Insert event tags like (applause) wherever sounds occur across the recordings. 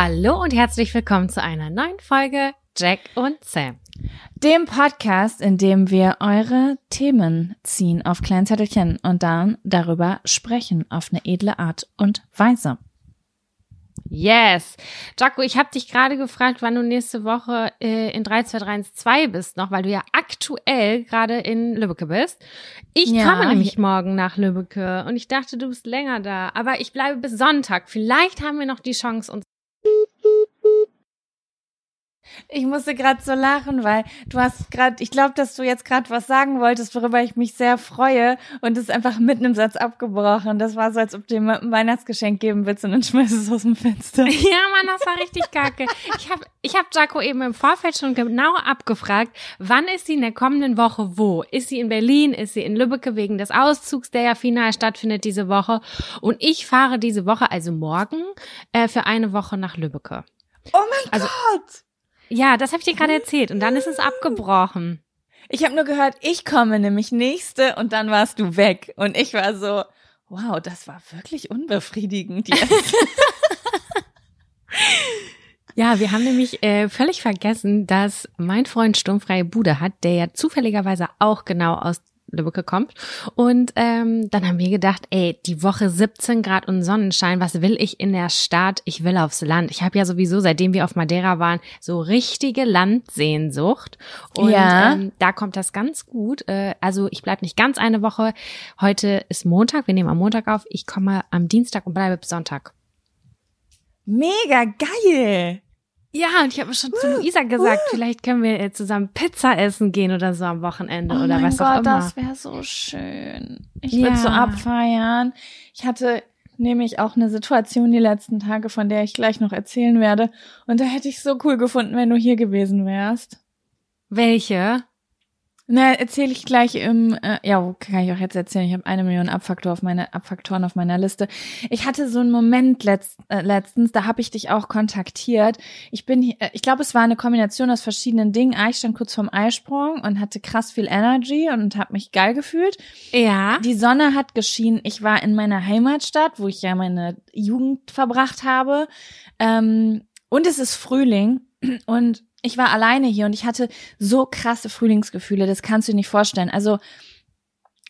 Hallo und herzlich willkommen zu einer neuen Folge Jack und Sam. Dem Podcast, in dem wir eure Themen ziehen auf kleinen Zettelchen und dann darüber sprechen auf eine edle Art und Weise. Yes. Jaco, ich habe dich gerade gefragt, wann du nächste Woche äh, in 32312 bist noch, weil du ja aktuell gerade in Lübbecke bist. Ich Ja, komme nämlich hier- morgen nach Lübbecke und ich dachte, du bist länger da. Aber ich bleibe bis Sonntag. Vielleicht haben wir noch die Chance, uns Ich musste gerade so lachen, weil du hast gerade, ich glaube, dass du jetzt gerade was sagen wolltest, worüber ich mich sehr freue und es ist einfach mitten im Satz abgebrochen. Das war so, als ob du jemandem ein Weihnachtsgeschenk geben willst und dann schmeißt es aus dem Fenster. (laughs) Ja, Mann, das war richtig kacke. Ich habe ich hab Jaco eben im Vorfeld schon genau abgefragt, wann ist sie in der kommenden Woche wo? Ist sie in Berlin? Ist sie in Lübbecke wegen des Auszugs, der ja final stattfindet diese Woche? Und ich fahre diese Woche, also morgen, äh, für eine Woche nach Lübbecke. Oh mein Also- Gott! Ja, das habe ich dir gerade erzählt und dann ist es abgebrochen. Ich habe nur gehört, ich komme nämlich nächste und dann warst du weg. Und ich war so, wow, das war wirklich unbefriedigend jetzt. (laughs) Ja, wir haben nämlich äh, völlig vergessen, dass mein Freund Sturmfreie Bude hat, der ja zufälligerweise auch genau aus Lübbecke kommt. Und ähm, dann haben wir gedacht, ey, die Woche 17 Grad und Sonnenschein, was will ich in der Stadt? Ich will aufs Land. Ich habe ja sowieso, seitdem wir auf Madeira waren, so richtige Landsehnsucht. Und Ja. ähm, da kommt das ganz gut. Äh, also ich bleib nicht ganz eine Woche. Heute ist Montag, wir nehmen am Montag auf. Ich komme am Dienstag und bleibe bis Sonntag. Mega geil! Ja, und ich habe schon zu Luisa gesagt, vielleicht können wir äh, zusammen Pizza essen gehen oder so am Wochenende Oh oder was Gott, auch immer. das wäre so schön. Ich Ja. würde so abfeiern. Ich hatte nämlich auch eine Situation die letzten Tage, von der ich gleich noch erzählen werde. Und da hätte ich so cool gefunden, wenn du hier gewesen wärst. Welche? Na, erzähle ich gleich im, äh, ja, kann ich auch jetzt erzählen. Ich habe eine Million Abfaktor auf meine, Abfaktoren auf meiner Liste. Ich hatte so einen Moment letzt, äh, letztens, da habe ich dich auch kontaktiert. Ich bin, hier- äh, ich glaube, es war eine Kombination aus verschiedenen Dingen. Ah, ich stand kurz vorm Eisprung und hatte krass viel Energy und habe mich geil gefühlt. Ja. Die Sonne hat geschienen. Ich war in meiner Heimatstadt, wo ich ja meine Jugend verbracht habe. Ähm, und es ist Frühling und ich war alleine hier und ich hatte so krasse Frühlingsgefühle, das kannst du dir nicht vorstellen. Also,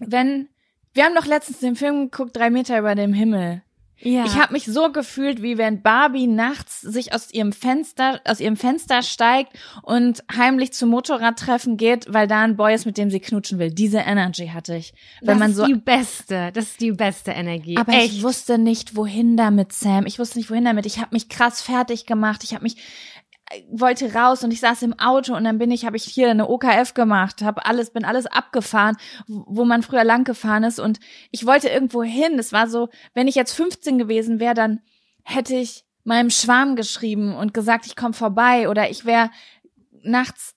wenn, wir haben doch letztens den Film geguckt, drei Meter über dem Himmel. Ja. Ich habe mich so gefühlt, wie wenn Barbie nachts sich aus ihrem Fenster, aus ihrem Fenster steigt und heimlich zum Motorradtreffen geht, weil da ein Boy ist, mit dem sie knutschen will. Diese Energy hatte ich. Wenn das man so, ist die beste, das ist die beste Energie. Aber Echt. ich wusste nicht, wohin damit, Sam. Ich wusste nicht, wohin damit. Ich habe mich krass fertig gemacht. Ich habe mich wollte raus und ich saß im Auto und dann bin ich, habe ich hier eine OKF gemacht, habe alles, bin alles abgefahren, wo man früher lang gefahren ist und ich wollte irgendwo hin. Es war so, wenn ich jetzt 15 gewesen wäre, dann hätte ich meinem Schwarm geschrieben und gesagt, ich komme vorbei oder ich wäre nachts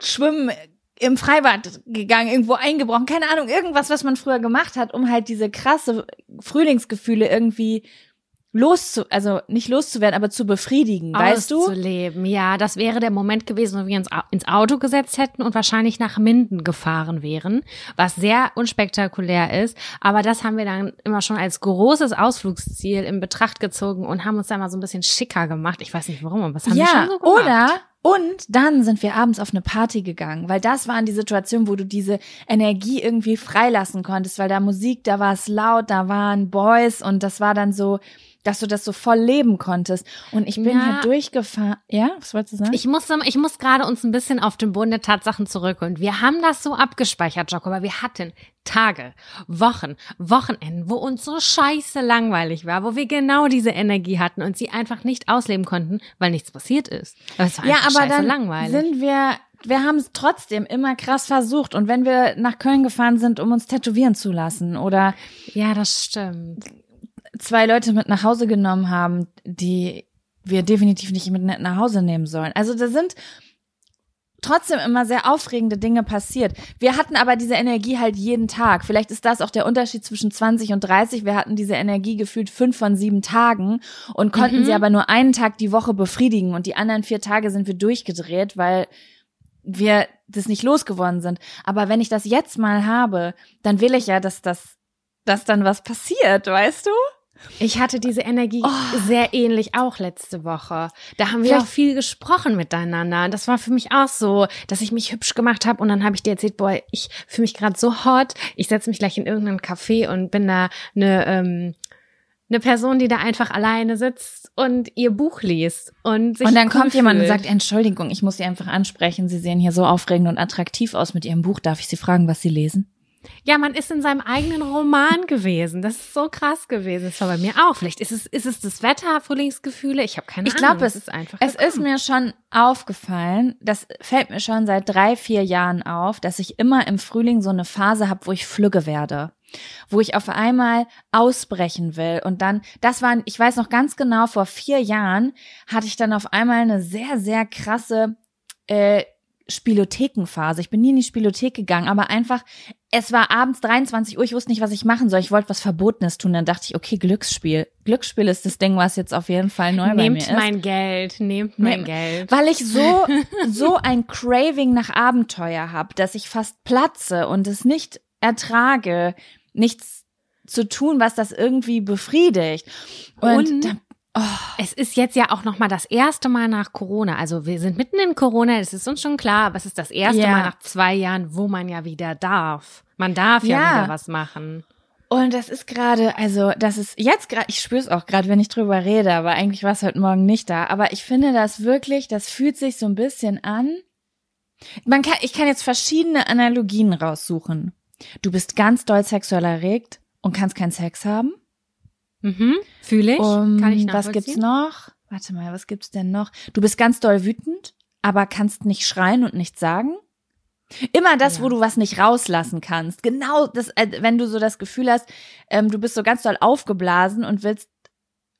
schwimmen im Freibad gegangen, irgendwo eingebrochen, keine Ahnung, irgendwas, was man früher gemacht hat, um halt diese krasse Frühlingsgefühle irgendwie loszu, also nicht loszuwerden, aber zu befriedigen, weißt du? Zu leben, ja. Das wäre der Moment gewesen, wo wir uns ins Auto gesetzt hätten und wahrscheinlich nach Minden gefahren wären, was sehr unspektakulär ist. Aber das haben wir dann immer schon als großes Ausflugsziel in Betracht gezogen und haben uns da mal so ein bisschen schicker gemacht. Ich weiß nicht warum, aber was haben ja, wir schon so gemacht? Oder und dann sind wir abends auf eine Party gegangen, weil das waren die Situationen, wo du diese Energie irgendwie freilassen konntest, weil da Musik, da war es laut, da waren Boys und das war dann so, dass du das so voll leben konntest. Und ich bin ja. hier durchgefahren. Ja, was wolltest du sagen? Ich muss, ich muss gerade uns ein bisschen auf den Boden der Tatsachen zurückholen. Wir haben das so abgespeichert, Jocko, aber wir hatten Tage, Wochen, Wochenenden, wo uns so scheiße langweilig war, wo wir genau diese Energie hatten und sie einfach nicht ausleben konnten, weil nichts passiert ist. Aber ja, aber dann langweilig. sind wir wir haben es trotzdem immer krass versucht. Und wenn wir nach Köln gefahren sind, um uns tätowieren zu lassen oder. Ja, das stimmt zwei Leute mit nach Hause genommen haben, die wir definitiv nicht mit nach Hause nehmen sollen. Also da sind trotzdem immer sehr aufregende Dinge passiert. Wir hatten aber diese Energie halt jeden Tag. Vielleicht ist das auch der Unterschied zwischen 20 und 30. Wir hatten diese Energie gefühlt fünf von sieben Tagen und konnten mhm. sie aber nur einen Tag die Woche befriedigen und die anderen vier Tage sind wir durchgedreht, weil wir das nicht losgeworden sind. Aber wenn ich das jetzt mal habe, dann will ich ja, dass das, dass dann was passiert, weißt du? Ich hatte diese Energie oh. sehr ähnlich auch letzte Woche. Da haben wir Vielleicht auch viel gesprochen miteinander. Das war für mich auch so, dass ich mich hübsch gemacht habe und dann habe ich dir erzählt, boah, ich fühle mich gerade so hot. Ich setze mich gleich in irgendeinen Café und bin da eine ähm, eine Person, die da einfach alleine sitzt und ihr Buch liest und sich Und dann cool kommt jemand und sagt, Entschuldigung, ich muss Sie einfach ansprechen. Sie sehen hier so aufregend und attraktiv aus mit Ihrem Buch. Darf ich Sie fragen, was Sie lesen? Ja, man ist in seinem eigenen Roman gewesen. Das ist so krass gewesen. Das war bei mir auch. Vielleicht ist es, ist es das Wetter, Frühlingsgefühle? Ich habe keine ich Ahnung. Ich glaube, es ist einfach. Es gekommen. ist mir schon aufgefallen, das fällt mir schon seit drei, vier Jahren auf, dass ich immer im Frühling so eine Phase habe, wo ich flügge werde wo ich auf einmal ausbrechen will. Und dann, das war, ich weiß noch ganz genau, vor vier Jahren hatte ich dann auf einmal eine sehr, sehr krasse äh, Spielothekenphase. Ich bin nie in die Spielothek gegangen, aber einfach, es war abends 23 Uhr, ich wusste nicht, was ich machen soll. Ich wollte was Verbotenes tun. Dann dachte ich, okay, Glücksspiel. Glücksspiel ist das Ding, was jetzt auf jeden Fall neu nehmt bei mir ist. Nehmt mein Geld, nehmt mein Nehmt, Geld. Weil ich so, (laughs) so ein Craving nach Abenteuer habe, dass ich fast platze und es nicht ertrage, nichts zu tun, was das irgendwie befriedigt. Und, und Oh. Es ist jetzt ja auch noch mal das erste Mal nach Corona. Also wir sind mitten in Corona, das ist uns schon klar, aber es ist das erste ja. Mal nach zwei Jahren, wo man ja wieder darf. Man darf ja, ja wieder was machen. Und das ist gerade, also das ist jetzt gerade, ich spüre es auch gerade, wenn ich drüber rede, aber eigentlich war es heute Morgen nicht da. Aber ich finde das wirklich, das fühlt sich so ein bisschen an. Man kann, ich kann jetzt verschiedene Analogien raussuchen. Du bist ganz doll sexuell erregt und kannst keinen Sex haben. Mhm, fühle ich. Um, Kann ich Was gibt's noch? Warte mal, was gibt's denn noch? Du bist ganz doll wütend, aber kannst nicht schreien und nichts sagen. Immer das, ja. wo du was nicht rauslassen kannst. Genau das, äh, wenn du so das Gefühl hast, ähm, du bist so ganz doll aufgeblasen und willst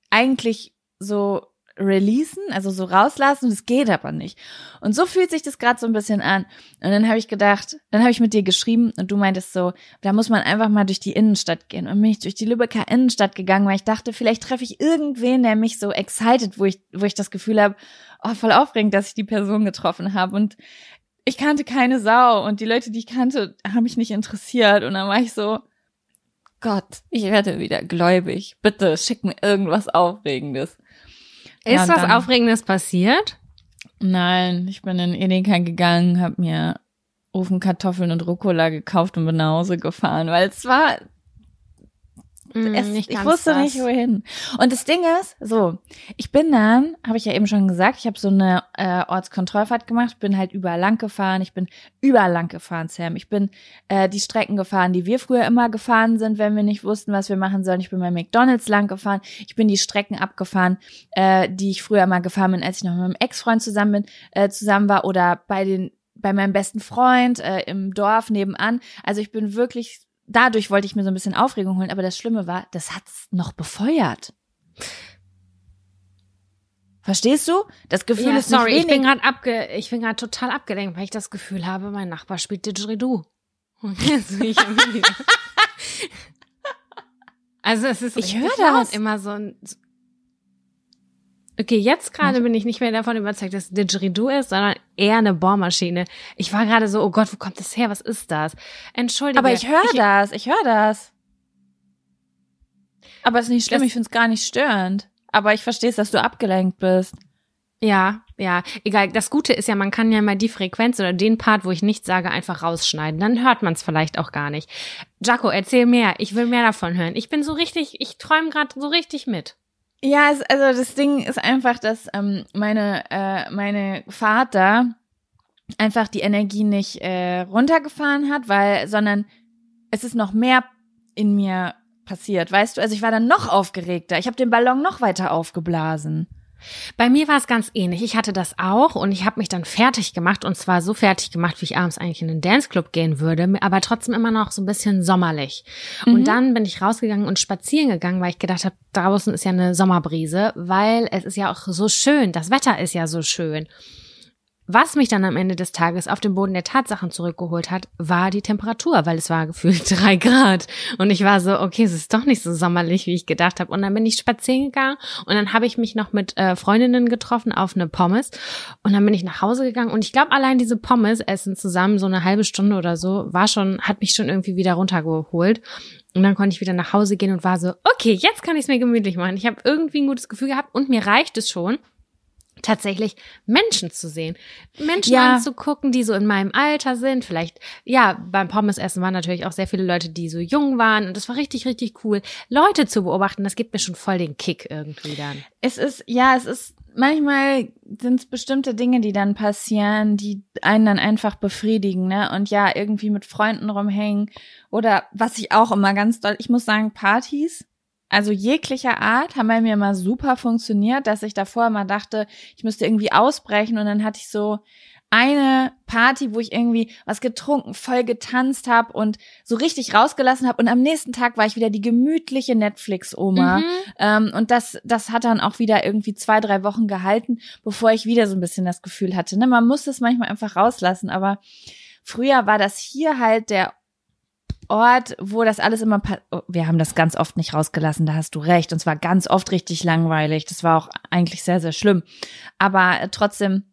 eigentlich so releasen, also so rauslassen, das geht aber nicht. Und so fühlt sich das gerade so ein bisschen an. Und dann habe ich gedacht, dann habe ich mit dir geschrieben und du meintest so, da muss man einfach mal durch die Innenstadt gehen. Und bin ich durch die Lübecker Innenstadt gegangen, weil ich dachte, vielleicht treffe ich irgendwen, der mich so excited, wo ich, wo ich das Gefühl habe, oh, voll aufregend, dass ich die Person getroffen habe. Und ich kannte keine Sau und die Leute, die ich kannte, haben mich nicht interessiert. Und dann war ich so, Gott, ich werde wieder gläubig. Bitte schick mir irgendwas Aufregendes. Ist ja, was Aufregendes passiert? Nein, ich bin in Edeka gegangen, habe mir Ofenkartoffeln und Rucola gekauft und bin nach Hause gefahren, weil es war es, ich wusste das. nicht wohin. Und das Ding ist, so, ich bin dann, habe ich ja eben schon gesagt, ich habe so eine äh, Ortskontrollfahrt gemacht, bin halt überall lang gefahren, ich bin überall lang gefahren, Sam. Ich bin äh, die Strecken gefahren, die wir früher immer gefahren sind, wenn wir nicht wussten, was wir machen sollen. Ich bin bei McDonalds lang gefahren, ich bin die Strecken abgefahren, äh, die ich früher immer gefahren bin, als ich noch mit meinem Ex-Freund zusammen bin, äh, zusammen war oder bei den bei meinem besten Freund äh, im Dorf nebenan. Also ich bin wirklich dadurch wollte ich mir so ein bisschen Aufregung holen, aber das Schlimme war, das hat's noch befeuert. Verstehst du? Das Gefühl ja, ist sorry, nicht ich bin gerade abge ich bin gerade total abgelenkt, weil ich das Gefühl habe, mein Nachbar spielt Didgeridoo. (laughs) also es ist ich höre das immer so ein Okay, jetzt gerade bin ich nicht mehr davon überzeugt, dass Didgeridoo ist, sondern eher eine Bohrmaschine. Ich war gerade so, oh Gott, wo kommt das her? Was ist das? Entschuldige. Aber ich höre das, ich höre das. Aber es ist nicht schlimm, das, ich finde es gar nicht störend. Aber ich verstehe es, dass du abgelenkt bist. Ja, ja, egal. Das Gute ist ja, man kann ja mal die Frequenz oder den Part, wo ich nichts sage, einfach rausschneiden. Dann hört man es vielleicht auch gar nicht. Jaco, erzähl mehr. Ich will mehr davon hören. Ich bin so richtig, ich träume gerade so richtig mit. Ja, es, also das Ding ist einfach, dass ähm, meine, äh, meine Vater einfach die Energie nicht äh, runtergefahren hat, weil, sondern es ist noch mehr in mir passiert, weißt du? Also ich war dann noch aufgeregter. Ich habe den Ballon noch weiter aufgeblasen. Bei mir war es ganz ähnlich. Ich hatte das auch und ich habe mich dann fertig gemacht und zwar so fertig gemacht, wie ich abends eigentlich in den Danceclub gehen würde, aber trotzdem immer noch so ein bisschen sommerlich. Mhm. Und dann bin ich rausgegangen und spazieren gegangen, weil ich gedacht habe, draußen ist ja eine Sommerbrise, weil es ist ja auch so schön, das Wetter ist ja so schön. Was mich dann am Ende des Tages auf den Boden der Tatsachen zurückgeholt hat, war die Temperatur, weil es war gefühlt (laughs) drei Grad. Und ich war so, okay, es ist doch nicht so sommerlich, wie ich gedacht habe. Und dann bin ich spazieren gegangen und dann habe ich mich noch mit äh, Freundinnen getroffen auf eine Pommes. Und dann bin ich nach Hause gegangen und ich glaube, allein diese Pommes essen zusammen so eine halbe Stunde oder so, war schon, hat mich schon irgendwie wieder runtergeholt. Und dann konnte ich wieder nach Hause gehen und war so, okay, jetzt kann ich es mir gemütlich machen. Ich habe irgendwie ein gutes Gefühl gehabt und mir reicht es schon tatsächlich Menschen zu sehen. Menschen ja. anzugucken, die so in meinem Alter sind. Vielleicht, ja, beim Pommesessen waren natürlich auch sehr viele Leute, die so jung waren. Und das war richtig, richtig cool. Leute zu beobachten, das gibt mir schon voll den Kick irgendwie dann. Es ist, ja, es ist, manchmal sind es bestimmte Dinge, die dann passieren, die einen dann einfach befriedigen, ne? Und ja, irgendwie mit Freunden rumhängen. Oder was ich auch immer ganz doll, ich muss sagen, Partys also jeglicher Art haben bei mir immer super funktioniert, dass ich davor immer dachte, ich müsste irgendwie ausbrechen. Und dann hatte ich so eine Party, wo ich irgendwie was getrunken, voll getanzt habe und so richtig rausgelassen habe und am nächsten Tag war ich wieder die gemütliche Netflix-Oma. Mhm. ähm, und das das hat dann auch wieder irgendwie zwei drei Wochen gehalten, bevor ich wieder so ein bisschen das Gefühl hatte, ne, man muss das manchmal einfach rauslassen, aber früher war das hier halt der Ort, wo das alles immer, oh, wir haben das ganz oft nicht rausgelassen, da hast du recht. Und zwar ganz oft richtig langweilig. Das war auch eigentlich sehr, sehr schlimm. Aber äh, trotzdem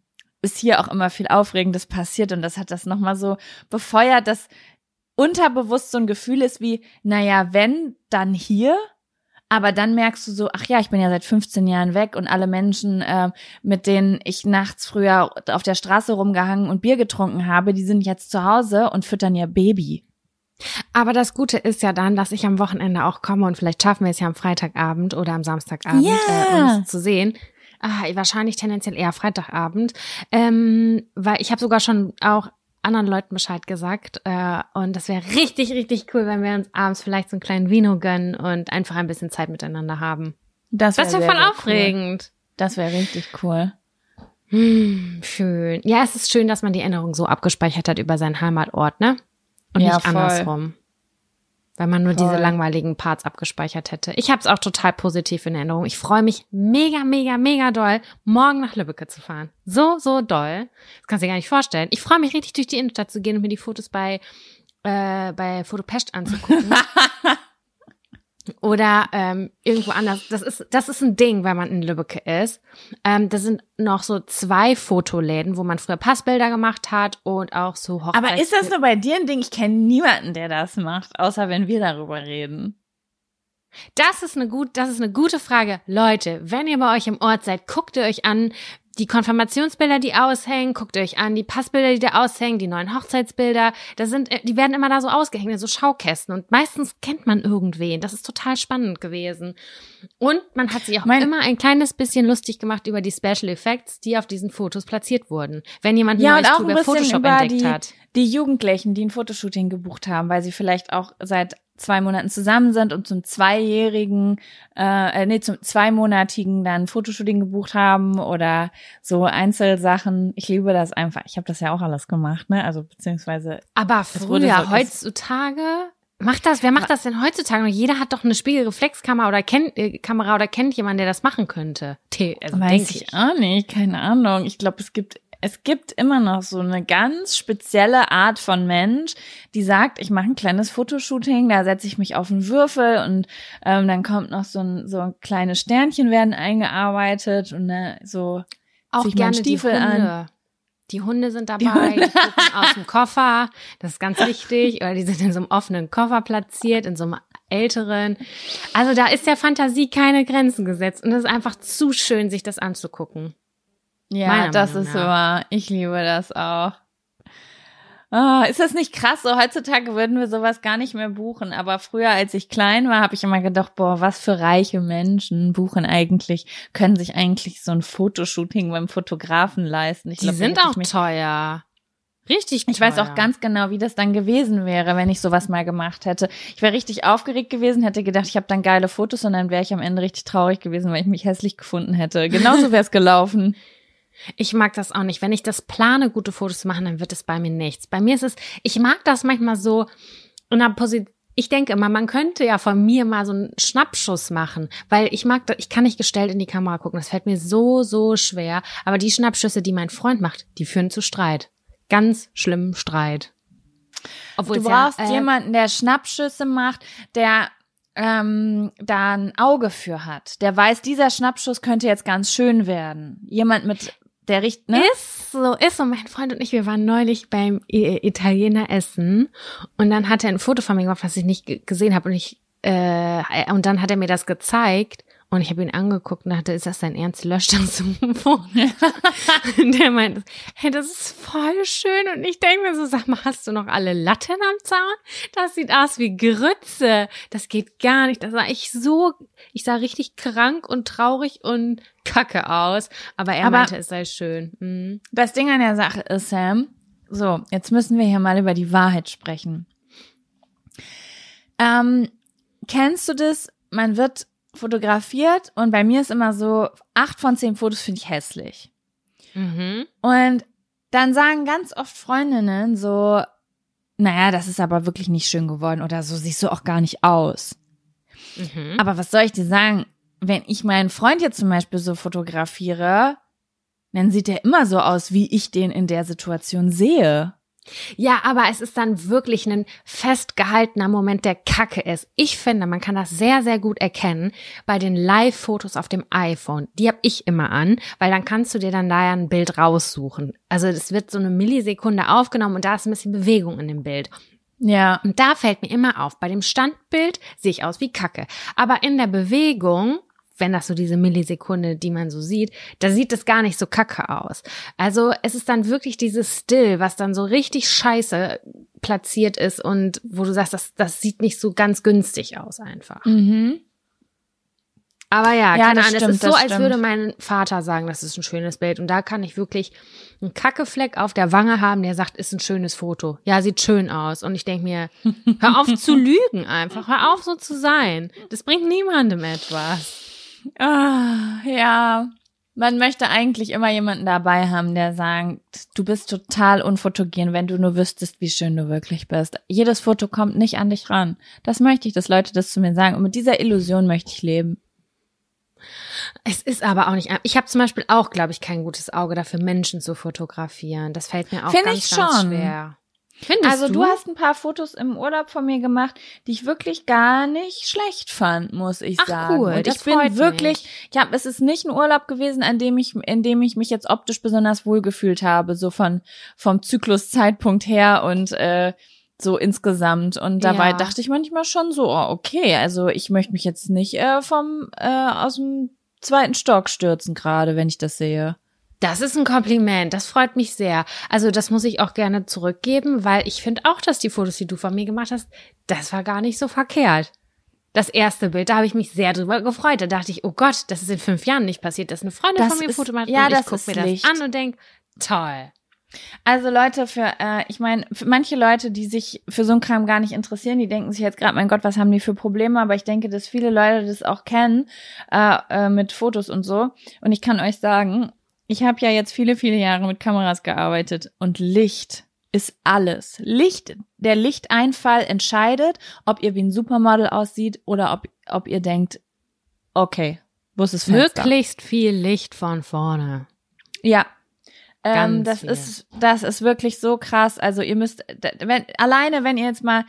ist hier auch immer viel Aufregendes passiert und das hat das nochmal so befeuert, dass unterbewusst so ein Gefühl ist wie, naja, wenn, dann hier. Aber dann merkst du so, ach ja, ich bin ja seit 15 Jahren weg und alle Menschen, äh, mit denen ich nachts früher auf der Straße rumgehangen und Bier getrunken habe, die sind jetzt zu Hause und füttern ihr Baby. Aber das Gute ist ja dann, dass ich am Wochenende auch komme und vielleicht schaffen wir es ja am Freitagabend oder am Samstagabend, yeah. äh, uns zu sehen. Ah, wahrscheinlich tendenziell eher Freitagabend, ähm, weil ich habe sogar schon auch anderen Leuten Bescheid gesagt äh, und das wäre richtig, richtig cool, wenn wir uns abends vielleicht so einen kleinen Vino gönnen und einfach ein bisschen Zeit miteinander haben. Das wäre wär voll aufregend. Cool. Das wäre richtig cool. Hm, schön. Ja, es ist schön, dass man die Erinnerung so abgespeichert hat über seinen Heimatort, ne? Und ja, nicht voll. andersrum. Weil man nur voll. diese langweiligen Parts abgespeichert hätte. Ich habe es auch total positiv in Erinnerung. Ich freue mich mega, mega, mega doll, morgen nach Lübbecke zu fahren. So, so doll. Das kannst du dir gar nicht vorstellen. Ich freue mich richtig, durch die Innenstadt zu gehen und mir die Fotos bei, äh, bei Fotopest anzugucken. (laughs) oder ähm, irgendwo anders. Das ist, das ist ein Ding, wenn man in Lübbecke ist. Ähm, da sind noch so zwei Fotoläden, wo man früher Passbilder gemacht hat und auch so Hochzeits Aber ist das nur bei dir ein Ding? Ich kenne niemanden, der das macht, außer wenn wir darüber reden. Das ist eine gut, das ist eine gute Frage. Leute, wenn ihr bei euch im Ort seid, guckt ihr euch an, die Konfirmationsbilder, die aushängen, guckt euch an, die Passbilder, die da aushängen, die neuen Hochzeitsbilder, da sind, äh, die werden immer da so ausgehängt, in so Schaukästen und meistens kennt man irgendwen. Das ist total spannend gewesen. Und man hat sich auch mein, immer ein kleines bisschen lustig gemacht über die Special Effects, die auf diesen Fotos platziert wurden. Wenn jemand ja, neues über Photoshop über entdeckt die, hat. Die Jugendlichen, die ein Fotoshooting gebucht haben, weil sie vielleicht auch seit zwei Monaten zusammen sind und zum zweijährigen, äh, äh, nee, zum zweimonatigen dann Fotoshooting gebucht haben oder so Einzelsachen. Ich liebe das einfach. Ich habe das ja auch alles gemacht, ne? Also beziehungsweise. Aber früher, so, heutzutage Macht das, wer macht das denn heutzutage? Jeder hat doch eine Spiegelreflexkamera oder kennt äh, Kamera oder kennt jemanden, der das machen könnte. Also Weiß ich auch nicht, keine Ahnung. Ich glaube, es gibt es gibt immer noch so eine ganz spezielle Art von Mensch, die sagt, ich mache ein kleines Fotoshooting, da setze ich mich auf einen Würfel und ähm, dann kommt noch so ein so kleine Sternchen werden eingearbeitet und ne, so auch gerne Stiefel die Hunde. an. Die Hunde sind dabei, die, Hunde. die gucken aus dem Koffer, das ist ganz wichtig, oder die sind in so einem offenen Koffer platziert, in so einem älteren. Also da ist der Fantasie keine Grenzen gesetzt und es ist einfach zu schön, sich das anzugucken. Ja, das ist wahr. Ich liebe das auch. Oh, ist das nicht krass? So heutzutage würden wir sowas gar nicht mehr buchen. Aber früher, als ich klein war, habe ich immer gedacht, boah, was für reiche Menschen buchen eigentlich, können sich eigentlich so ein Fotoshooting beim Fotografen leisten. Ich Die glaub, sind auch teuer. Richtig teuer. Ich weiß auch ganz genau, wie das dann gewesen wäre, wenn ich sowas mal gemacht hätte. Ich wäre richtig aufgeregt gewesen, hätte gedacht, ich habe dann geile Fotos und dann wäre ich am Ende richtig traurig gewesen, weil ich mich hässlich gefunden hätte. Genauso wäre es gelaufen. (laughs) Ich mag das auch nicht. Wenn ich das plane, gute Fotos zu machen, dann wird es bei mir nichts. Bei mir ist es, ich mag das manchmal so in einer Position, ich denke immer, man könnte ja von mir mal so einen Schnappschuss machen, weil ich mag, ich kann nicht gestellt in die Kamera gucken. Das fällt mir so, so schwer. Aber die Schnappschüsse, die mein Freund macht, die führen zu Streit. Ganz schlimmen Streit. Obwohl du brauchst ja, äh, jemanden, der Schnappschüsse macht, der ähm, da ein Auge für hat. Der weiß, dieser Schnappschuss könnte jetzt ganz schön werden. Jemand mit der riecht, ne? Ist so, ist so. Mein Freund und ich, wir waren neulich beim Italiener essen und dann hat er ein Foto von mir gemacht, was ich nicht gesehen habe und ich äh, und dann hat er mir das gezeigt und ich habe ihn angeguckt und dachte, ist das dein Ernst? Lösch das sofort. (laughs) der meint, hey, das ist voll schön. Und ich denke mir so, sag mal, hast du noch alle Latten am Zaun? Das sieht aus wie Grütze. Das geht gar nicht. Da sah ich so, ich sah richtig krank und traurig und kacke aus. Aber er Aber meinte, es sei schön. Mhm. Das Ding an der Sache ist, Sam, so, jetzt müssen wir hier mal über die Wahrheit sprechen. Ähm, kennst du das? Man wird fotografiert und bei mir ist immer so, acht von zehn Fotos finde ich hässlich. Mhm. Und dann sagen ganz oft Freundinnen so, naja, das ist aber wirklich nicht schön geworden oder so siehst du auch gar nicht aus. Mhm. Aber was soll ich dir sagen? Wenn ich meinen Freund jetzt zum Beispiel so fotografiere, dann sieht er immer so aus, wie ich den in der Situation sehe. Ja, aber es ist dann wirklich ein festgehaltener Moment, der Kacke ist. Ich finde, man kann das sehr, sehr gut erkennen bei den Live-Fotos auf dem iPhone. Die habe ich immer an, weil dann kannst du dir dann da ja ein Bild raussuchen. Also es wird so eine Millisekunde aufgenommen und da ist ein bisschen Bewegung in dem Bild. Ja. Und da fällt mir immer auf, bei dem Standbild sehe ich aus wie Kacke. Aber in der Bewegung wenn das so diese Millisekunde, die man so sieht, da sieht es gar nicht so kacke aus. Also es ist dann wirklich dieses Still, was dann so richtig scheiße platziert ist und wo du sagst, das, das sieht nicht so ganz günstig aus einfach. Mhm. Aber ja, ja keine Ahnung, es ist so, als würde mein Vater sagen, das ist ein schönes Bild. Und da kann ich wirklich einen Kackefleck auf der Wange haben, der sagt, ist ein schönes Foto. Ja, sieht schön aus. Und ich denke mir, hör auf zu (laughs) lügen einfach. Hör auf so zu sein. Das bringt niemandem etwas. Ah, ja. Man möchte eigentlich immer jemanden dabei haben, der sagt, du bist total unfotogen, wenn du nur wüsstest, wie schön du wirklich bist. Jedes Foto kommt nicht an dich ran. Das möchte ich, dass Leute das zu mir sagen. Und mit dieser Illusion möchte ich leben. Es ist aber auch nicht. Ich habe zum Beispiel auch, glaube ich, kein gutes Auge dafür, Menschen zu fotografieren. Das fällt mir auch Find ganz, ich schon. ganz schwer. Findest also du? du hast ein paar Fotos im Urlaub von mir gemacht, die ich wirklich gar nicht schlecht fand, muss ich Ach, sagen. Cool, und ich bin wirklich, mich. ja, es ist nicht ein Urlaub gewesen, an dem ich, in dem ich mich jetzt optisch besonders wohl gefühlt habe, so von vom Zykluszeitpunkt her und äh, so insgesamt. Und dabei ja. dachte ich manchmal schon so, oh, okay, also ich möchte mich jetzt nicht äh, vom äh, aus dem zweiten Stock stürzen gerade, wenn ich das sehe. Das ist ein Kompliment. Das freut mich sehr. Also das muss ich auch gerne zurückgeben, weil ich finde auch, dass die Fotos, die du von mir gemacht hast, das war gar nicht so verkehrt. Das erste Bild, da habe ich mich sehr drüber gefreut. Da dachte ich, oh Gott, das ist in fünf Jahren nicht passiert, dass eine Freundin Das von mir ein ist- Foto macht ja, und ich das gucke mir Licht. das an und denk, toll. Also Leute, für, äh, ich meine, für manche Leute, die sich für so einen Kram gar nicht interessieren, die denken sich jetzt gerade, mein Gott, was haben die für Probleme? Aber ich denke, dass viele Leute das auch kennen äh, äh, mit Fotos und so. Und ich kann euch sagen, ich habe ja jetzt viele, viele Jahre mit Kameras gearbeitet und Licht ist alles. Licht, der Lichteinfall entscheidet, ob ihr wie ein Supermodel aussieht oder ob, ob ihr denkt, okay, wo ist Fenster? Möglichst viel Licht von vorne. Ja. Ähm, das viel. ist, das ist wirklich so krass. Also ihr müsst, wenn, alleine wenn ihr jetzt mal,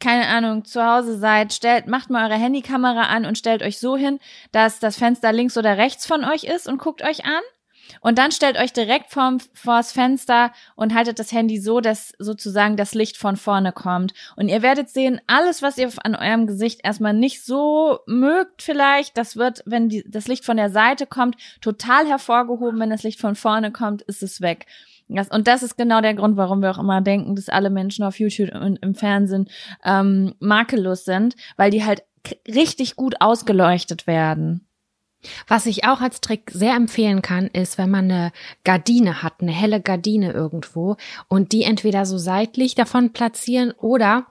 keine Ahnung, zu Hause seid, stellt, macht mal eure Handykamera an und stellt euch so hin, dass das Fenster links oder rechts von euch ist und guckt euch an. Und dann stellt euch direkt vorm, vors Fenster und haltet das Handy so, dass sozusagen das Licht von vorne kommt. Und ihr werdet sehen, alles, was ihr an eurem Gesicht erstmal nicht so mögt vielleicht, das wird, wenn die, das Licht von der Seite kommt, total hervorgehoben. Wenn das Licht von vorne kommt, ist es weg. Das, und das ist genau der Grund, warum wir auch immer denken, dass alle Menschen auf YouTube und im Fernsehen ähm, makellos sind, weil die halt richtig gut ausgeleuchtet werden. Was ich auch als Trick sehr empfehlen kann, ist, wenn man eine Gardine hat, eine helle Gardine irgendwo und die entweder so seitlich davon platzieren oder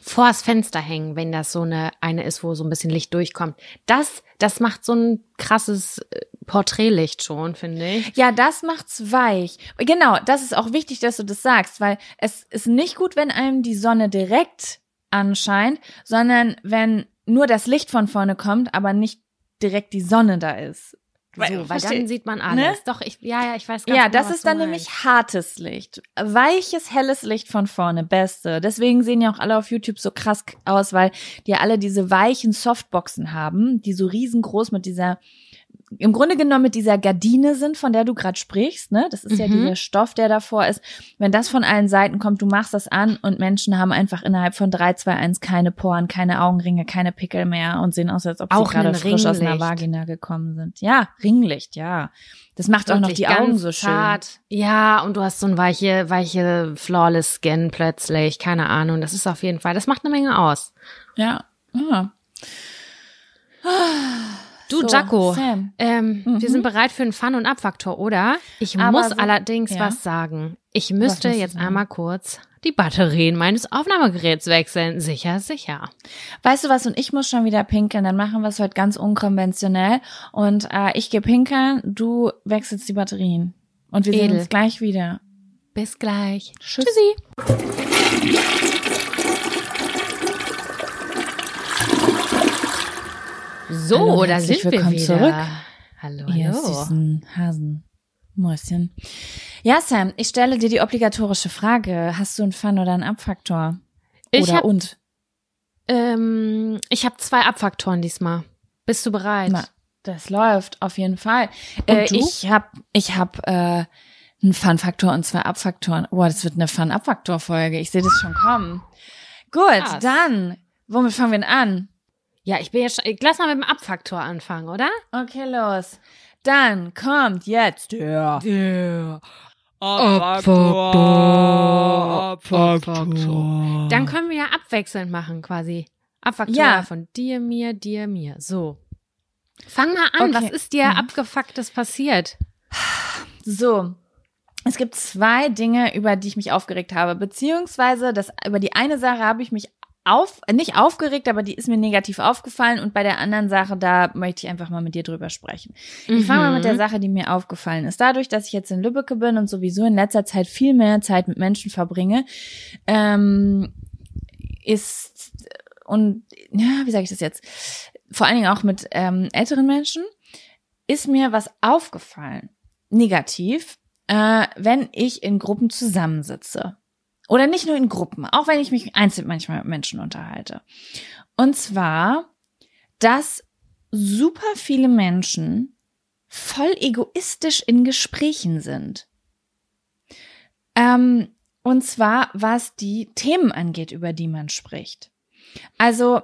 vors Fenster hängen, wenn das so eine eine ist, wo so ein bisschen Licht durchkommt. Das das macht so ein krasses äh, Porträtlicht schon, finde ich. Ja, das macht's weich. Genau, das ist auch wichtig, dass du das sagst, weil es ist nicht gut, wenn einem die Sonne direkt anscheint, sondern wenn nur das Licht von vorne kommt, aber nicht direkt die Sonne da ist. So, weil versteh- dann sieht man alles. ne? Doch, ich ja, ja, ich weiß ganz Ja, genau, das ist dann nämlich hartes Licht. Weiches, helles Licht von vorne, beste. Deswegen sehen ja auch alle auf YouTube so krass aus, weil die ja alle diese weichen Softboxen haben, die so riesengroß mit dieser, im Grunde genommen mit dieser Gardine sind, von der du gerade sprichst, ne? Das ist ja Mhm. dieser Stoff, der davor ist. Wenn das von allen Seiten kommt, du machst das an und Menschen haben einfach innerhalb von 3, 2, 1 keine Poren, keine Augenringe, keine Pickel mehr und sehen aus, als ob Auch sie gerade frisch aus einer. Vagina gekommen sind. Ja, Ringlicht, ja. Das macht auch noch die Augen so schön. zart. Ja, und du hast so ein weiche, weiche, flawless Skin plötzlich. Keine Ahnung. Das ist auf jeden Fall, das macht eine Menge aus. Ja. ja. Du, So, Jaco, ähm, Mhm. wir sind bereit für einen Fun- und Abfaktor, oder? Ich Aber muss so- allerdings ja. was sagen. Ich müsste jetzt einmal kurz die Batterien meines Aufnahmegeräts wechseln. Sicher, sicher. Weißt du was? Und ich muss schon wieder pinkeln. Dann machen wir es heute ganz unkonventionell. Und äh, ich gehe pinkeln, du wechselst die Batterien. Und wir sehen Edel. uns gleich wieder. Bis gleich. Tschüss. Tschüssi. So, Hallo herzlich sind wir willkommen wieder. zurück. Hallo, Ihr hallo. süßen Hasen. Mäuschen. Ja, Sam, ich stelle dir die obligatorische Frage. Hast du einen Fun oder einen Abfaktor? Ich oder hab- und? Ähm, ich habe zwei Abfaktoren diesmal. Bist du bereit? Na, das läuft auf jeden Fall. Äh, ich hab, ich hab äh, einen Fun-Faktor und zwei Abfaktoren. Boah, das wird eine Fun-Abfaktor-Folge. Ich sehe das schon kommen. Gut, Krass. dann. Womit fangen wir denn an? Ja, ich bin jetzt. schon- Lass mal mit dem Abfaktor anfangen, oder? Okay, los. Dann kommt jetzt der, der Abfaktor. Dann können wir ja abwechselnd machen, quasi. Abfaktor Ja. von dir, mir, dir, mir. So. Fang mal an. Okay. Was ist dir Mhm. abgefucktes passiert? So. Es gibt zwei Dinge, über die ich mich aufgeregt habe, beziehungsweise das, über die eine Sache habe ich mich auf, nicht aufgeregt, aber die ist mir negativ aufgefallen und bei der anderen Sache, da möchte ich einfach mal mit dir drüber sprechen. Ich fange mal mit der Mhm. Sache, die mir aufgefallen ist. Dadurch, dass ich jetzt in Lübbecke bin und sowieso in letzter Zeit viel mehr Zeit mit Menschen verbringe, ähm, ist und ja, wie sage ich das jetzt? Vor allen Dingen auch mit ähm, älteren Menschen ist mir was aufgefallen, negativ, äh, wenn ich in Gruppen zusammensitze. Oder nicht nur in Gruppen, auch wenn ich mich einzeln manchmal mit Menschen unterhalte. Und zwar, dass super viele Menschen voll egoistisch in Gesprächen sind. Ähm, und zwar, was die Themen angeht, über die man spricht. Also,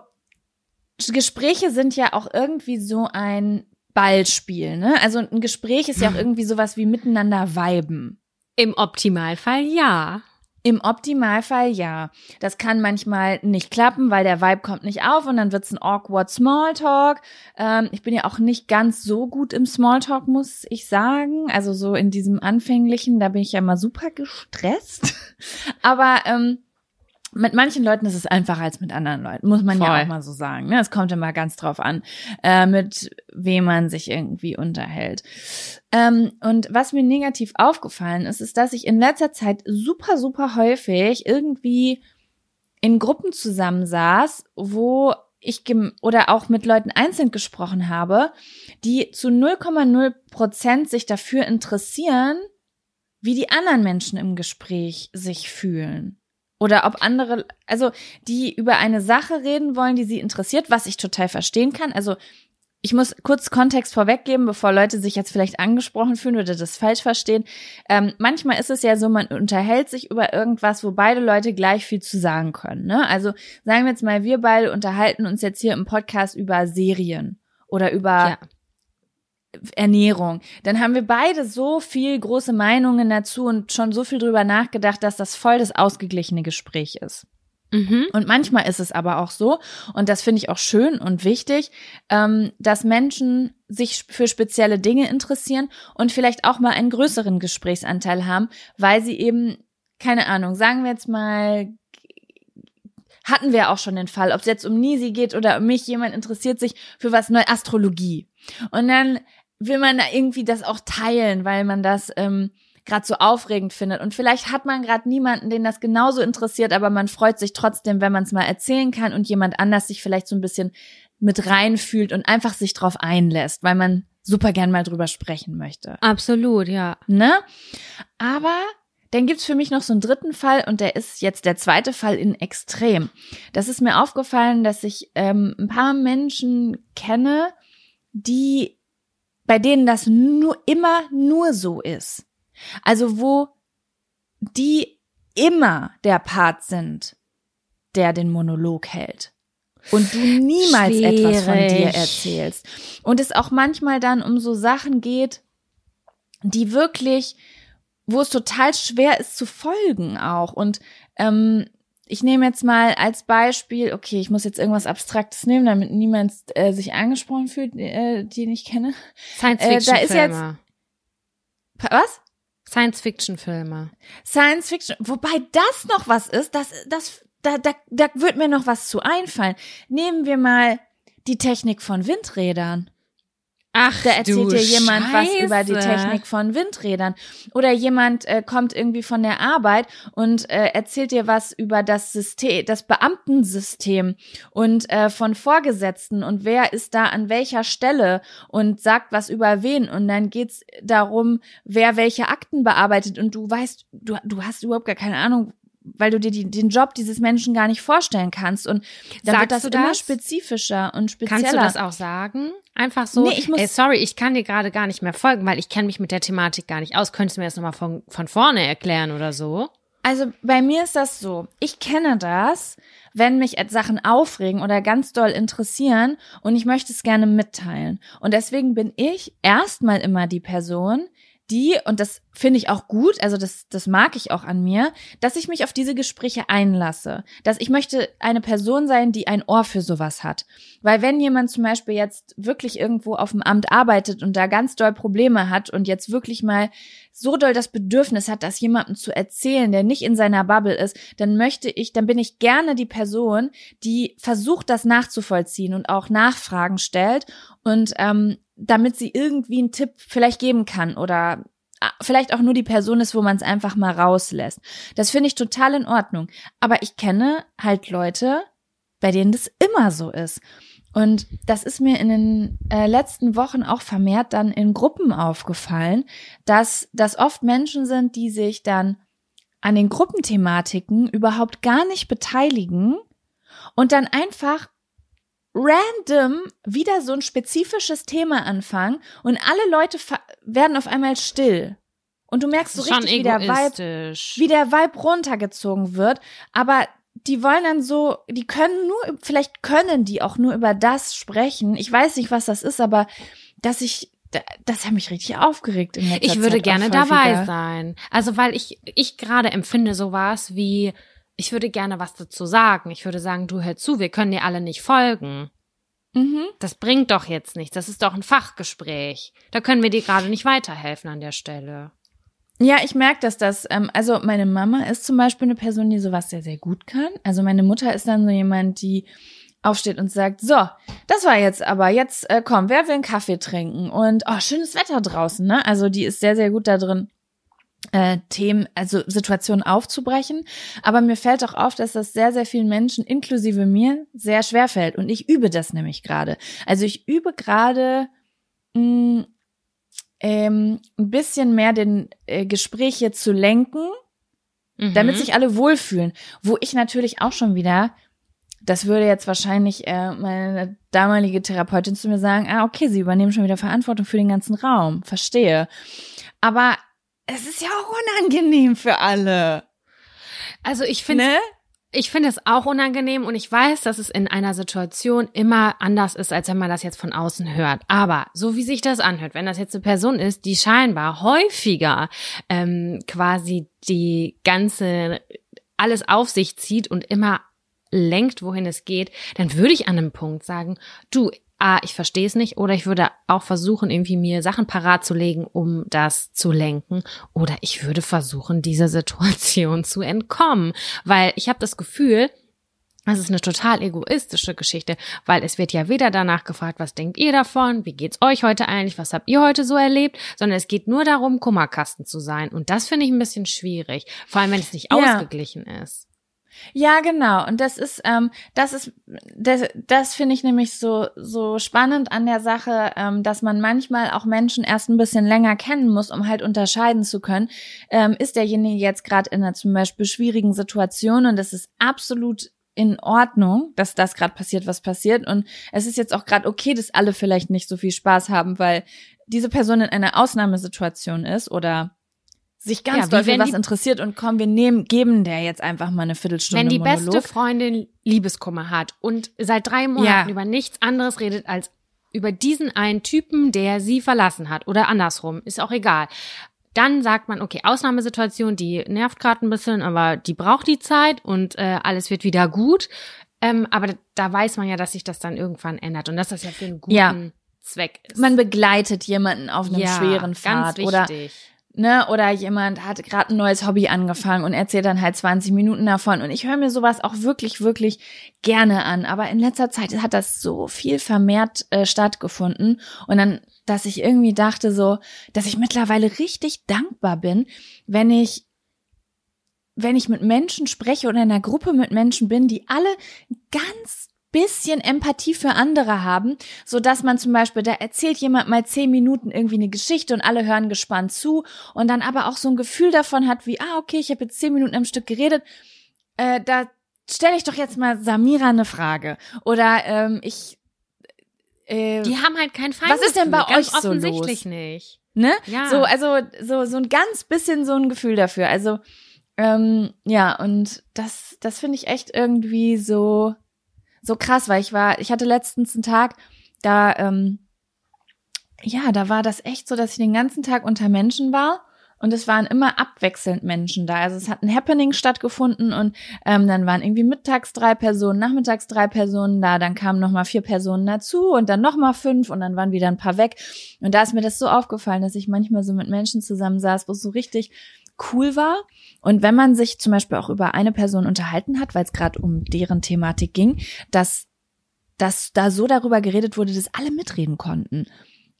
Gespräche sind ja auch irgendwie so ein Ballspiel, ne? Also ein Gespräch ist ja auch irgendwie sowas wie miteinander viben. Im Optimalfall ja. Im Optimalfall ja. Das kann manchmal nicht klappen, weil der Vibe kommt nicht auf und dann wird's ein awkward Smalltalk. Ähm, ich bin ja auch nicht ganz so gut im Smalltalk, muss ich sagen. Also so in diesem anfänglichen, da bin ich ja immer super gestresst. (laughs) Aber ähm, mit manchen Leuten ist es einfacher als mit anderen Leuten, muss man Voll. ja auch mal so sagen. Ne? Es kommt immer ganz drauf an, äh, mit wem man sich irgendwie unterhält. Ähm, und was mir negativ aufgefallen ist, ist, dass ich in letzter Zeit super, super häufig irgendwie in Gruppen zusammensaß, wo ich oder auch mit Leuten einzeln gesprochen habe, die zu 0,0 Prozent sich dafür interessieren, wie die anderen Menschen im Gespräch sich fühlen. Oder ob andere, also die über eine Sache reden wollen, die sie interessiert, was ich total verstehen kann. Also ich muss kurz Kontext vorweggeben, bevor Leute sich jetzt vielleicht angesprochen fühlen oder das falsch verstehen. Ähm, manchmal ist es ja so, man unterhält sich über irgendwas, wo beide Leute gleich viel zu sagen können. Ne? Also sagen wir jetzt mal, wir beide unterhalten uns jetzt hier im Podcast über Serien oder über Ja. Ernährung. Dann haben wir beide so viel große Meinungen dazu und schon so viel drüber nachgedacht, dass das voll das ausgeglichene Gespräch ist. Mhm. Und manchmal ist es aber auch so, und das finde ich auch schön und wichtig, ähm, dass Menschen sich für spezielle Dinge interessieren und vielleicht auch mal einen größeren Gesprächsanteil haben, weil sie eben, keine Ahnung, sagen wir jetzt mal, hatten wir auch schon den Fall, ob es jetzt um Nisi geht oder um mich, jemand interessiert sich für was neu Astrologie. Und dann will man da irgendwie das auch teilen, weil man das ähm, gerade so aufregend findet. Und vielleicht hat man gerade niemanden, den das genauso interessiert, aber man freut sich trotzdem, wenn man es mal erzählen kann und jemand anders sich vielleicht so ein bisschen mit reinfühlt und einfach sich drauf einlässt, weil man super gern mal drüber sprechen möchte. Absolut, ja. Ne? Aber dann gibt's für mich noch so einen dritten Fall und der ist jetzt der zweite Fall in Extrem. Das ist mir aufgefallen, dass ich ähm, ein paar Menschen kenne, die bei denen das nur immer nur so ist. Also wo die immer der Part sind, der den Monolog hält. Und du niemals etwas von dir Schwierig. erzählst. Und es auch manchmal dann um so Sachen geht, die wirklich, wo es total schwer ist zu folgen auch. Und ähm, ich nehme jetzt mal als Beispiel, okay, ich muss jetzt irgendwas Abstraktes nehmen, damit niemand äh, sich angesprochen fühlt, äh, den ich kenne. Science-Fiction-Filme. Pa- Was? Science-Fiction-Filme. Science Fiction, wobei das noch was ist, das, das, da, da, da wird mir noch was zu einfallen. Nehmen wir mal die Technik von Windrädern. Ach, Da erzählt dir jemand was über die Scheiße. Technik von Windrädern. Oder jemand äh, kommt irgendwie von der Arbeit und äh, erzählt dir was über das System, das Beamtensystem und äh, von Vorgesetzten und wer ist da an welcher Stelle und sagt was über wen. Und dann geht's darum, wer welche Akten bearbeitet und du weißt, du, du hast überhaupt gar keine Ahnung, weil du dir die, den Job dieses Menschen gar nicht vorstellen kannst. Und dann wird Sagst das, du immer das? spezifischer und spezieller. Kannst du das auch sagen? Einfach so. Nee, ich muss- Ey, sorry, ich kann dir gerade gar nicht mehr folgen, weil ich kenne mich mit der Thematik gar nicht aus. Könntest du mir das nochmal von, von vorne erklären oder so? Also bei mir ist das so. Ich kenne das, wenn mich Sachen aufregen oder ganz doll interessieren und ich möchte es gerne mitteilen. Und deswegen bin ich erstmal immer die Person, die, und das finde ich auch gut, also das, das mag ich auch an mir, dass ich mich auf diese Gespräche einlasse. Dass ich möchte eine Person sein, die ein Ohr für sowas hat. Weil wenn jemand zum Beispiel jetzt wirklich irgendwo auf dem Amt arbeitet und da ganz doll Probleme hat und jetzt wirklich mal so doll das Bedürfnis hat, das jemandem zu erzählen, der nicht in seiner Bubble ist, dann möchte ich, dann bin ich gerne die Person, die versucht, das nachzuvollziehen und auch Nachfragen stellt und ähm, damit sie irgendwie einen Tipp vielleicht geben kann oder vielleicht auch nur die Person ist, wo man es einfach mal rauslässt. Das finde ich total in Ordnung. Aber ich kenne halt Leute, bei denen das immer so ist. Und das ist mir in den äh, letzten Wochen auch vermehrt dann in Gruppen aufgefallen, dass das oft Menschen sind, die sich dann an den Gruppenthematiken überhaupt gar nicht beteiligen und dann einfach random wieder so ein spezifisches Thema anfangen und alle Leute werden auf einmal still. Und du merkst so richtig, wie der Vibe wie der Vibe runtergezogen wird, aber die wollen dann so, die können nur, vielleicht können die auch nur über das sprechen. Ich weiß nicht, was das ist, aber dass ich das hat mich richtig aufgeregt. In ich würde Zeit gerne dabei sein. Also weil ich ich gerade empfinde sowas wie ich würde gerne was dazu sagen. Ich würde sagen, du hör zu, wir können dir alle nicht folgen. Mhm. Das bringt doch jetzt nichts. Das ist doch ein Fachgespräch. Da können wir dir gerade nicht weiterhelfen an der Stelle. Ja, ich merke, dass das, ähm, also meine Mama ist zum Beispiel eine Person, die sowas sehr, sehr gut kann. Also meine Mutter ist dann so jemand, die aufsteht und sagt, so, das war jetzt aber, jetzt äh, komm, wer will einen Kaffee trinken? Und oh, schönes Wetter draußen, ne? Also die ist sehr, sehr gut da drin, äh, Themen, also Situationen aufzubrechen. Aber mir fällt auch auf, dass das sehr, sehr vielen Menschen, inklusive mir, sehr schwer fällt. Und ich übe das nämlich gerade. Also ich übe gerade mm, ähm, ein bisschen mehr den äh, Gespräche zu lenken, mhm. damit sich alle wohlfühlen. Wo ich natürlich auch schon wieder, das würde jetzt wahrscheinlich äh, meine damalige Therapeutin zu mir sagen, ah, okay, sie übernehmen schon wieder Verantwortung für den ganzen Raum. Verstehe. Aber es ist ja auch unangenehm für alle. Also ich finde, ne? ich finde es auch unangenehm und ich weiß, dass es in einer Situation immer anders ist, als wenn man das jetzt von außen hört. Aber so wie sich das anhört, wenn das jetzt eine Person ist, die scheinbar häufiger ähm, quasi die ganze alles auf sich zieht und immer lenkt, wohin es geht, dann würde ich an einem Punkt sagen, du, ah, ich verstehe es nicht, oder ich würde auch versuchen, irgendwie mir Sachen parat zu legen, um das zu lenken, oder ich würde versuchen, dieser Situation (laughs) zu entkommen, weil ich habe das Gefühl, das ist eine total egoistische Geschichte, weil es wird ja weder danach gefragt, was denkt ihr davon, wie geht's euch heute eigentlich, was habt ihr heute so erlebt, sondern es geht nur darum, Kummerkasten zu sein. Und das finde ich ein bisschen schwierig, vor allem wenn es nicht ja. ausgeglichen ist. Ja, genau. Und das ist, ähm, das ist, das, das finde ich nämlich so so spannend an der Sache, ähm, dass man manchmal auch Menschen erst ein bisschen länger kennen muss, um halt unterscheiden zu können, ähm, ist derjenige jetzt gerade in einer zum Beispiel schwierigen Situation und das ist absolut in Ordnung, dass das gerade passiert, was passiert. Und es ist jetzt auch gerade okay, dass alle vielleicht nicht so viel Spaß haben, weil diese Person in einer Ausnahmesituation ist oder sich ganz ja, doll für was interessiert und komm, wir nehmen, geben der jetzt einfach mal eine Viertelstunde Wenn die Monolog. beste Freundin Liebeskummer hat und seit drei Monaten ja. über nichts anderes redet als über diesen einen Typen, der sie verlassen hat oder andersrum, ist auch egal. Dann sagt man, okay, Ausnahmesituation, die nervt gerade ein bisschen, aber die braucht die Zeit und äh, alles wird wieder gut. Ähm, aber da weiß man ja, dass sich das dann irgendwann ändert und dass das ja für einen guten ja. Zweck ist. Man begleitet jemanden auf einem ja, schweren Pfad oder ne, oder jemand hat gerade ein neues Hobby angefangen und erzählt dann halt 20 Minuten davon. Und ich höre mir sowas auch wirklich, wirklich gerne an. Aber in letzter Zeit hat das so viel vermehrt äh, stattgefunden. Und dann, dass ich irgendwie dachte so, dass ich mittlerweile richtig dankbar bin, wenn ich wenn ich mit Menschen spreche oder in einer Gruppe mit Menschen bin, die alle ganz bisschen Empathie für andere haben, so dass man zum Beispiel, da erzählt jemand mal zehn Minuten irgendwie eine Geschichte und alle hören gespannt zu und dann aber auch so ein Gefühl davon hat, wie, ah, okay, ich habe jetzt zehn Minuten am Stück geredet, äh, da stelle ich doch jetzt mal Samira eine Frage. Oder ähm, ich äh, Die haben halt kein Feind. Was ist denn bei euch so offensichtlich los? nicht. Ne? Ja. So, also so, so ein ganz bisschen so ein Gefühl dafür. Also, ähm, ja, und das, das finde ich echt irgendwie so so krass, weil ich war, ich hatte letztens einen Tag, da, ähm, ja, da war das echt so, dass ich den ganzen Tag unter Menschen war und es waren immer abwechselnd Menschen da. Also es hat ein Happening stattgefunden und ähm, dann waren irgendwie mittags drei Personen, nachmittags drei Personen da, dann kamen nochmal vier Personen dazu und dann nochmal fünf und dann waren wieder ein paar weg. Und da ist mir das so aufgefallen, dass ich manchmal so mit Menschen zusammensaß, wo es so richtig cool war. Und wenn man sich zum Beispiel auch über eine Person unterhalten hat, weil es gerade um deren Thematik ging, dass, dass da so darüber geredet wurde, dass alle mitreden konnten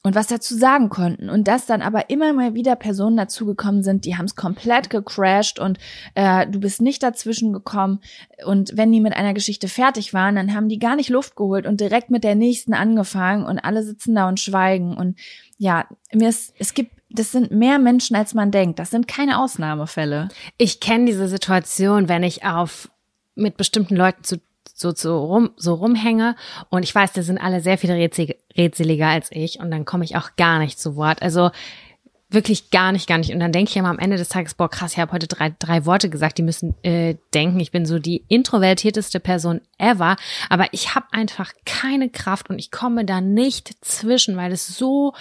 und was dazu sagen konnten und dass dann aber immer mal wieder Personen dazugekommen sind, die haben es komplett gecrashed und äh, du bist nicht dazwischen gekommen und wenn die mit einer Geschichte fertig waren, dann haben die gar nicht Luft geholt und direkt mit der nächsten angefangen und alle sitzen da und schweigen und ja, mir ist, es gibt das sind mehr Menschen, als man denkt. Das sind keine Ausnahmefälle. Ich kenne diese Situation, wenn ich auf mit bestimmten Leuten zu so, so, rum, so rumhänge und ich weiß, die sind alle sehr viel rätseliger als ich und dann komme ich auch gar nicht zu Wort. Also Wirklich gar nicht, gar nicht. Und dann denke ich immer am Ende des Tages, boah, krass, ich habe heute drei, drei Worte gesagt, die müssen äh, denken, ich bin so die introvertierteste Person ever. Aber ich habe einfach keine Kraft und ich komme da nicht zwischen, weil es so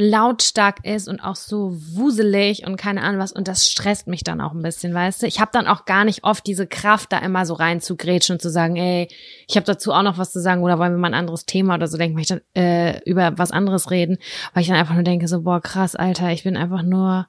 lautstark ist und auch so wuselig und keine Ahnung was. Und das stresst mich dann auch ein bisschen, weißt du? Ich habe dann auch gar nicht oft diese Kraft, da immer so rein zu grätschen und zu sagen, ey, ich habe dazu auch noch was zu sagen oder wollen wir mal ein anderes Thema oder so, denke ich dann äh, über was anderes reden, weil ich dann einfach nur denke, so, boah, krass, Alter, ich bin einfach nur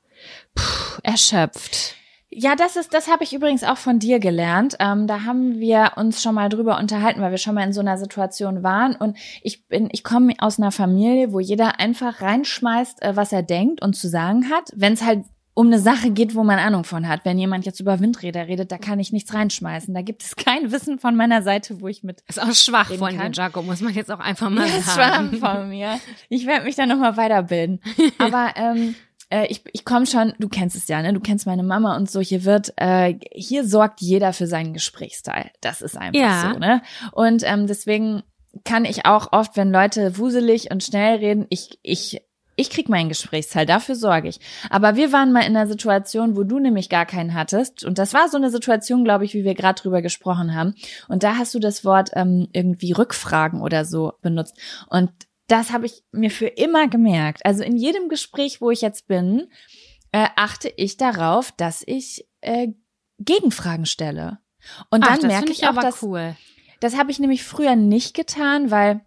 pff, erschöpft. Ja, das ist, das habe ich übrigens auch von dir gelernt. Ähm, da haben wir uns schon mal drüber unterhalten, weil wir schon mal in so einer Situation waren. Und ich bin, ich komme aus einer Familie, wo jeder einfach reinschmeißt, äh, was er denkt und zu sagen hat. Wenn es halt um eine Sache geht, wo man Ahnung von hat. Wenn jemand jetzt über Windräder redet, da kann ich nichts reinschmeißen. Da gibt es kein Wissen von meiner Seite, wo ich mit. Ist auch schwach von dir, Jaco, muss man jetzt auch einfach mal (laughs) ja, sagen. Schwach von mir. Ich werde mich dann nochmal weiterbilden. (laughs) Aber ähm, äh, ich, ich komme schon, du kennst es ja, ne? Du kennst meine Mama und so. Hier wird, äh, hier sorgt jeder für seinen Gesprächsteil. Das ist einfach Ja. so, ne? Und ähm, deswegen kann ich auch oft, wenn Leute wuselig und schnell reden, ich, ich, ich krieg meinen Gesprächsteil, dafür sorge ich. Aber wir waren mal in einer Situation, wo du nämlich gar keinen hattest. Und das war so eine Situation, glaube ich, wie wir gerade drüber gesprochen haben. Und da hast du das Wort ähm, irgendwie Rückfragen oder so benutzt. Und das habe ich mir für immer gemerkt. Also in jedem Gespräch, wo ich jetzt bin, äh, achte ich darauf, dass ich äh, Gegenfragen stelle. Und Ach, dann das merke find ich auch, aber dass cool. das habe ich nämlich früher nicht getan, weil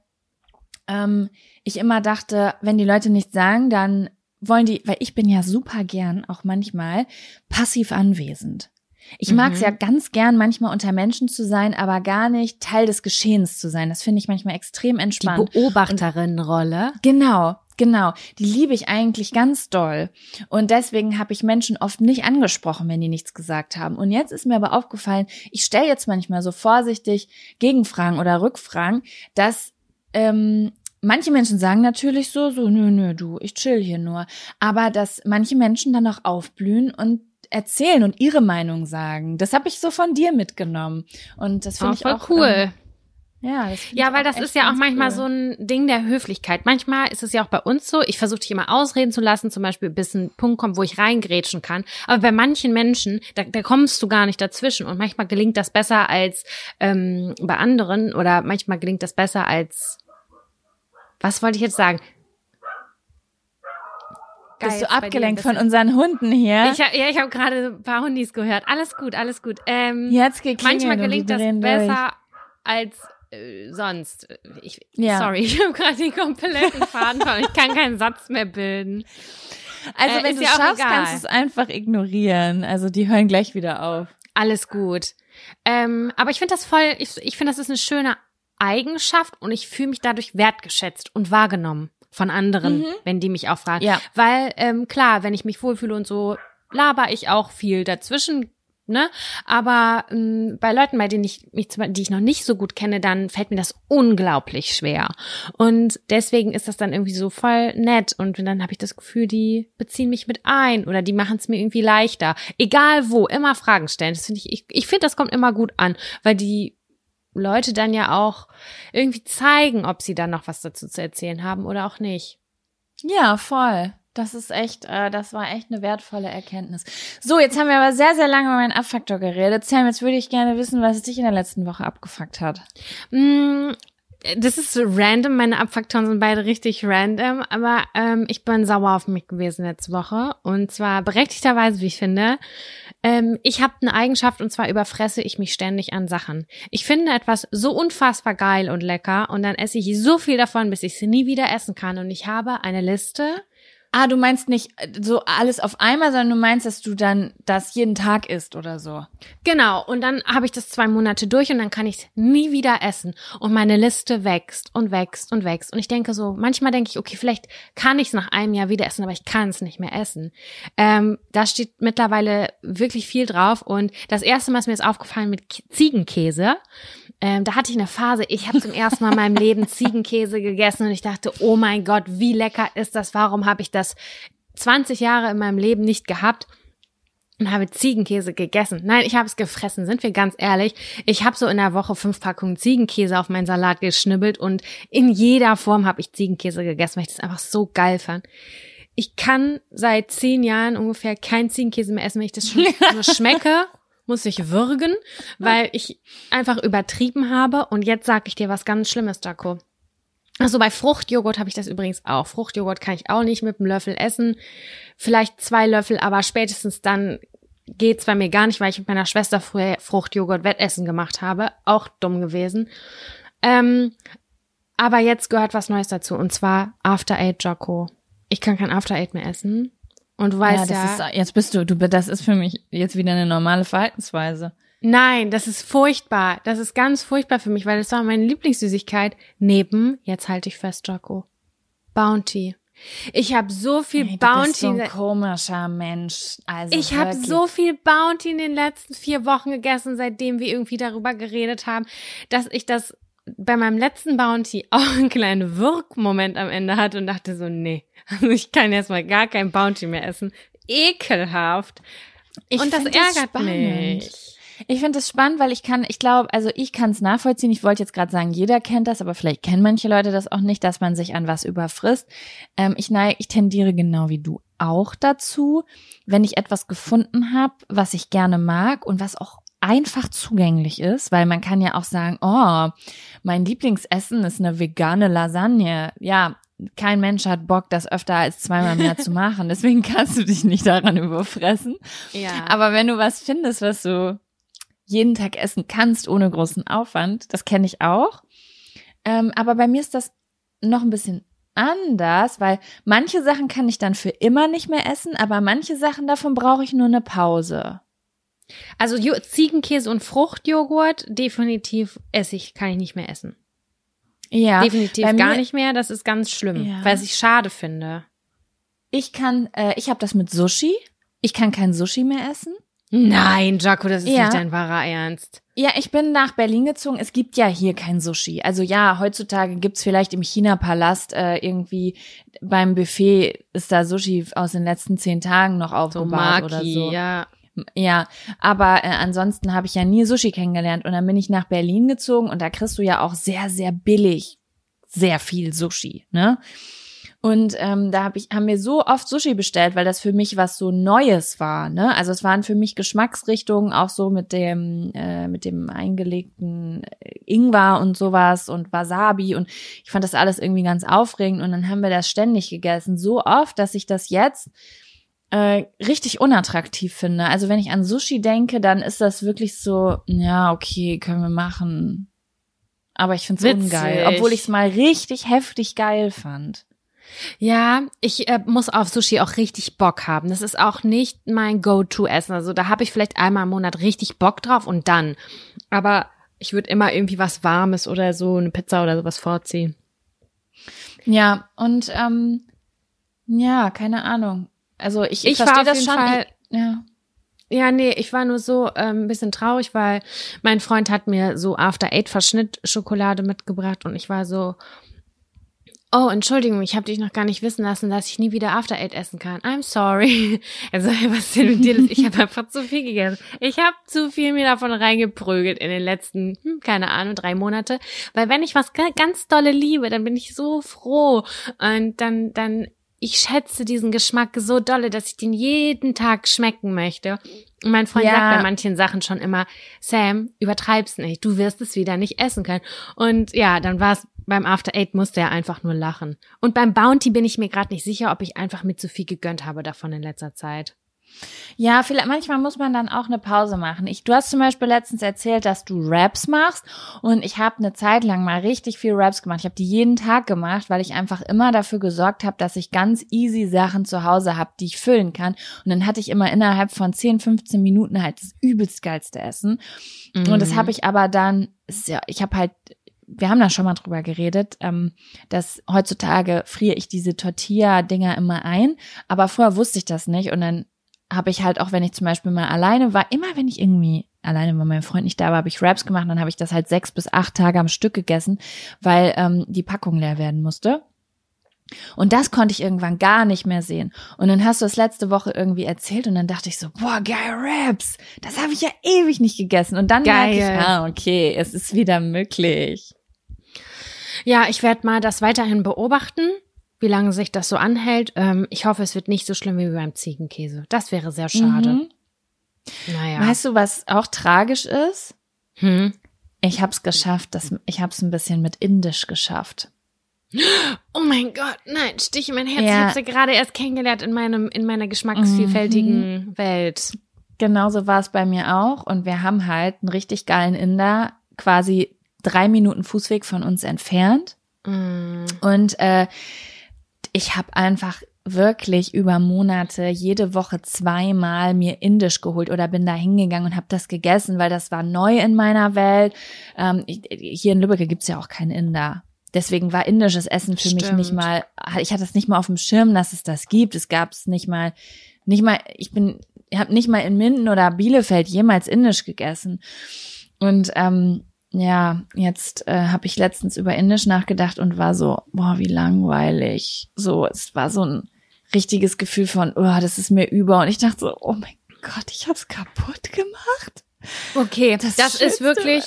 ähm, ich immer dachte, wenn die Leute nichts sagen, dann wollen die, weil ich bin ja super gern, auch manchmal, passiv anwesend. Ich mag es Mhm. ja ganz gern, manchmal unter Menschen zu sein, aber gar nicht Teil des Geschehens zu sein. Das finde ich manchmal extrem Die entspannt. Beobachterinnenrolle. Genau, genau. Die liebe ich eigentlich ganz doll. Und deswegen habe ich Menschen oft nicht angesprochen, wenn die nichts gesagt haben. Und jetzt ist mir aber aufgefallen, ich stelle jetzt manchmal so vorsichtig Gegenfragen oder Rückfragen, dass ähm, manche Menschen sagen natürlich so, so, nö, nö, du, ich chill hier nur. Aber dass manche Menschen dann auch aufblühen und erzählen und ihre Meinung sagen. Das habe ich so von dir mitgenommen. Und das finde Oh, ich auch cool. Ähm, ja, Ja, weil das ist ja auch manchmal cool. so ein Ding der Höflichkeit. Manchmal ist es ja auch bei uns so, ich versuche dich immer ausreden zu lassen, zum Beispiel bis ein Punkt kommt, wo ich reingrätschen kann. Aber bei manchen Menschen, da, da kommst du gar nicht dazwischen. Und manchmal gelingt das besser als ähm, bei anderen oder manchmal gelingt das besser als was wollte ich jetzt sagen? Bist du abgelenkt von unseren Hunden hier? Ich, hab- ja, ich habe gerade ein paar Hundis gehört. Alles gut, alles gut. Ähm, Jetzt geklingelt manchmal gelingt das besser als äh, sonst. Ich, Ja. Sorry, (laughs) ich habe gerade den kompletten Faden verloren. Ich kann keinen Satz mehr bilden. Durch. Also Äh, wenn du ja schaffst, egal. kannst du es einfach ignorieren. Also die hören gleich wieder auf. Alles gut. Ähm, aber ich finde das voll, ich, ich finde, das ist eine schöne Eigenschaft und ich fühle mich dadurch wertgeschätzt und wahrgenommen von anderen, Mhm. wenn die mich auch fragen. Ja. Weil, ähm, klar, wenn ich mich wohlfühle und so, laber ich auch viel dazwischen, ne? Aber ähm, bei Leuten, bei denen ich mich, zum- die ich noch nicht so gut kenne, dann fällt mir das unglaublich schwer. Und deswegen ist das dann irgendwie so voll nett. Und dann habe ich das Gefühl, die beziehen mich mit ein oder die machen es mir irgendwie leichter. Egal wo, immer Fragen stellen. Das finde ich, ich, ich finde, das kommt immer gut an, weil die Leute dann ja auch irgendwie zeigen, ob sie dann noch was dazu zu erzählen haben oder auch nicht. Ja, voll. Das ist echt, äh, das war echt eine wertvolle Erkenntnis. So, jetzt haben wir aber sehr, sehr lange über meinen Abfaktor geredet. Sam, jetzt würde ich gerne wissen, was dich in der letzten Woche abgefuckt hat. Mm, Das ist random, meine Abfaktoren sind beide richtig random, aber ähm, ich bin sauer auf mich gewesen letzte Woche und zwar berechtigterweise, wie ich finde. Ähm, ich habe eine Eigenschaft und zwar überfresse ich mich ständig an Sachen. Ich finde etwas so unfassbar geil und lecker und dann esse ich so viel davon, bis ich es nie wieder essen kann und ich habe eine Liste Ah, du meinst nicht äh, so alles auf einmal, sondern du meinst, dass du dann das jeden Tag isst oder so. Genau, und dann habe ich das zwei Monate durch und dann kann ich nie wieder essen. Und meine Liste wächst und wächst und wächst. Und ich denke so, manchmal denke ich, okay, vielleicht kann ich es nach einem Jahr wieder essen, aber ich kann es nicht mehr essen. Ähm, da steht mittlerweile wirklich viel drauf. Und das erste Mal ist mir jetzt aufgefallen mit Ziegenkäse. Ähm, da hatte ich eine Phase, ich habe zum ersten Mal in meinem Leben Ziegenkäse gegessen und ich dachte, oh mein Gott, wie lecker ist das? Warum habe ich das 20 Jahre in meinem Leben nicht gehabt? und habe Ziegenkäse gegessen. Nein, ich habe es gefressen, sind wir ganz ehrlich. Ich habe so in der Woche fünf Packungen Ziegenkäse auf meinen Salat geschnibbelt und in jeder Form habe ich Ziegenkäse gegessen, weil ich das einfach so geil fand. ich kann seit zehn Jahren ungefähr kein Ziegenkäse mehr essen, wenn ich das schon (laughs) nur schmecke. Muss ich würgen, weil ich einfach übertrieben habe. Und jetzt sag ich dir was ganz Schlimmes, Jaco. Also bei Fruchtjoghurt habe ich das übrigens auch. Fruchtjoghurt kann ich auch nicht mit einem Löffel essen. Vielleicht zwei Löffel, aber spätestens dann geht's bei mir gar nicht, weil ich mit meiner Schwester früher Fruchtjoghurt Wettessen gemacht habe. Auch dumm gewesen. Ähm, aber jetzt gehört was Neues dazu und zwar After Eight Jocko. Ich kann kein After Eight mehr essen. Und du weißt ja, ja ist, jetzt bist du, du, das ist für mich jetzt wieder eine normale Verhaltensweise. Nein, das ist furchtbar. Das ist ganz furchtbar für mich, weil das war meine Lieblingssüßigkeit. Neben, jetzt halte ich fest, Jocko, Bounty. Ich habe so viel hey, Bounty. Du bist so ein komischer Mensch. Also ich habe so viel Bounty in den letzten vier Wochen gegessen, seitdem wir irgendwie darüber geredet haben, dass ich das bei meinem letzten Bounty (laughs) auch einen kleinen Wirkmoment am Ende hatte und dachte so, nee, also ich kann jetzt mal gar kein Bounty mehr essen. Ekelhaft. Ich und das ärgert das mich. Ich finde es spannend, weil ich kann, ich glaube, also ich kann es nachvollziehen. Ich wollte jetzt gerade sagen, jeder kennt das, aber vielleicht kennen manche Leute das auch nicht, dass man sich an was überfrisst. Ähm, ich neige, ich tendiere genau wie du auch dazu, wenn ich etwas gefunden habe, was ich gerne mag und was auch einfach zugänglich ist, weil man kann ja auch sagen, oh, mein Lieblingsessen ist eine vegane Lasagne. Ja, kein Mensch hat Bock, das öfter als zweimal mehr zu (laughs) machen. Deswegen kannst du dich nicht daran überfressen. Ja. Aber wenn du was findest, was du jeden Tag essen kannst ohne großen Aufwand, das kenne ich auch. Ähm, aber bei mir ist das noch ein bisschen anders, weil manche Sachen kann ich dann für immer nicht mehr essen, aber manche Sachen davon brauche ich nur eine Pause. Also Ziegenkäse und Fruchtjoghurt definitiv esse ich, kann ich nicht mehr essen. Ja. Definitiv gar mir, nicht mehr. Das ist ganz schlimm, ja. weil ich schade finde. Ich kann, äh, ich habe das mit Sushi. Ich kann kein Sushi mehr essen. Nein, Jaco, das ist ja. nicht dein wahrer Ernst. Ja, ich bin nach Berlin gezogen. Es gibt ja hier kein Sushi. Also ja, heutzutage gibt's vielleicht im China-Palast äh, irgendwie beim Buffet ist da Sushi aus den letzten zehn Tagen noch aufgebaut so oder so. Ja. Ja, aber äh, ansonsten habe ich ja nie Sushi kennengelernt und dann bin ich nach Berlin gezogen und da kriegst du ja auch sehr, sehr billig sehr viel Sushi, ne? Und ähm, da hab ich, haben wir so oft Sushi bestellt, weil das für mich was so Neues war. Ne? Also es waren für mich Geschmacksrichtungen, auch so mit dem, äh, mit dem eingelegten Ingwer und sowas und Wasabi. Und ich fand das alles irgendwie ganz aufregend. Und dann haben wir das ständig gegessen. So oft, dass ich das jetzt äh, richtig unattraktiv finde. Also wenn ich an Sushi denke, dann ist das wirklich so, ja, okay, können wir machen. Aber ich finde es ungeil, obwohl ich es mal richtig heftig geil fand. Ja, ich äh, muss auf Sushi auch richtig Bock haben. Das ist auch nicht mein Go-To-Essen. Also da habe ich vielleicht einmal im Monat richtig Bock drauf und dann. Aber ich würde immer irgendwie was Warmes oder so, eine Pizza oder sowas vorziehen. Ja, und ähm, ja, keine Ahnung. Also ich, ich verstehe das schon. Fall, ich, ja. Ja, nee, ich war nur so ähm, ein bisschen traurig, weil mein Freund hat mir so After Eight Verschnitt Schokolade mitgebracht und ich war so, Oh, Entschuldigung, ich habe dich noch gar nicht wissen lassen, dass ich nie wieder After Eight essen kann. I'm sorry. (laughs) Also, was ist denn mit dir? Ich habe einfach zu viel gegessen. Ich habe zu viel mir davon reingeprügelt in den letzten, hm, keine Ahnung, drei Monate. Weil wenn ich was ganz dolle liebe, dann bin ich so froh. Und dann, dann, ich schätze diesen Geschmack so dolle, dass ich den jeden Tag schmecken möchte. Und mein Freund ja. sagt bei manchen Sachen schon immer, Sam, übertreib's nicht, du wirst es wieder nicht essen können. Und ja, dann war es beim After Eight musste er einfach nur lachen. Und beim Bounty bin ich mir gerade nicht sicher, ob ich einfach mit zu viel gegönnt habe davon in letzter Zeit. Ja, vielleicht manchmal muss man dann auch eine Pause machen. Ich, du hast zum Beispiel letztens erzählt, dass du Raps machst und ich habe eine Zeit lang mal richtig viel Raps gemacht. Ich habe die jeden Tag gemacht, weil ich einfach immer dafür gesorgt habe, dass ich ganz easy Sachen zu Hause habe, die ich füllen kann. Und dann hatte ich immer innerhalb von 10, 15 Minuten halt das übelst geilste Essen. Mhm. Und das mhm. habe ich aber dann, ja, ich habe halt wir haben da schon mal drüber geredet, ähm, dass heutzutage friere ich diese Tortilla-Dinger immer ein, aber vorher wusste ich das nicht und dann habe ich halt auch, wenn ich zum Beispiel mal alleine war, immer wenn ich irgendwie alleine, weil mein Freund nicht da war, habe ich Wraps gemacht, dann habe ich das halt sechs bis acht Tage am Stück gegessen, weil ähm, die Packung leer werden musste. Und das konnte ich irgendwann gar nicht mehr sehen. Und dann hast du es letzte Woche irgendwie erzählt und dann dachte ich so, boah, geil Raps. Das habe ich ja ewig nicht gegessen. Und dann geil. merke ich, ah, okay, es ist wieder möglich. Ja, ich werde mal das weiterhin beobachten, wie lange sich das so anhält. Ähm, ich hoffe, es wird nicht so schlimm wie beim Ziegenkäse. Das wäre sehr schade. Mhm. Naja. Weißt du, was auch tragisch ist? hm? Ich habe es geschafft, das, ich habe es ein bisschen mit Indisch geschafft. (gasps) Oh mein Gott, nein, Stich in mein Herz. Ja. Ich habe sie gerade erst kennengelernt in meinem in meiner geschmacksvielfältigen Mhm. Welt. Genauso war es bei mir auch. Und wir haben halt einen richtig geilen Inder, quasi drei Minuten Fußweg von uns entfernt. Mm. Und äh, ich habe einfach wirklich über Monate jede Woche zweimal mir Indisch geholt oder bin da hingegangen und habe das gegessen, weil das war neu in meiner Welt. Ähm, hier in Lübeck gibt's ja auch keinen Inder. Deswegen war indisches Essen für mich Stimmt. nicht mal, ich hatte es nicht mal auf dem Schirm, dass es das gibt. Es gab es nicht mal, nicht mal, ich bin, ich habe nicht mal in Minden oder Bielefeld jemals Indisch gegessen. Und ähm, ja, jetzt äh, habe ich letztens über Indisch nachgedacht und war so, boah, wie langweilig. So, es war so ein richtiges Gefühl von, oh, das ist mir über. Und ich dachte so, oh mein Gott, ich hab's kaputt gemacht. Okay, das, ist Schönste wirklich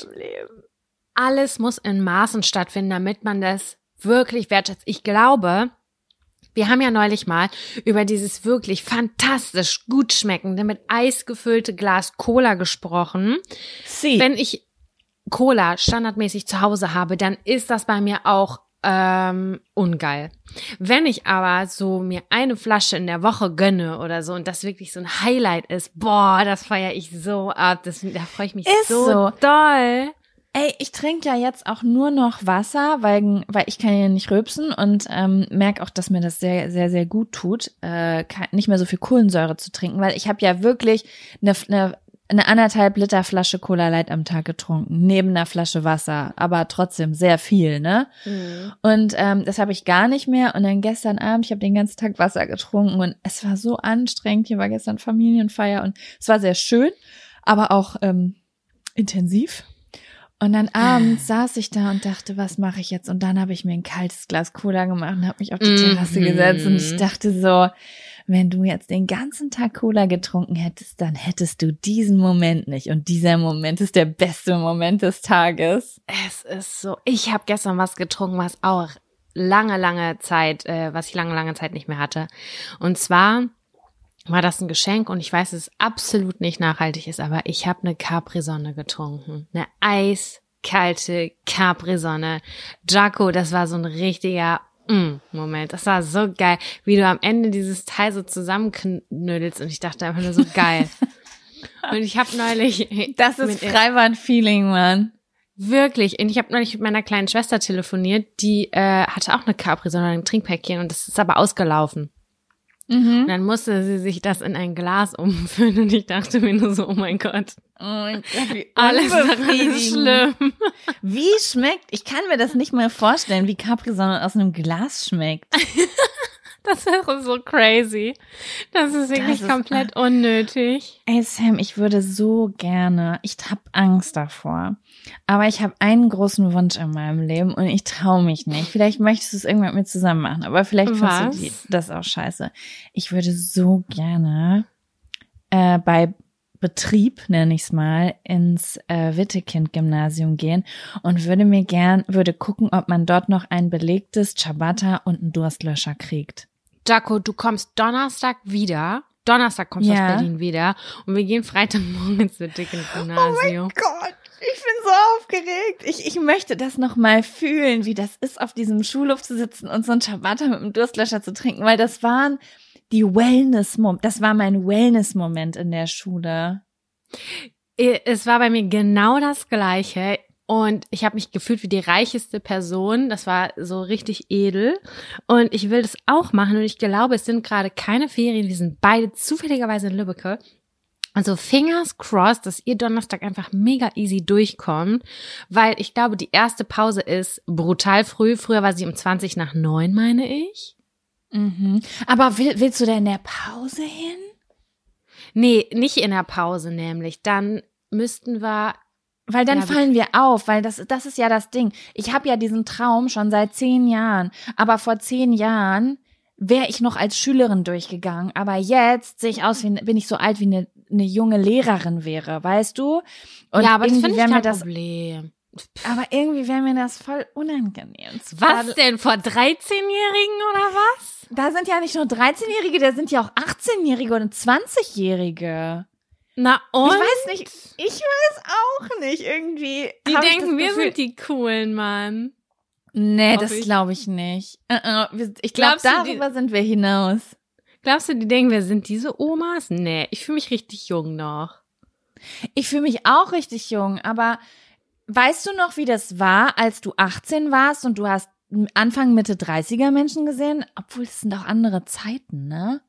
alles muss in Maßen stattfinden, damit man das wirklich wertschätzt. Ich glaube, wir haben ja neulich mal über dieses wirklich fantastisch gut schmeckende mit Eis gefüllte Glas Cola gesprochen. Sie. Wenn ich Cola standardmäßig zu Hause habe, dann ist das bei mir auch ähm, ungeil. Wenn ich aber so mir eine Flasche in der Woche gönne oder so und das wirklich so ein Highlight ist, boah, das feiere ich so ab. Das, da freue ich mich Ist so, so. doll. Ey, ich trinke ja jetzt auch nur noch Wasser, weil, weil ich kann ja nicht rülpsen und ähm, merke auch, dass mir das sehr, sehr, sehr gut tut, äh, nicht mehr so viel Kohlensäure zu trinken, weil ich habe ja wirklich eine, eine, eine anderthalb Liter Flasche Cola Light am Tag getrunken, neben einer Flasche Wasser, aber trotzdem sehr viel, ne? Und ähm, das habe ich gar nicht mehr. Und dann gestern Abend, ich habe den ganzen Tag Wasser getrunken und es war so anstrengend. Hier war gestern Familienfeier und es war sehr schön, aber auch ähm, intensiv. Und dann abends saß ich da und dachte, was mache ich jetzt? Und dann habe ich mir ein kaltes Glas Cola gemacht und habe mich auf die Terrasse Mhm. gesetzt und ich dachte so, wenn du jetzt den ganzen Tag Cola getrunken hättest, dann hättest du diesen Moment nicht. Und dieser Moment ist der beste Moment des Tages. Es ist so. Ich habe gestern was getrunken, was auch lange, lange Zeit, äh, was ich lange, lange Zeit nicht mehr hatte. Und zwar war das ein Geschenk und ich weiß, dass es absolut nicht nachhaltig ist, aber ich habe eine Capri-Sonne getrunken. Eine eiskalte Capri-Sonne. Jaco, das war so ein richtiger mm, Moment. Das war so geil, wie du am Ende dieses Teil so zusammenknödelst und ich dachte einfach nur so (laughs) geil. und ich habe neulich Das ist Freibad-Feeling, Mann. Wirklich. Und ich habe neulich mit meiner kleinen Schwester telefoniert, die äh, hatte auch eine Capri, sondern ein Trinkpäckchen und das ist aber ausgelaufen. Mhm. Und dann musste sie sich das in ein Glas (laughs) umfüllen und ich dachte mir nur so, oh mein Gott, Oh wie (laughs) alles ist schlimm. Wie schmeckt, ich kann mir das nicht mal vorstellen, wie Capri-Sonne aus einem Glas schmeckt. (laughs) Das wäre so crazy. Das ist wirklich Das ist- komplett unnötig. Ey Sam, ich würde so gerne, ich hab Angst davor, aber ich habe einen großen Wunsch in meinem Leben und ich traue mich nicht. Vielleicht möchtest du es irgendwann mit mir zusammen machen, aber vielleicht findest du das auch scheiße. Ich würde so gerne äh, bei Betrieb, nenne ich es mal, ins äh, Wittekind-Gymnasium gehen und würde mir gern, würde gucken, ob man dort noch ein belegtes Ciabatta und einen Durstlöscher kriegt. Jaco, du kommst Donnerstag wieder. Donnerstag kommst du Ja. aus Berlin wieder und wir gehen Freitagmorgen ins Wittigen-Gymnasium. Gott, ich bin so aufgeregt. Ich, ich möchte das noch mal fühlen, wie das ist, auf diesem Schulhof zu sitzen und so ein Ciabatta mit einem Durstlöscher zu trinken, weil das waren die Wellness, das war mein Wellness-Moment in der Schule. Es war bei mir genau das Gleiche. Und ich habe mich gefühlt wie die reicheste Person. Das war so richtig edel. Und ich will das auch machen. Und ich glaube, es sind gerade keine Ferien. Wir sind beide zufälligerweise in Lübbecke. Also fingers crossed, dass ihr Donnerstag einfach mega easy durchkommt. Weil ich glaube, die erste Pause ist brutal früh. Früher war sie um 20 nach 9, meine ich. Mhm. Aber will, willst du da in der Pause hin? Nee, nicht in der Pause nämlich. Dann müssten wir Weil dann Ja, fallen wir auf, weil das, das ist ja das Ding. Ich habe ja diesen Traum schon seit zehn Jahren, aber vor zehn Jahren wäre ich noch als Schülerin durchgegangen. Aber jetzt sehe ich aus, wie, bin ich so alt wie eine, eine junge Lehrerin wäre, weißt du? Und ja, aber das finde ich kein das Problem. Aber irgendwie wäre mir das voll unangenehm. Was denn, vor 13-Jährigen oder was? Da sind ja nicht nur 13-Jährige, da sind ja auch 18-Jährige und 20-Jährige. Na und? Ich weiß nicht, ich weiß auch nicht, irgendwie. Die denken, wir sind die coolen, Mann. Nee, das glaube ich nicht. Äh, äh, Ich glaube, die- darüber sind wir hinaus. Glaubst du, die denken, wir sind diese Omas? Nee, ich fühle mich richtig jung noch. Ich fühle mich auch richtig jung, aber weißt du noch, wie das war, als du 18 warst und du hast Anfang, Mitte 30er Menschen gesehen? Obwohl, es sind auch andere Zeiten, ne?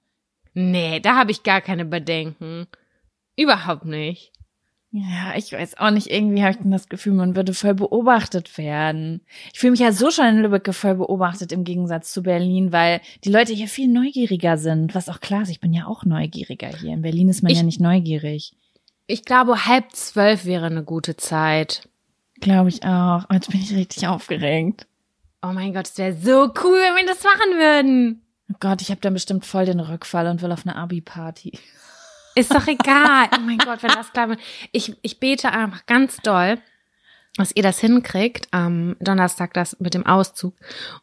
Nee, da habe ich gar keine Bedenken. Überhaupt nicht. Ja, ich weiß auch nicht, irgendwie habe ich dann das Gefühl, man würde voll beobachtet werden. Ich fühle mich ja so schon in Lübeck voll beobachtet im Gegensatz zu Berlin, weil die Leute hier viel neugieriger sind, was auch klar ist, ich bin ja auch neugieriger hier. In Berlin ist man Ich- ja nicht neugierig. Ich glaube, halb zwölf wäre eine gute Zeit. Glaube ich auch. Jetzt bin ich richtig aufgeregt. Oh mein Gott, es wäre so cool, wenn wir das machen würden. Oh Gott, ich habe dann bestimmt voll den Rückfall und will auf eine Abi-Party. Ist doch egal. Oh mein Gott, wenn das klappt. Ich, ich bete einfach ganz doll, dass ihr das hinkriegt am Donnerstag, das mit dem Auszug.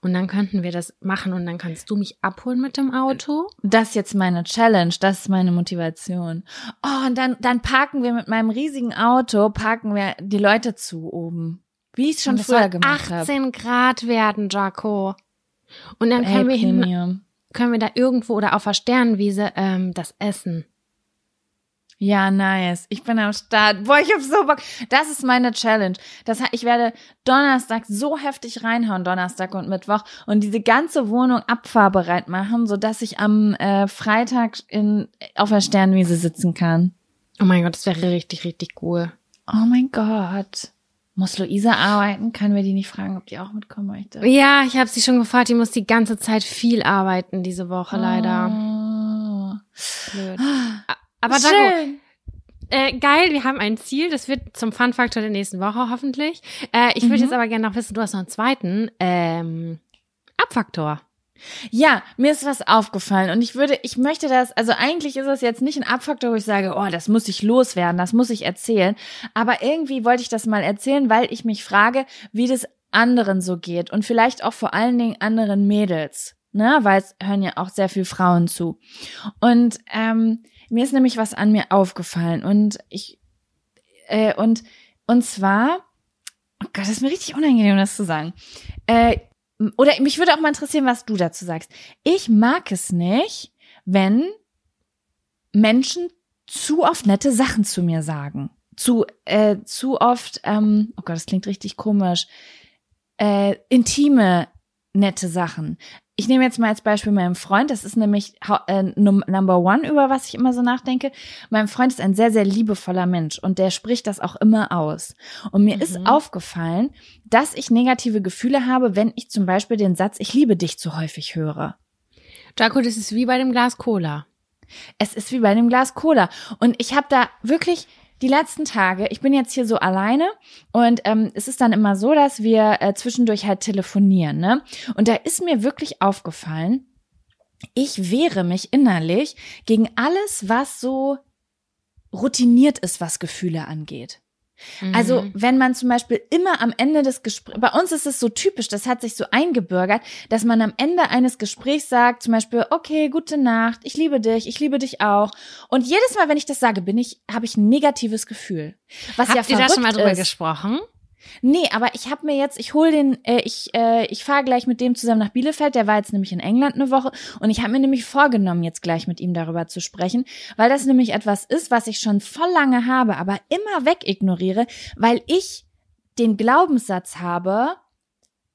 Und dann könnten wir das machen und dann kannst du mich abholen mit dem Auto. Das ist jetzt meine Challenge, das ist meine Motivation. Oh, und dann, dann parken wir mit meinem riesigen Auto, parken wir die Leute zu oben. Wie ich es schon früher gemacht habe. 18 Grad werden, Jaco. Und dann können wir, hin, können wir da irgendwo oder auf der Sternenwiese ähm, das essen. Ja, nice. Ich bin am Start. Boah, ich hab so Bock. Das ist meine Challenge. Das, ich werde Donnerstag so heftig reinhauen, Donnerstag und Mittwoch, und diese ganze Wohnung abfahrbereit machen, sodass ich am äh, Freitag in, auf der Sternwiese sitzen kann. Oh mein Gott, das wäre richtig, richtig cool. Oh mein Gott. Muss Luisa arbeiten? Können wir die nicht fragen, ob die auch mitkommen möchte? Ja, ich habe sie schon gefragt, die muss die ganze Zeit viel arbeiten diese Woche leider. Oh. Blöd. Aber Jaco, Schön. äh, geil, wir haben ein Ziel. Das wird zum Fun-Faktor der nächsten Woche hoffentlich. Äh, ich würde Mhm. jetzt aber gerne noch wissen, du hast noch einen zweiten ähm, Abfaktor. Ja, mir ist was aufgefallen und ich würde, ich möchte das, also eigentlich ist es jetzt nicht ein Abfaktor, wo ich sage, oh, das muss ich loswerden, das muss ich erzählen, aber irgendwie wollte ich das mal erzählen, weil ich mich frage, wie das anderen so geht und vielleicht auch vor allen Dingen anderen Mädels, ne, weil es hören ja auch sehr viel Frauen zu. Und ähm, mir ist nämlich was an mir aufgefallen und ich äh, und und zwar, oh Gott, das ist mir richtig unangenehm, das zu sagen. Äh, oder mich würde auch mal interessieren, was du dazu sagst. Ich mag es nicht, wenn Menschen zu oft nette Sachen zu mir sagen. Zu, äh, zu oft, ähm, oh Gott, das klingt richtig komisch, äh, intime, nette Sachen. Ich nehme jetzt mal als Beispiel meinen Freund, das ist nämlich äh, num Number One, über was ich immer so nachdenke. Mein Freund ist ein sehr, sehr liebevoller Mensch und der spricht das auch immer aus. Und mir ist Mhm. aufgefallen, dass ich negative Gefühle habe, wenn ich zum Beispiel den Satz Ich liebe dich zu häufig höre. Jaco, das ist wie bei dem Glas Cola. Es ist wie bei einem Glas Cola. Und ich habe da wirklich die letzten Tage, ich bin jetzt hier so alleine und ähm, es ist dann immer so, dass wir äh, zwischendurch halt telefonieren, ne? Und da ist mir wirklich aufgefallen, ich wehre mich innerlich gegen alles, was so routiniert ist, was Gefühle angeht. Also, Mhm. wenn man zum Beispiel immer am Ende des Gesprächs, bei uns ist es so typisch, das hat sich so eingebürgert, dass man am Ende eines Gesprächs sagt, zum Beispiel, okay, gute Nacht, ich liebe dich, ich liebe dich auch. Und jedes Mal, wenn ich das sage, bin ich, habe ich ein negatives Gefühl. Was ja Habt ihr da schon mal drüber ist. gesprochen? Nee, aber ich habe mir jetzt, ich hol den, äh, ich, äh, ich fahre gleich mit dem zusammen nach Bielefeld. Der war jetzt nämlich in England eine Woche und ich habe mir nämlich vorgenommen, jetzt gleich mit ihm darüber zu sprechen, weil das nämlich etwas ist, was ich schon voll lange habe, aber immer wegignoriere, weil ich den Glaubenssatz habe,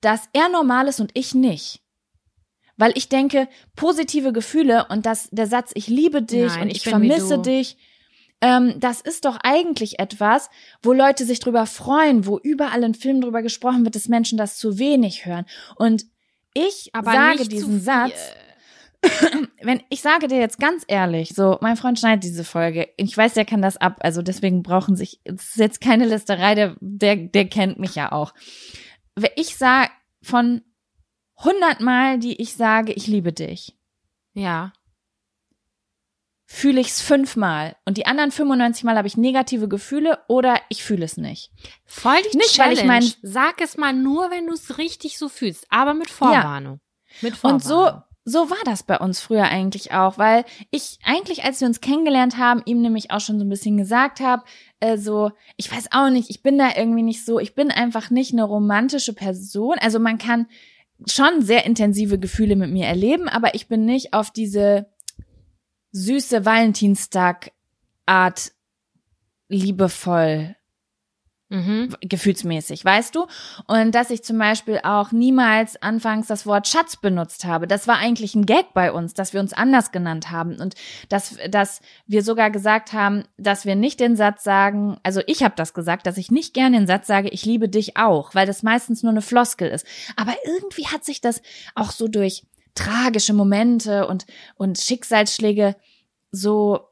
dass er normal ist und ich nicht. Weil ich denke, positive Gefühle und das, der Satz, ich liebe dich Nein, und ich ich, vermisse dich, ähm, das ist doch eigentlich etwas, wo Leute sich drüber freuen, wo überall in Filmen drüber gesprochen wird, dass Menschen das zu wenig hören. Und ich Aber sage diesen. Satz, (clears throat) wenn ich sage dir jetzt ganz ehrlich, so mein Freund schneidet diese Folge, ich weiß, der kann das ab, also deswegen brauchen sich, es ist jetzt keine Listerei, der, der, der kennt mich ja auch. Wenn Ich sage von 100 Mal, die ich sage, ich liebe dich, Ja. Fühle ich es fünfmal und die anderen 95 Mal habe ich negative Gefühle oder ich fühle es nicht. Voll die Nicht, Challenge. weil ich mein- Sag es mal nur, wenn du es richtig so fühlst, aber mit Vorwarnung. Mit Und Vorwarnung. so, so war das bei uns früher eigentlich auch, weil ich eigentlich, als wir uns kennengelernt haben, ihm nämlich auch schon so ein bisschen gesagt habe, äh, so, ich weiß auch nicht, ich bin da irgendwie nicht so, ich bin einfach nicht eine romantische Person. Also man kann schon sehr intensive Gefühle mit mir erleben, aber ich bin nicht auf diese süße Valentinstag-Art liebevoll Mhm. gefühlsmäßig, weißt du? Und dass ich zum Beispiel auch niemals anfangs das Wort Schatz benutzt habe. Das war eigentlich ein Gag bei uns, dass wir uns anders genannt haben und dass, dass wir sogar gesagt haben, dass wir nicht den Satz sagen, also ich habe das gesagt, dass ich nicht gerne den Satz sage, ich liebe dich auch, weil das meistens nur eine Floskel ist. Aber irgendwie hat sich das auch so durch tragische Momente und, und Schicksalsschläge so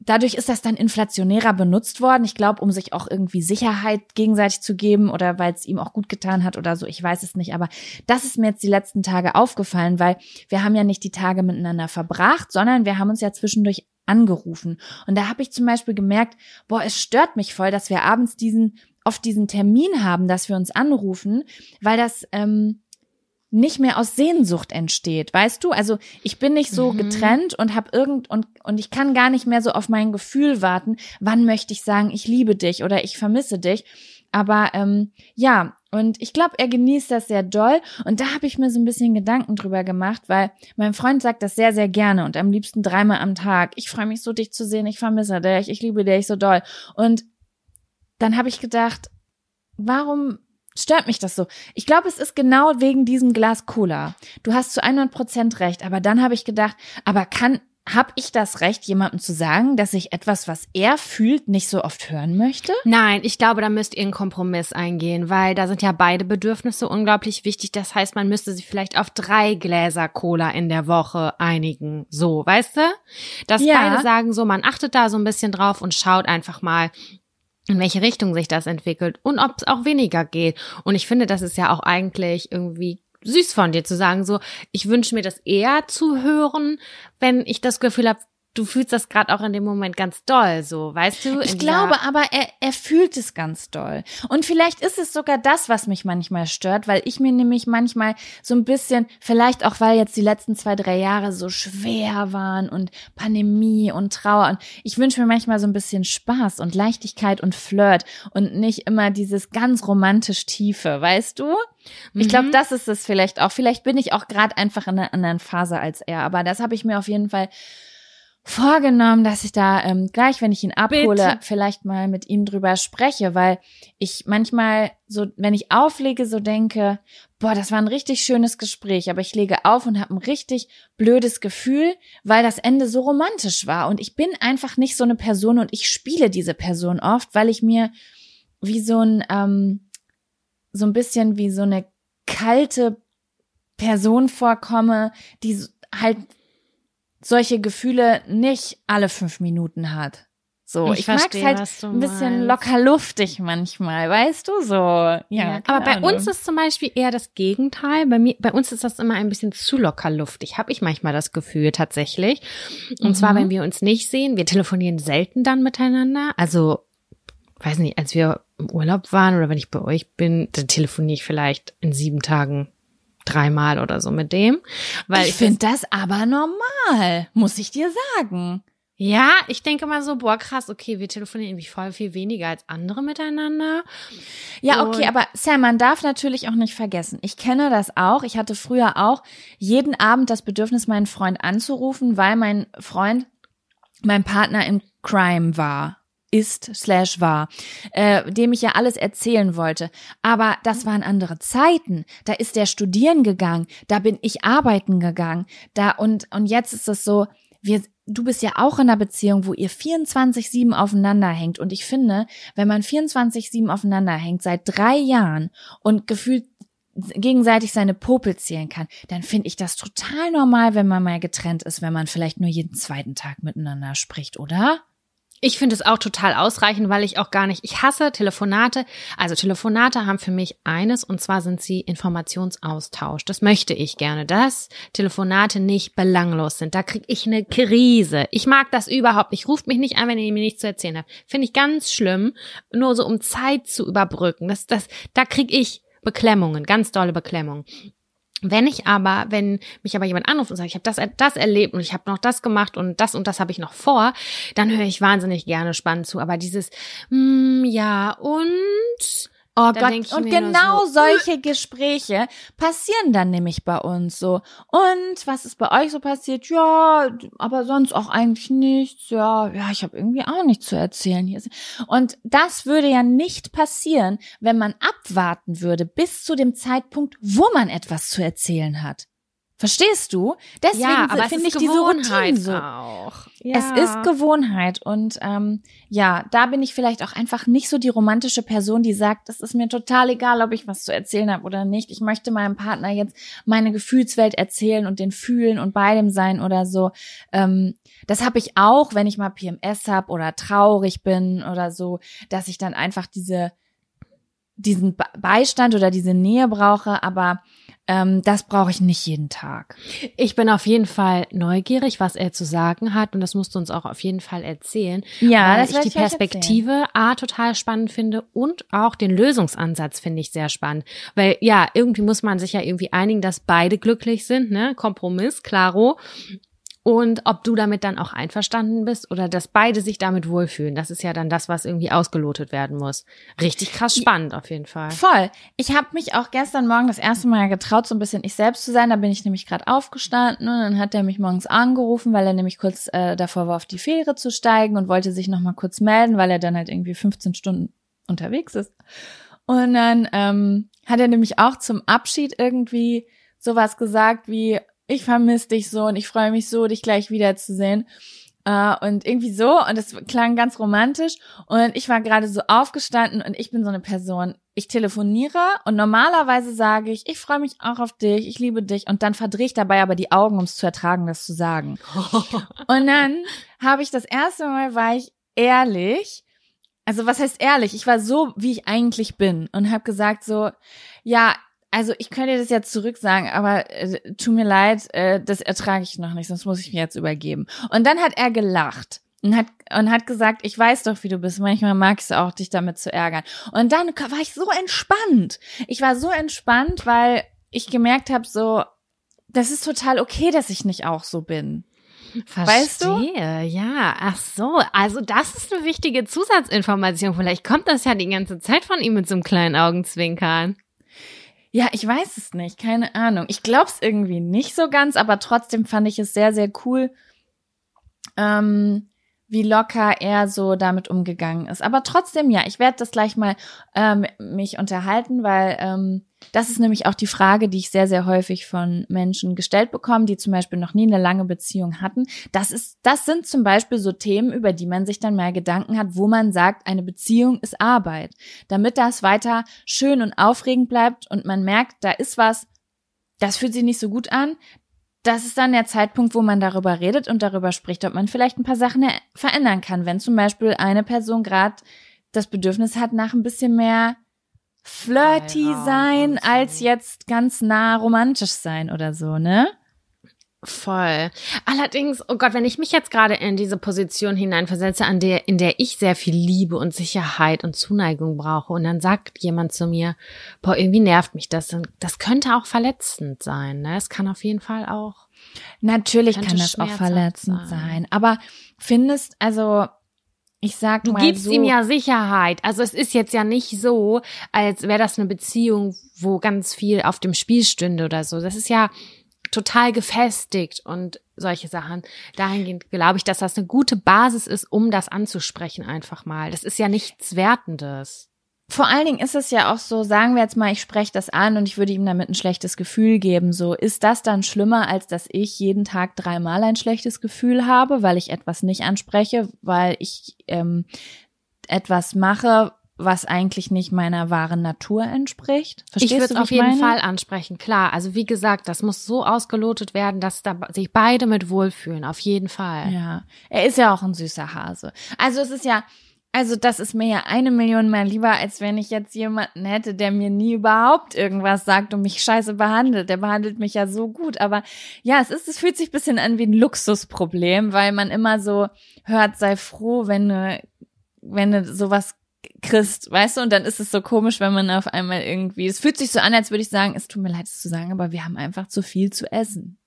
dadurch ist das dann inflationärer benutzt worden. Ich glaube, um sich auch irgendwie Sicherheit gegenseitig zu geben oder weil es ihm auch gut getan hat oder so. Ich weiß es nicht. Aber das ist mir jetzt die letzten Tage aufgefallen, weil wir haben ja nicht die Tage miteinander verbracht, sondern wir haben uns ja zwischendurch angerufen. Und da habe ich zum Beispiel gemerkt, boah, es stört mich voll, dass wir abends diesen, oft diesen Termin haben, dass wir uns anrufen, weil das, ähm, nicht mehr aus Sehnsucht entsteht, weißt du? Also ich bin nicht so Mhm. getrennt und habe irgend und und ich kann gar nicht mehr so auf mein Gefühl warten. Wann möchte ich sagen, ich liebe dich oder ich vermisse dich? Aber ähm, ja, und ich glaube, er genießt das sehr doll. Und da habe ich mir so ein bisschen Gedanken drüber gemacht, weil mein Freund sagt das sehr, sehr gerne und am liebsten dreimal am Tag. Ich freue mich so, dich zu sehen. Ich vermisse dich. Ich liebe dich so doll. Und dann habe ich gedacht, warum stört mich das so? Ich glaube, es ist genau wegen diesem Glas Cola. Du hast zu 100 Prozent recht. Aber dann habe ich gedacht, aber kann, hab ich das Recht, jemandem zu sagen, dass ich etwas, was er fühlt, nicht so oft hören möchte? Nein, ich glaube, da müsst ihr einen Kompromiss eingehen, weil da sind ja beide Bedürfnisse unglaublich wichtig. Das heißt, man müsste sich vielleicht auf drei Gläser Cola in der Woche einigen. So, weißt du? Dass Ja. beide sagen, so, man achtet da so ein bisschen drauf und schaut einfach mal, in welche Richtung sich das entwickelt und ob es auch weniger geht. Und ich finde, das ist ja auch eigentlich irgendwie süß von dir zu sagen, so, ich wünsche mir das eher zu hören, wenn ich das Gefühl habe, du fühlst das gerade auch in dem Moment ganz doll, so, weißt du? Ich glaube aber, er, er fühlt es ganz doll. Und vielleicht ist es sogar das, was mich manchmal stört, weil ich mir nämlich manchmal so ein bisschen, vielleicht auch weil jetzt die letzten zwei, drei Jahre so schwer waren und Pandemie und Trauer und ich wünsche mir manchmal so ein bisschen Spaß und Leichtigkeit und Flirt und nicht immer dieses ganz romantisch Tiefe, weißt du? Ich glaube, Mhm. das ist es vielleicht auch. Vielleicht bin ich auch gerade einfach in einer anderen Phase als er, aber das habe ich mir auf jeden Fall vorgenommen, dass ich da ähm, gleich, wenn ich ihn abhole, Bitte. vielleicht mal mit ihm drüber spreche, weil ich manchmal so, wenn ich auflege, so denke, boah, das war ein richtig schönes Gespräch, aber ich lege auf und habe ein richtig blödes Gefühl, weil das Ende so romantisch war und ich bin einfach nicht so eine Person und ich spiele diese Person oft, weil ich mir wie so ein ähm, so ein bisschen wie so eine kalte Person vorkomme, die halt solche Gefühle nicht alle fünf Minuten hat. So, ich, mag's verstehe, halt was du ein bisschen locker luftig manchmal, weißt du so. Ja, Ja, aber bei Ahnung. uns ist zum Beispiel eher das Gegenteil. Bei mir, bei uns ist das immer ein bisschen zu locker luftig. Habe ich manchmal das Gefühl tatsächlich. Und Mhm. zwar, wenn wir uns nicht sehen, wir telefonieren selten dann miteinander. Also, weiß nicht, als wir im Urlaub waren oder wenn ich bei euch bin, dann telefoniere ich vielleicht in sieben Tagen dreimal oder so mit dem. Weil ich finde das aber normal, muss ich dir sagen. Ja, ich denke mal so, boah, krass, okay, wir telefonieren irgendwie voll viel weniger als andere miteinander. Ja, okay, Und- aber Sam, man darf natürlich auch nicht vergessen. Ich kenne das auch. Ich hatte früher auch jeden Abend das Bedürfnis, meinen Freund anzurufen, weil mein Freund mein Partner im Crime war ist slash war, äh, dem ich ja alles erzählen wollte. Aber das waren andere Zeiten. Da ist der studieren gegangen, da bin ich arbeiten gegangen, da und und jetzt ist es so, wir du bist ja auch in einer Beziehung, wo ihr 24/7 aufeinander hängt und ich finde, wenn man 24/7 aufeinander hängt seit drei Jahren und gefühlt gegenseitig seine Popel zählen kann, dann finde ich das total normal, wenn man mal getrennt ist, wenn man vielleicht nur jeden zweiten Tag miteinander spricht, oder? Ich finde es auch total ausreichend, weil ich auch gar nicht, ich hasse Telefonate. Also Telefonate haben für mich eines und zwar sind sie Informationsaustausch. Das möchte ich gerne, dass Telefonate nicht belanglos sind. Da kriege ich eine Krise. Ich mag das überhaupt nicht. Ruft mich nicht an, wenn ihr mir nichts zu erzählen habt. Finde ich ganz schlimm. Nur so um Zeit zu überbrücken. Das, das, da kriege ich Beklemmungen, ganz dolle Beklemmungen. Wenn ich aber, wenn mich aber jemand anruft und sagt, ich habe das, das erlebt und ich habe noch das gemacht und das und das habe ich noch vor, dann höre ich wahnsinnig gerne spannend zu. Aber dieses, mm, ja und Oh Gott, und genau so, solche Gespräche passieren dann nämlich bei uns so. Und was ist bei euch so passiert? Ja, aber sonst auch eigentlich nichts. Ja, ja, ich habe irgendwie auch nichts zu erzählen hier. Und das würde ja nicht passieren, wenn man abwarten würde bis zu dem Zeitpunkt, wo man etwas zu erzählen hat. Verstehst du? Deswegen ja, finde ich diese Routine so. Auch. Ja. Es ist Gewohnheit und ähm, ja, da bin ich vielleicht auch einfach nicht so die romantische Person, die sagt, es ist mir total egal, ob ich was zu erzählen habe oder nicht. Ich möchte meinem Partner jetzt meine Gefühlswelt erzählen und den fühlen und bei dem sein oder so. Ähm, das habe ich auch, wenn ich mal PMS habe oder traurig bin oder so, dass ich dann einfach diese diesen Beistand oder diese Nähe brauche, aber ähm, das brauche ich nicht jeden Tag. Ich bin auf jeden Fall neugierig, was er zu sagen hat und das musst du uns auch auf jeden Fall erzählen. Ja, weil das ich die Perspektive A total spannend finde und auch den Lösungsansatz finde ich sehr spannend, weil ja, irgendwie muss man sich ja irgendwie einigen, dass beide glücklich sind, ne? Kompromiss, klaro und ob du damit dann auch einverstanden bist oder dass beide sich damit wohlfühlen. Das ist ja dann das, was irgendwie ausgelotet werden muss. Richtig krass spannend auf jeden Fall. Voll. Ich habe mich auch gestern Morgen das erste Mal getraut, so ein bisschen ich selbst zu sein. Da bin ich nämlich gerade aufgestanden und dann hat er mich morgens angerufen, weil er nämlich kurz äh, davor war, auf die Fähre zu steigen und wollte sich noch mal kurz melden, weil er dann halt irgendwie 15 Stunden unterwegs ist. Und dann ähm, hat er nämlich auch zum Abschied irgendwie sowas gesagt wie, ich vermisse dich so und ich freue mich so, dich gleich wiederzusehen. Uh, und irgendwie so, und es klang ganz romantisch. Und ich war gerade so aufgestanden und ich bin so eine Person. Ich telefoniere und normalerweise sage ich, ich freue mich auch auf dich, ich liebe dich. Und dann verdrehe ich dabei aber die Augen, um es zu ertragen, das zu sagen. (laughs) und dann habe ich das erste Mal, war ich ehrlich. Also was heißt ehrlich? Ich war so, wie ich eigentlich bin und habe gesagt so, ja, also ich könnte das jetzt zurück sagen, aber äh, tut mir leid, äh, das ertrage ich noch nicht, sonst muss ich mich jetzt übergeben. Und dann hat er gelacht und hat und hat gesagt, ich weiß doch, wie du bist. Manchmal mag ich es auch, dich damit zu ärgern. Und dann war ich so entspannt. Ich war so entspannt, weil ich gemerkt habe, so, das ist total okay, dass ich nicht auch so bin. Verstehe, weißt du? ja. Ach so, also das ist eine wichtige Zusatzinformation. Vielleicht kommt das ja die ganze Zeit von ihm mit so einem kleinen Augenzwinkern. Ja, ich weiß es nicht, keine Ahnung. Ich glaub's irgendwie nicht so ganz, aber trotzdem fand ich es sehr, sehr cool, ähm, wie locker er so damit umgegangen ist. Aber trotzdem, ja, ich werde das gleich mal ähm, mich unterhalten, weil ähm, das ist nämlich auch die Frage, die ich sehr, sehr häufig von Menschen gestellt bekomme, die zum Beispiel noch nie eine lange Beziehung hatten. Das ist, das sind zum Beispiel so Themen, über die man sich dann mal Gedanken hat, wo man sagt, eine Beziehung ist Arbeit. Damit das weiter schön und aufregend bleibt und man merkt, da ist was, das fühlt sich nicht so gut an, das ist dann der Zeitpunkt, wo man darüber redet und darüber spricht, ob man vielleicht ein paar Sachen verändern kann. Wenn zum Beispiel eine Person gerade das Bedürfnis hat nach ein bisschen mehr flirty sein, als jetzt ganz nah romantisch sein oder so, ne? Voll. Allerdings, oh Gott, wenn ich mich jetzt gerade in diese Position hineinversetze, an der, in der ich sehr viel Liebe und Sicherheit und Zuneigung brauche, und dann sagt jemand zu mir, boah, irgendwie nervt mich das, das könnte auch verletzend sein, ne? Es kann auf jeden Fall auch. Natürlich kann das auch verletzend sein. sein. Aber findest, also, ich sag du mal gibst so, ihm ja Sicherheit. Also es ist jetzt ja nicht so, als wäre das eine Beziehung, wo ganz viel auf dem Spiel stünde oder so. Das ist ja total gefestigt und solche Sachen. Dahingehend glaube ich, dass das eine gute Basis ist, um das anzusprechen einfach mal. Das ist ja nichts Wertendes. Vor allen Dingen ist es ja auch so, sagen wir jetzt mal, ich spreche das an und ich würde ihm damit ein schlechtes Gefühl geben. So, ist das dann schlimmer, als dass ich jeden Tag dreimal ein schlechtes Gefühl habe, weil ich etwas nicht anspreche, weil ich ähm, etwas mache, was eigentlich nicht meiner wahren Natur entspricht. Verstehst ich würde es auf jeden meine? Fall ansprechen, klar. Also wie gesagt, das muss so ausgelotet werden, dass da sich beide mit wohlfühlen, auf jeden Fall. Ja, er ist ja auch ein süßer Hase. Also es ist ja, also das ist mir ja eine Million mal lieber, als wenn ich jetzt jemanden hätte, der mir nie überhaupt irgendwas sagt und mich scheiße behandelt. Der behandelt mich ja so gut. Aber ja, es ist, es fühlt sich bisschen an wie ein Luxusproblem, weil man immer so hört, sei froh, wenn du, wenn du sowas kriegst, weißt du, und dann ist es so komisch, wenn man auf einmal irgendwie, es fühlt sich so an, als würde ich sagen, es tut mir leid, es zu sagen, aber wir haben einfach zu viel zu essen.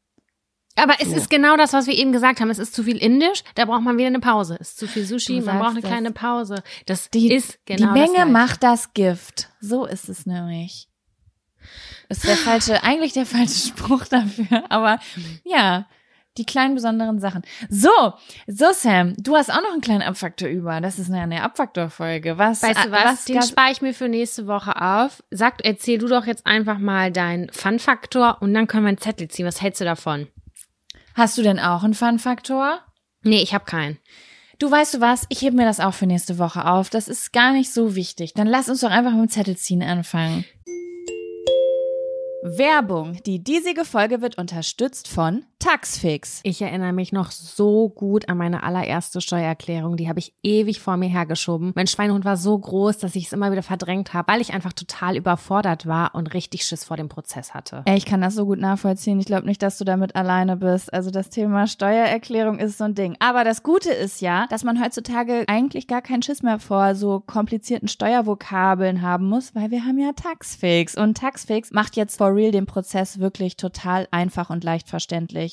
Aber es so. ist genau das, was wir eben gesagt haben. Es ist zu viel Indisch, da braucht man wieder eine Pause. Es ist zu viel Sushi, man braucht eine das. kleine Pause. Das die, ist genau Die Menge das macht das Gift. So ist es nämlich. Ist der falsche, (laughs) eigentlich der falsche Spruch dafür. Aber ja, die kleinen besonderen Sachen. So, so Sam, du hast auch noch einen kleinen Abfaktor über. Das ist eine Abfaktor-Folge. Was? Weißt du was? was Den spare ich mir für nächste Woche auf. Sag, erzähl du doch jetzt einfach mal deinen Fun-Faktor und dann können wir einen Zettel ziehen. Was hältst du davon? Hast du denn auch einen Fun-Faktor? Nee, ich habe keinen. Du weißt du was, ich hebe mir das auch für nächste Woche auf. Das ist gar nicht so wichtig. Dann lass uns doch einfach mit dem Zettel ziehen anfangen. Werbung. Die diesige Folge wird unterstützt von Taxfix. Ich erinnere mich noch so gut an meine allererste Steuererklärung. Die habe ich ewig vor mir hergeschoben. Mein Schweinehund war so groß, dass ich es immer wieder verdrängt habe, weil ich einfach total überfordert war und richtig Schiss vor dem Prozess hatte. Ey, ich kann das so gut nachvollziehen. Ich glaube nicht, dass du damit alleine bist. Also das Thema Steuererklärung ist so ein Ding. Aber das Gute ist ja, dass man heutzutage eigentlich gar keinen Schiss mehr vor so komplizierten Steuervokabeln haben muss, weil wir haben ja Taxfix. Und Taxfix macht jetzt for real den Prozess wirklich total einfach und leicht verständlich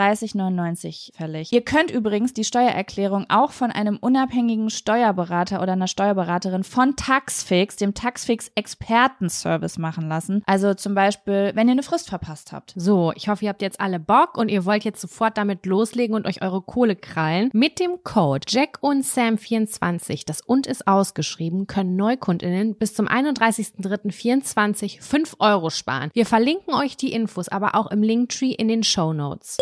30,99 fällig. Ihr könnt übrigens die Steuererklärung auch von einem unabhängigen Steuerberater oder einer Steuerberaterin von Taxfix, dem Taxfix Expertenservice machen lassen. Also zum Beispiel, wenn ihr eine Frist verpasst habt. So, ich hoffe, ihr habt jetzt alle Bock und ihr wollt jetzt sofort damit loslegen und euch eure Kohle krallen. Mit dem Code Jack und Sam 24, das und ist ausgeschrieben, können Neukundinnen bis zum 31.03.24 5 Euro sparen. Wir verlinken euch die Infos aber auch im Linktree in den Show Notes.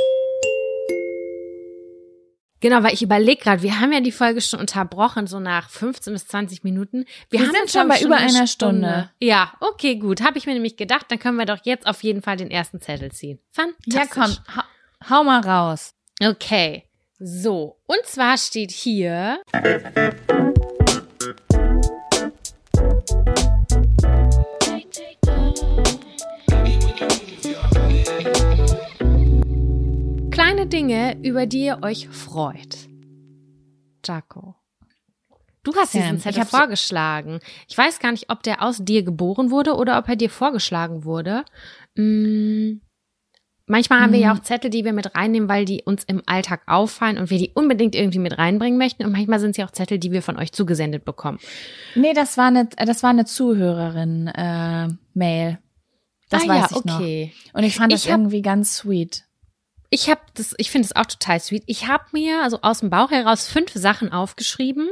Genau, weil ich überlege gerade, wir haben ja die Folge schon unterbrochen, so nach 15 bis 20 Minuten. Wir, wir haben sind schon bei über einer Stunde. Stunde. Ja, okay, gut. Habe ich mir nämlich gedacht, dann können wir doch jetzt auf jeden Fall den ersten Zettel ziehen. Fantastisch. Ja, komm, hau, hau mal raus. Okay, so. Und zwar steht hier. Dinge, über die ihr euch freut. Jaco. Du hast Sam, diesen Zettel ich vorgeschlagen. Ich weiß gar nicht, ob der aus dir geboren wurde oder ob er dir vorgeschlagen wurde. Hm. Manchmal haben wir ja mhm. auch Zettel, die wir mit reinnehmen, weil die uns im Alltag auffallen und wir die unbedingt irgendwie mit reinbringen möchten. Und manchmal sind sie auch Zettel, die wir von euch zugesendet bekommen. Nee, das war eine, das war eine Zuhörerin-Mail. Äh, das ah, weiß ja, ich okay. noch. Und ich fand das irgendwie ganz sweet ich habe das, ich finde es auch total sweet. Ich habe mir also aus dem Bauch heraus fünf Sachen aufgeschrieben.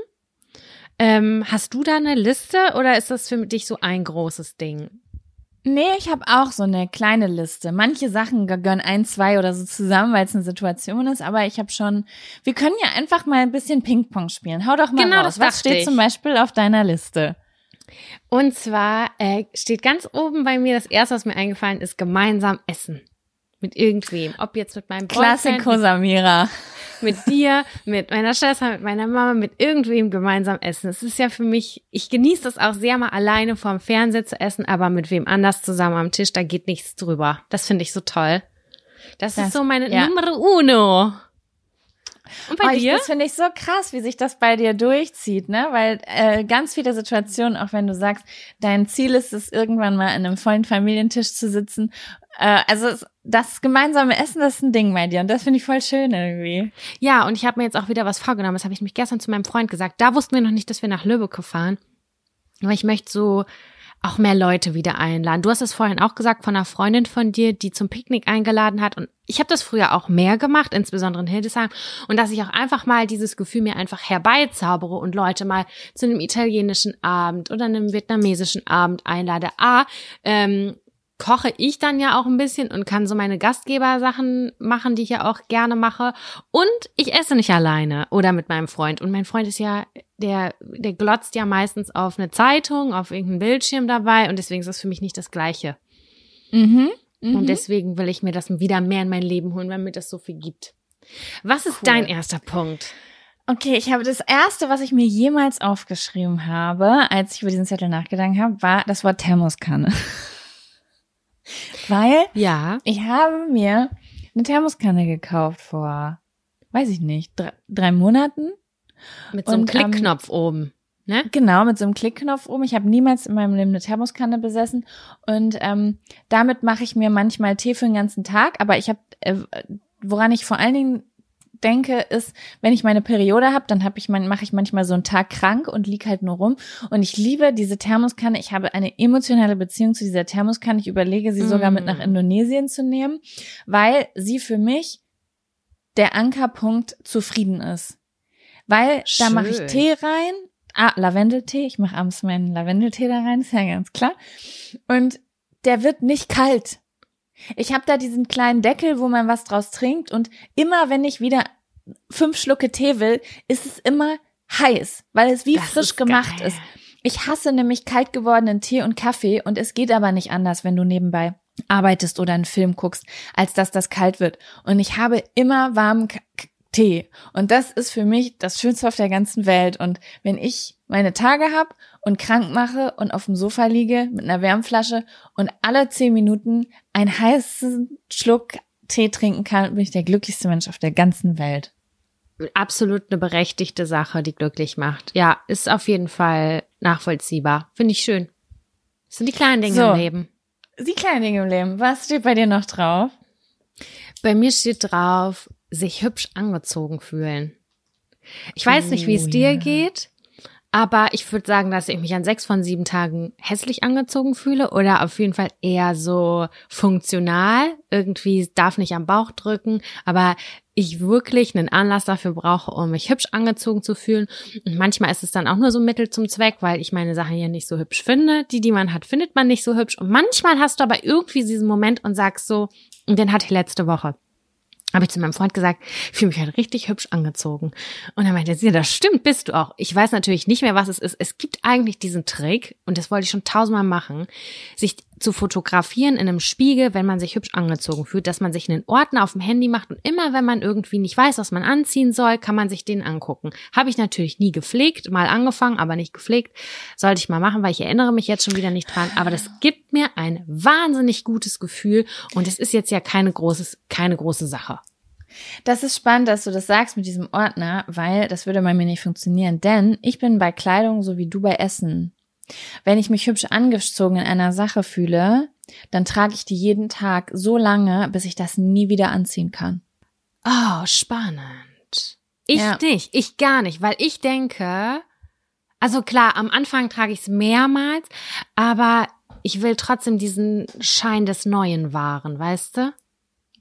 Ähm, hast du da eine Liste oder ist das für dich so ein großes Ding? Nee, ich habe auch so eine kleine Liste. Manche Sachen gehören ein, zwei oder so zusammen, weil es eine Situation ist, aber ich habe schon, wir können ja einfach mal ein bisschen Ping-Pong spielen. Hau doch mal genau, raus. Was steht ich. zum Beispiel auf deiner Liste? Und zwar äh, steht ganz oben bei mir das erste, was mir eingefallen ist, gemeinsam essen. Mit irgendwem. Ob jetzt mit meinem Klassiko Samira. Mit dir, mit meiner Schwester, mit meiner Mama, mit irgendwem gemeinsam essen. Es ist ja für mich, ich genieße das auch sehr mal alleine vorm Fernseher zu essen, aber mit wem anders zusammen am Tisch, da geht nichts drüber. Das finde ich so toll. Das, das ist so meine ja. Numero uno. Und bei oh, dir? Ich, das finde ich so krass, wie sich das bei dir durchzieht, ne? Weil äh, ganz viele Situationen, auch wenn du sagst, dein Ziel ist es, irgendwann mal an einem vollen Familientisch zu sitzen. Äh, also das gemeinsame Essen, das ist ein Ding bei dir. Und das finde ich voll schön irgendwie. Ja, und ich habe mir jetzt auch wieder was vorgenommen. Das habe ich mich gestern zu meinem Freund gesagt. Da wussten wir noch nicht, dass wir nach Lübeck fahren. Aber ich möchte so auch mehr Leute wieder einladen. Du hast es vorhin auch gesagt von einer Freundin von dir, die zum Picknick eingeladen hat. Und ich habe das früher auch mehr gemacht, insbesondere in Hildesheim. Und dass ich auch einfach mal dieses Gefühl mir einfach herbeizaubere und Leute mal zu einem italienischen Abend oder einem vietnamesischen Abend einlade. A, ähm, koche ich dann ja auch ein bisschen und kann so meine Gastgebersachen machen, die ich ja auch gerne mache. Und ich esse nicht alleine oder mit meinem Freund. Und mein Freund ist ja, der, der glotzt ja meistens auf eine Zeitung, auf irgendeinen Bildschirm dabei und deswegen ist das für mich nicht das Gleiche. Mhm. Und Mhm. deswegen will ich mir das wieder mehr in mein Leben holen, weil mir das so viel gibt. Was ist Cool. dein erster Punkt? Okay, ich habe das erste, was ich mir jemals aufgeschrieben habe, als ich über diesen Zettel nachgedacht habe, war das Wort Thermoskanne. (laughs) Weil Ja. ich habe mir eine Thermoskanne gekauft vor, weiß ich nicht, drei, drei Monaten. Mit so einem Und, ähm, Klickknopf oben. Ne? Genau, mit so einem Klickknopf oben. Ich habe niemals in meinem Leben eine Thermoskanne besessen und ähm, damit mache ich mir manchmal Tee für den ganzen Tag. Aber ich habe, äh, woran ich vor allen Dingen denke, ist, wenn ich meine Periode habe, dann habe ich mein, mache ich manchmal so einen Tag krank und lieg halt nur rum. Und ich liebe diese Thermoskanne. Ich habe eine emotionale Beziehung zu dieser Thermoskanne. Ich überlege, sie sogar mit Mm. nach Indonesien zu nehmen, weil sie für mich der Ankerpunkt zufrieden ist. Weil da mache ich Schön. Tee rein. Ah, Lavendeltee. Ich mache abends meinen Lavendeltee da rein, ist ja ganz klar. Und der wird nicht kalt. Ich habe da diesen kleinen Deckel, wo man was draus trinkt. Und immer, wenn ich wieder fünf Schlucke Tee will, ist es immer heiß, weil es wie Das frisch ist gemacht geil. ist. Ich hasse nämlich kalt gewordenen Tee und Kaffee und es geht aber nicht anders, wenn du nebenbei arbeitest oder einen Film guckst, als dass das kalt wird. Und ich habe immer warmen Tee. Und das ist für mich das Schönste auf der ganzen Welt. Und wenn ich meine Tage hab und krank mache und auf dem Sofa liege mit einer Wärmflasche und alle zehn Minuten einen heißen Schluck Tee trinken kann, bin ich der glücklichste Mensch auf der ganzen Welt. Absolut eine berechtigte Sache, die glücklich macht. Ja, ist auf jeden Fall nachvollziehbar. Finde ich schön. Das sind die kleinen Dinge So. im Leben. Die kleinen Dinge im Leben. Was steht bei dir noch drauf? Bei mir steht drauf, sich hübsch angezogen fühlen. Ich weiß nicht, wie es Oh, dir ja. geht, aber ich würde sagen, dass ich mich an sechs von sieben Tagen hässlich angezogen fühle oder auf jeden Fall eher so funktional. Irgendwie darf nicht am Bauch drücken, aber ich wirklich einen Anlass dafür brauche, um mich hübsch angezogen zu fühlen. Und manchmal ist es dann auch nur so Mittel zum Zweck, weil ich meine Sachen ja nicht so hübsch finde. Die, die man hat, findet man nicht so hübsch. Und manchmal hast du aber irgendwie diesen Moment und sagst so, und den hatte ich letzte Woche habe ich zu meinem Freund gesagt, ich fühle mich halt richtig hübsch angezogen. Und er meinte, ja, das stimmt, bist du auch. Ich weiß natürlich nicht mehr, was es ist. Es gibt eigentlich diesen Trick, und das wollte ich schon tausendmal machen, sich zu fotografieren in einem Spiegel, wenn man sich hübsch angezogen fühlt, dass man sich einen Ordner auf dem Handy macht und immer, wenn man irgendwie nicht weiß, was man anziehen soll, kann man sich den angucken. Habe ich natürlich nie gepflegt, mal angefangen, aber nicht gepflegt. Sollte ich mal machen, weil ich erinnere mich jetzt schon wieder nicht dran. Aber das gibt mir ein wahnsinnig gutes Gefühl und es ist jetzt ja keine großes, keine große Sache. Das ist spannend, dass du das sagst mit diesem Ordner, weil das würde bei mir nicht funktionieren. Denn ich bin bei Kleidung so wie du bei Essen. Wenn ich mich hübsch angezogen in einer Sache fühle, dann trage ich die jeden Tag so lange, bis ich das nie wieder anziehen kann. Oh, spannend. Ich Ja. nicht, ich gar nicht, weil ich denke, also klar, am Anfang trage ich es mehrmals, aber ich will trotzdem diesen Schein des Neuen wahren, weißt du?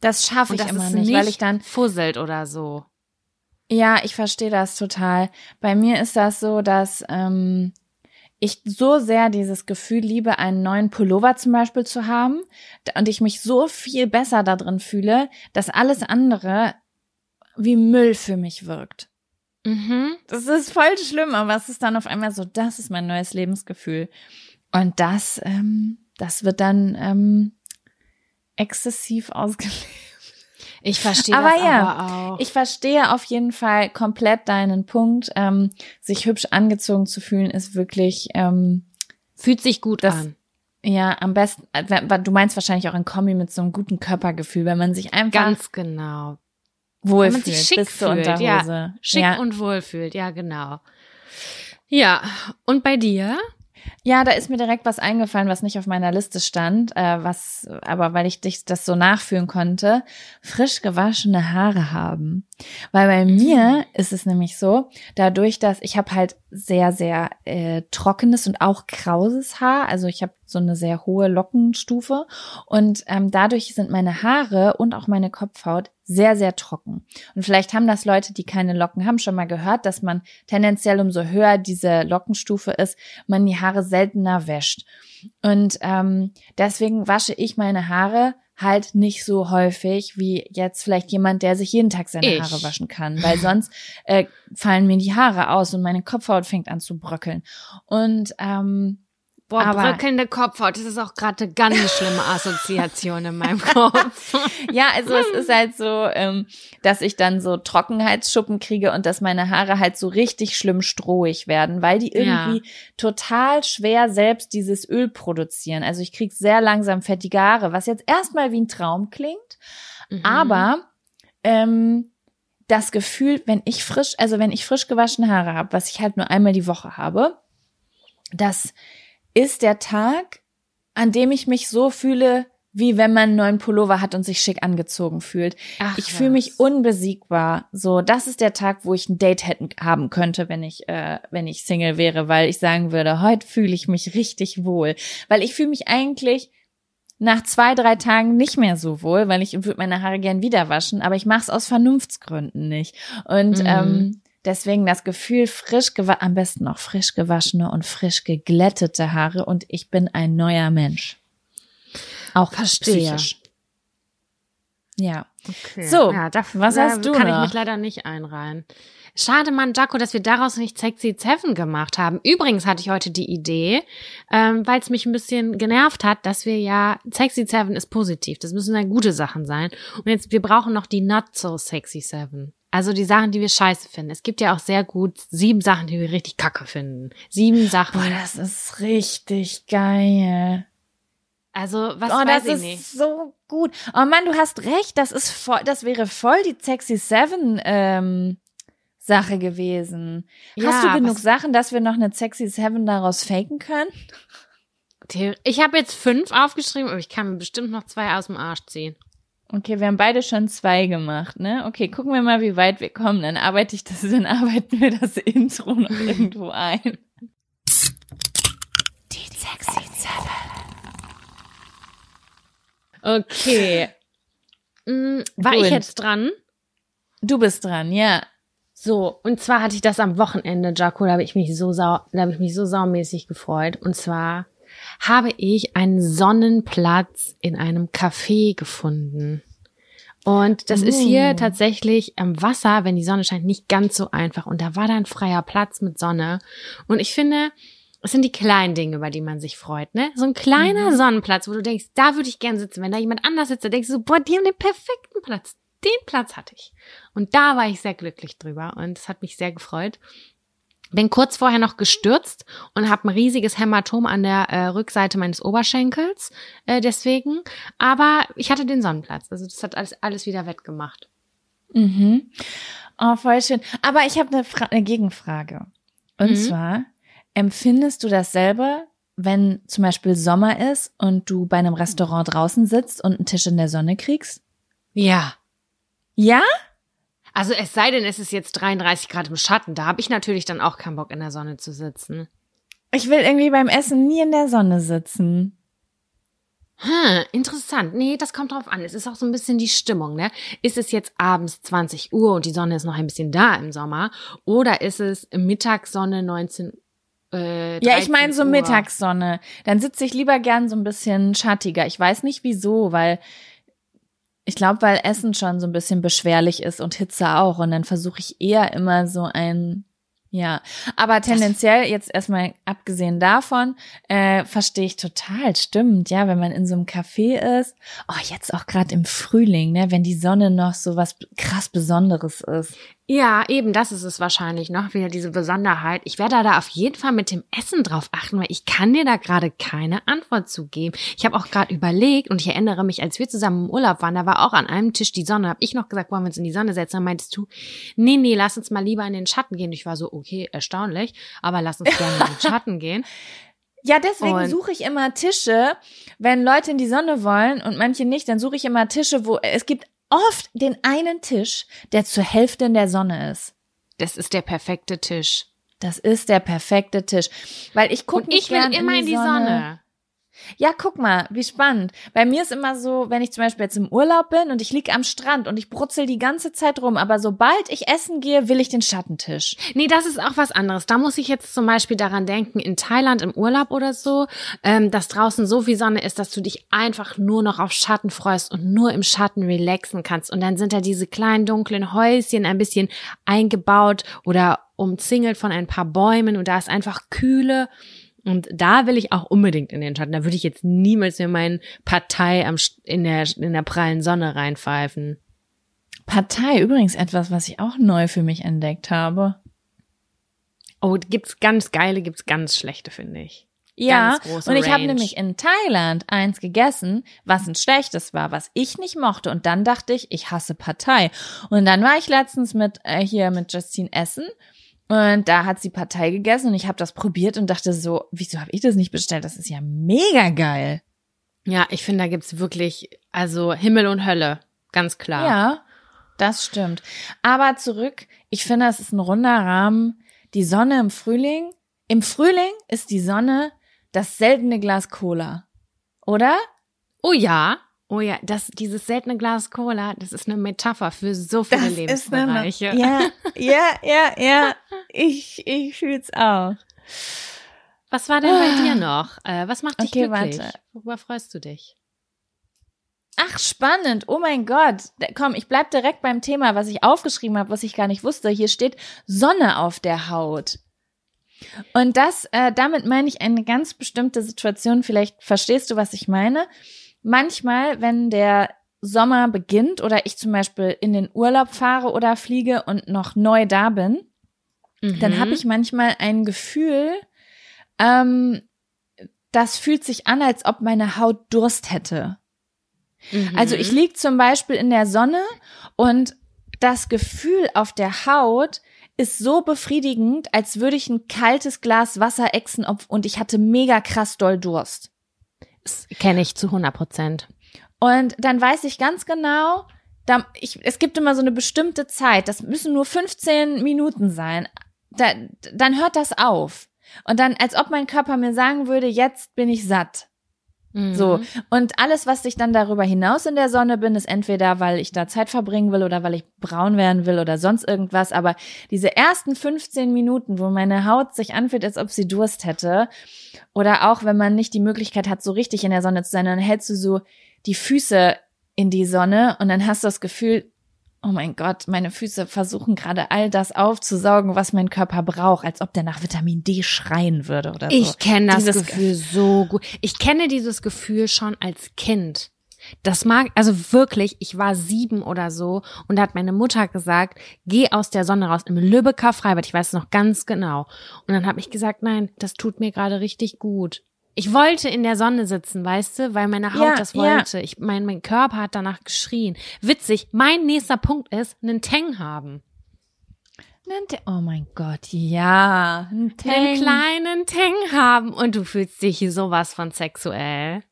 Das schaffe ich immer es nicht, weil ich dann fusselt oder so. Ja, ich verstehe das total. Bei mir ist das so, dass ähm, ich so sehr dieses Gefühl liebe, einen neuen Pullover zum Beispiel zu haben und ich mich so viel besser da drin fühle, dass alles andere wie Müll für mich wirkt. Mhm. Das ist voll schlimm, aber es ist dann auf einmal so, das ist mein neues Lebensgefühl. Und das, ähm, das wird dann ähm, exzessiv (laughs) ausgelebt. Ich verstehe Aber das ja, aber auch. Ich verstehe auf jeden Fall komplett deinen Punkt. Ähm, sich hübsch angezogen zu fühlen, ist wirklich, ähm, Fühlt sich gut das- an. ja, am besten, äh, du meinst wahrscheinlich auch in Kombi mit so einem guten Körpergefühl, wenn man sich einfach Ganz genau. wohlfühlt, wenn man sich schick bis zur fühlt, Unterhose. ja. Schick ja. und wohl fühlt, ja, genau. Ja, und bei dir? Ja, da ist mir direkt was eingefallen, was nicht auf meiner Liste stand, äh, was, aber weil ich dich das so nachfühlen konnte, frisch gewaschene Haare haben. Weil bei mir ist es nämlich so, dadurch, dass ich habe halt sehr, sehr äh, trockenes und auch krauses Haar, also ich habe so eine sehr hohe Lockenstufe und ähm, dadurch sind meine Haare und auch meine Kopfhaut sehr, sehr trocken. Und vielleicht haben das Leute, die keine Locken haben, schon mal gehört, dass man tendenziell umso höher diese Lockenstufe ist, man die Haare seltener wäscht. Und ähm, deswegen wasche ich meine Haare halt nicht so häufig wie jetzt vielleicht jemand, der sich jeden Tag seine ich. Haare waschen kann, weil sonst äh, fallen mir die Haare aus und meine Kopfhaut fängt an zu bröckeln. Und ähm, Boah, aber, bröckelnde Kopfhaut, das ist auch gerade eine ganz schlimme Assoziation in meinem Kopf. (laughs) ja, also es ist halt so, ähm, dass ich dann so Trockenheitsschuppen kriege und dass meine Haare halt so richtig schlimm strohig werden, weil die irgendwie ja. total schwer selbst dieses Öl produzieren. Also ich krieg sehr langsam fettige Haare, was jetzt erstmal wie ein Traum klingt, mhm. aber ähm, das Gefühl, wenn ich frisch, also wenn ich frisch gewaschene Haare habe, was ich halt nur einmal die Woche habe, dass ist der Tag, an dem ich mich so fühle, wie wenn man einen neuen Pullover hat und sich schick angezogen fühlt. Ach, ich fühle mich unbesiegbar. So, das ist der Tag, wo ich ein Date hätten haben könnte, wenn ich äh, wenn ich Single wäre, weil ich sagen würde, heute fühle ich mich richtig wohl, weil ich fühle mich eigentlich nach zwei drei Tagen nicht mehr so wohl, weil ich würde meine Haare gern wieder waschen, aber ich mache es aus Vernunftsgründen nicht. Und mhm. ähm, Deswegen das Gefühl, frisch am besten noch frisch gewaschene und frisch geglättete Haare und ich bin ein neuer Mensch. Auch Verstehe. psychisch. Ja. Okay. So, ja, da, was hast du kann noch? ich mich leider nicht einreihen. Schade, Mann, Jaco, dass wir daraus nicht Sexy Seven gemacht haben. Übrigens hatte ich heute die Idee, ähm, weil es mich ein bisschen genervt hat, dass wir ja Sexy Seven ist positiv. Das müssen dann gute Sachen sein. Und jetzt, wir brauchen noch die Not So Sexy Seven. Also die Sachen, die wir scheiße finden. Es gibt ja auch sehr gut sieben Sachen, die wir richtig kacke finden. Sieben Sachen. Boah, das ist richtig geil. Also, was oh, weiß das ist nicht. so gut. Oh Mann, du hast recht, das ist voll, das wäre voll die Sexy Seven ähm, Sache gewesen. Ja, hast du genug Sachen, dass wir noch eine Sexy Seven daraus faken können? Ich habe jetzt fünf aufgeschrieben, aber ich kann mir bestimmt noch zwei aus dem Arsch ziehen. Okay, wir haben beide schon zwei gemacht, ne? Okay, gucken wir mal, wie weit wir kommen. Dann arbeite ich das, (laughs) dann arbeiten wir das Intro noch irgendwo ein. Die sexy Seven. Okay. Hm, war Gut. ich jetzt dran? Du bist dran, ja. So, und zwar hatte ich das am Wochenende, Jaco, da habe ich mich so sau, da habe ich mich so saumäßig gefreut. Und zwar habe ich einen Sonnenplatz in einem Café gefunden. Und das uh. ist hier oh. tatsächlich am Wasser, wenn die Sonne scheint, nicht ganz so einfach. Und da war dann freier Platz mit Sonne. Und ich finde, es sind die kleinen Dinge, über die man sich freut, ne? So ein kleiner mhm. Sonnenplatz, wo du denkst, da würde ich gern sitzen. Wenn da jemand anders sitzt, da denkst du so, boah, die haben den perfekten Platz. Den Platz hatte ich. Und da war ich sehr glücklich drüber und es hat mich sehr gefreut. Bin kurz vorher noch gestürzt und habe ein riesiges Hämatom an der äh, Rückseite meines Oberschenkels äh, deswegen. Aber ich hatte den Sonnenplatz. Also das hat alles, alles wieder wettgemacht. Mhm. Oh, voll schön. Aber ich habe eine, eine Gegenfrage. Und mhm. zwar, empfindest du das selber, wenn zum Beispiel Sommer ist und du bei einem Restaurant draußen sitzt und einen Tisch in der Sonne kriegst? Ja. Ja? Also es sei denn, es ist jetzt 33 Grad im Schatten. Da habe ich natürlich dann auch keinen Bock in der Sonne zu sitzen. Ich will irgendwie beim Essen nie in der Sonne sitzen. Hm, interessant. Nee, das kommt drauf an. Es ist auch so ein bisschen die Stimmung, ne? Ist es jetzt abends 20 Uhr und die Sonne ist noch ein bisschen da im Sommer? Oder ist es Mittagssonne 19 äh, ja, ich meine so Uhr? Mittagssonne. Dann sitze ich lieber gern so ein bisschen schattiger. Ich weiß nicht wieso, weil ich glaube, weil Essen schon so ein bisschen beschwerlich ist und Hitze auch. Und dann versuche ich eher immer so ein, ja. Aber tendenziell, jetzt erstmal abgesehen davon, äh, verstehe ich total, stimmt, ja, wenn man in so einem Café ist. Oh, jetzt auch gerade im Frühling, ne, wenn die Sonne noch so was krass Besonderes ist. Ja, eben, das ist es wahrscheinlich noch wieder diese Besonderheit. Ich werde da auf jeden Fall mit dem Essen drauf achten, weil ich kann dir da gerade keine Antwort zu geben. Ich habe auch gerade überlegt und ich erinnere mich, als wir zusammen im Urlaub waren, da war auch an einem Tisch die Sonne. Habe ich noch gesagt, wollen wir uns in die Sonne setzen? Dann meintest du, nee, nee, lass uns mal lieber in den Schatten gehen. Ich war so, okay, erstaunlich, aber lass uns gerne in den (laughs) Schatten gehen. Ja, deswegen suche ich immer Tische, wenn Leute in die Sonne wollen und manche nicht, dann suche ich immer Tische, wo es gibt oft den einen Tisch, der zur Hälfte in der Sonne ist. Das ist der perfekte Tisch. Das ist der perfekte Tisch, weil ich gucke ich will immer in die Sonne. Sonne. Ja, guck mal, wie spannend. Bei mir ist immer so, wenn ich zum Beispiel jetzt im Urlaub bin und ich lieg am Strand und ich brutzel die ganze Zeit rum, aber sobald ich essen gehe, will ich den Schattentisch. Nee, das ist auch was anderes. Da muss ich jetzt zum Beispiel daran denken, in Thailand im Urlaub oder so, ähm, dass draußen so viel Sonne ist, dass du dich einfach nur noch auf Schatten freust und nur im Schatten relaxen kannst. Und dann sind da diese kleinen dunklen Häuschen ein bisschen eingebaut oder umzingelt von ein paar Bäumen und da ist einfach kühle und da will ich auch unbedingt in den Schatten. Da würde ich jetzt niemals mir meinen Partei am, in, der, in der prallen Sonne reinpfeifen. Partei, übrigens etwas, was ich auch neu für mich entdeckt habe. Oh, gibt's ganz geile, gibt's ganz schlechte, finde ich. Ja, und ich habe nämlich in Thailand eins gegessen, was ein schlechtes war, was ich nicht mochte. Und dann dachte ich, ich hasse Partei. Und dann war ich letztens mit äh, hier mit Justine essen und da hat sie Partei gegessen und ich habe das probiert und dachte so, wieso habe ich das nicht bestellt? Das ist ja mega geil. Ja, ich finde, da gibt's wirklich, also Himmel und Hölle, ganz klar. Ja, das stimmt. Aber zurück, ich finde, es ist ein runder Rahmen. Die Sonne im Frühling. Im Frühling ist die Sonne das seltene Glas Cola. Oder? Oh ja. Oh ja, das, dieses seltene Glas Cola, das ist eine Metapher für so viele das Lebensbereiche. Eine, ja, (laughs) ja, ja, ja. Ich, ich fühl's auch. Was war denn bei dir noch? Äh, was macht dich okay, glücklich? Warte. Worüber freust du dich? Ach, spannend. Oh mein Gott. Komm, ich bleib direkt beim Thema, was ich aufgeschrieben habe, was ich gar nicht wusste. Hier steht Sonne auf der Haut. Und das, äh, damit meine ich eine ganz bestimmte Situation. Vielleicht verstehst du, was ich meine manchmal, wenn der Sommer beginnt oder ich zum Beispiel in den Urlaub fahre oder fliege und noch neu da bin, mhm. dann habe ich manchmal ein Gefühl, ähm, das fühlt sich an, als ob meine Haut Durst hätte. Mhm. Also ich liege zum Beispiel in der Sonne und das Gefühl auf der Haut ist so befriedigend, als würde ich ein kaltes Glas Wasser exen und ich hatte mega krass doll Durst. Kenne ich zu 100 Prozent. Und dann weiß ich ganz genau, da, ich, es gibt immer so eine bestimmte Zeit, das müssen nur 15 Minuten sein. Da, dann hört das auf. Und dann, als ob mein Körper mir sagen würde, jetzt bin ich satt. So. Mhm. Und alles, was ich dann darüber hinaus in der Sonne bin, ist entweder, weil ich da Zeit verbringen will oder weil ich braun werden will oder sonst irgendwas. Aber diese ersten 15 Minuten, wo meine Haut sich anfühlt, als ob sie Durst hätte, oder auch wenn man nicht die Möglichkeit hat, so richtig in der Sonne zu sein, dann hältst du so die Füße in die Sonne und dann hast du das Gefühl, oh mein Gott, meine Füße versuchen gerade all das aufzusaugen, was mein Körper braucht, als ob der nach Vitamin D schreien würde oder so. Ich kenne das dieses Gefühl so gut. Ich kenne dieses Gefühl schon als Kind. Das mag, also wirklich, ich war sieben oder so und da hat meine Mutter gesagt, geh aus der Sonne raus im Lübecker Freibad, ich weiß es noch ganz genau. Und dann habe ich gesagt, nein, das tut mir gerade richtig gut. Ich wollte in der Sonne sitzen, weißt du, weil meine Haut ja, das wollte. Ja. Ich mein, mein Körper hat danach geschrien. Witzig, mein nächster Punkt ist, einen Tang haben. Oh mein Gott, ja. Einen, einen kleinen Tang haben und du fühlst dich sowas von sexuell.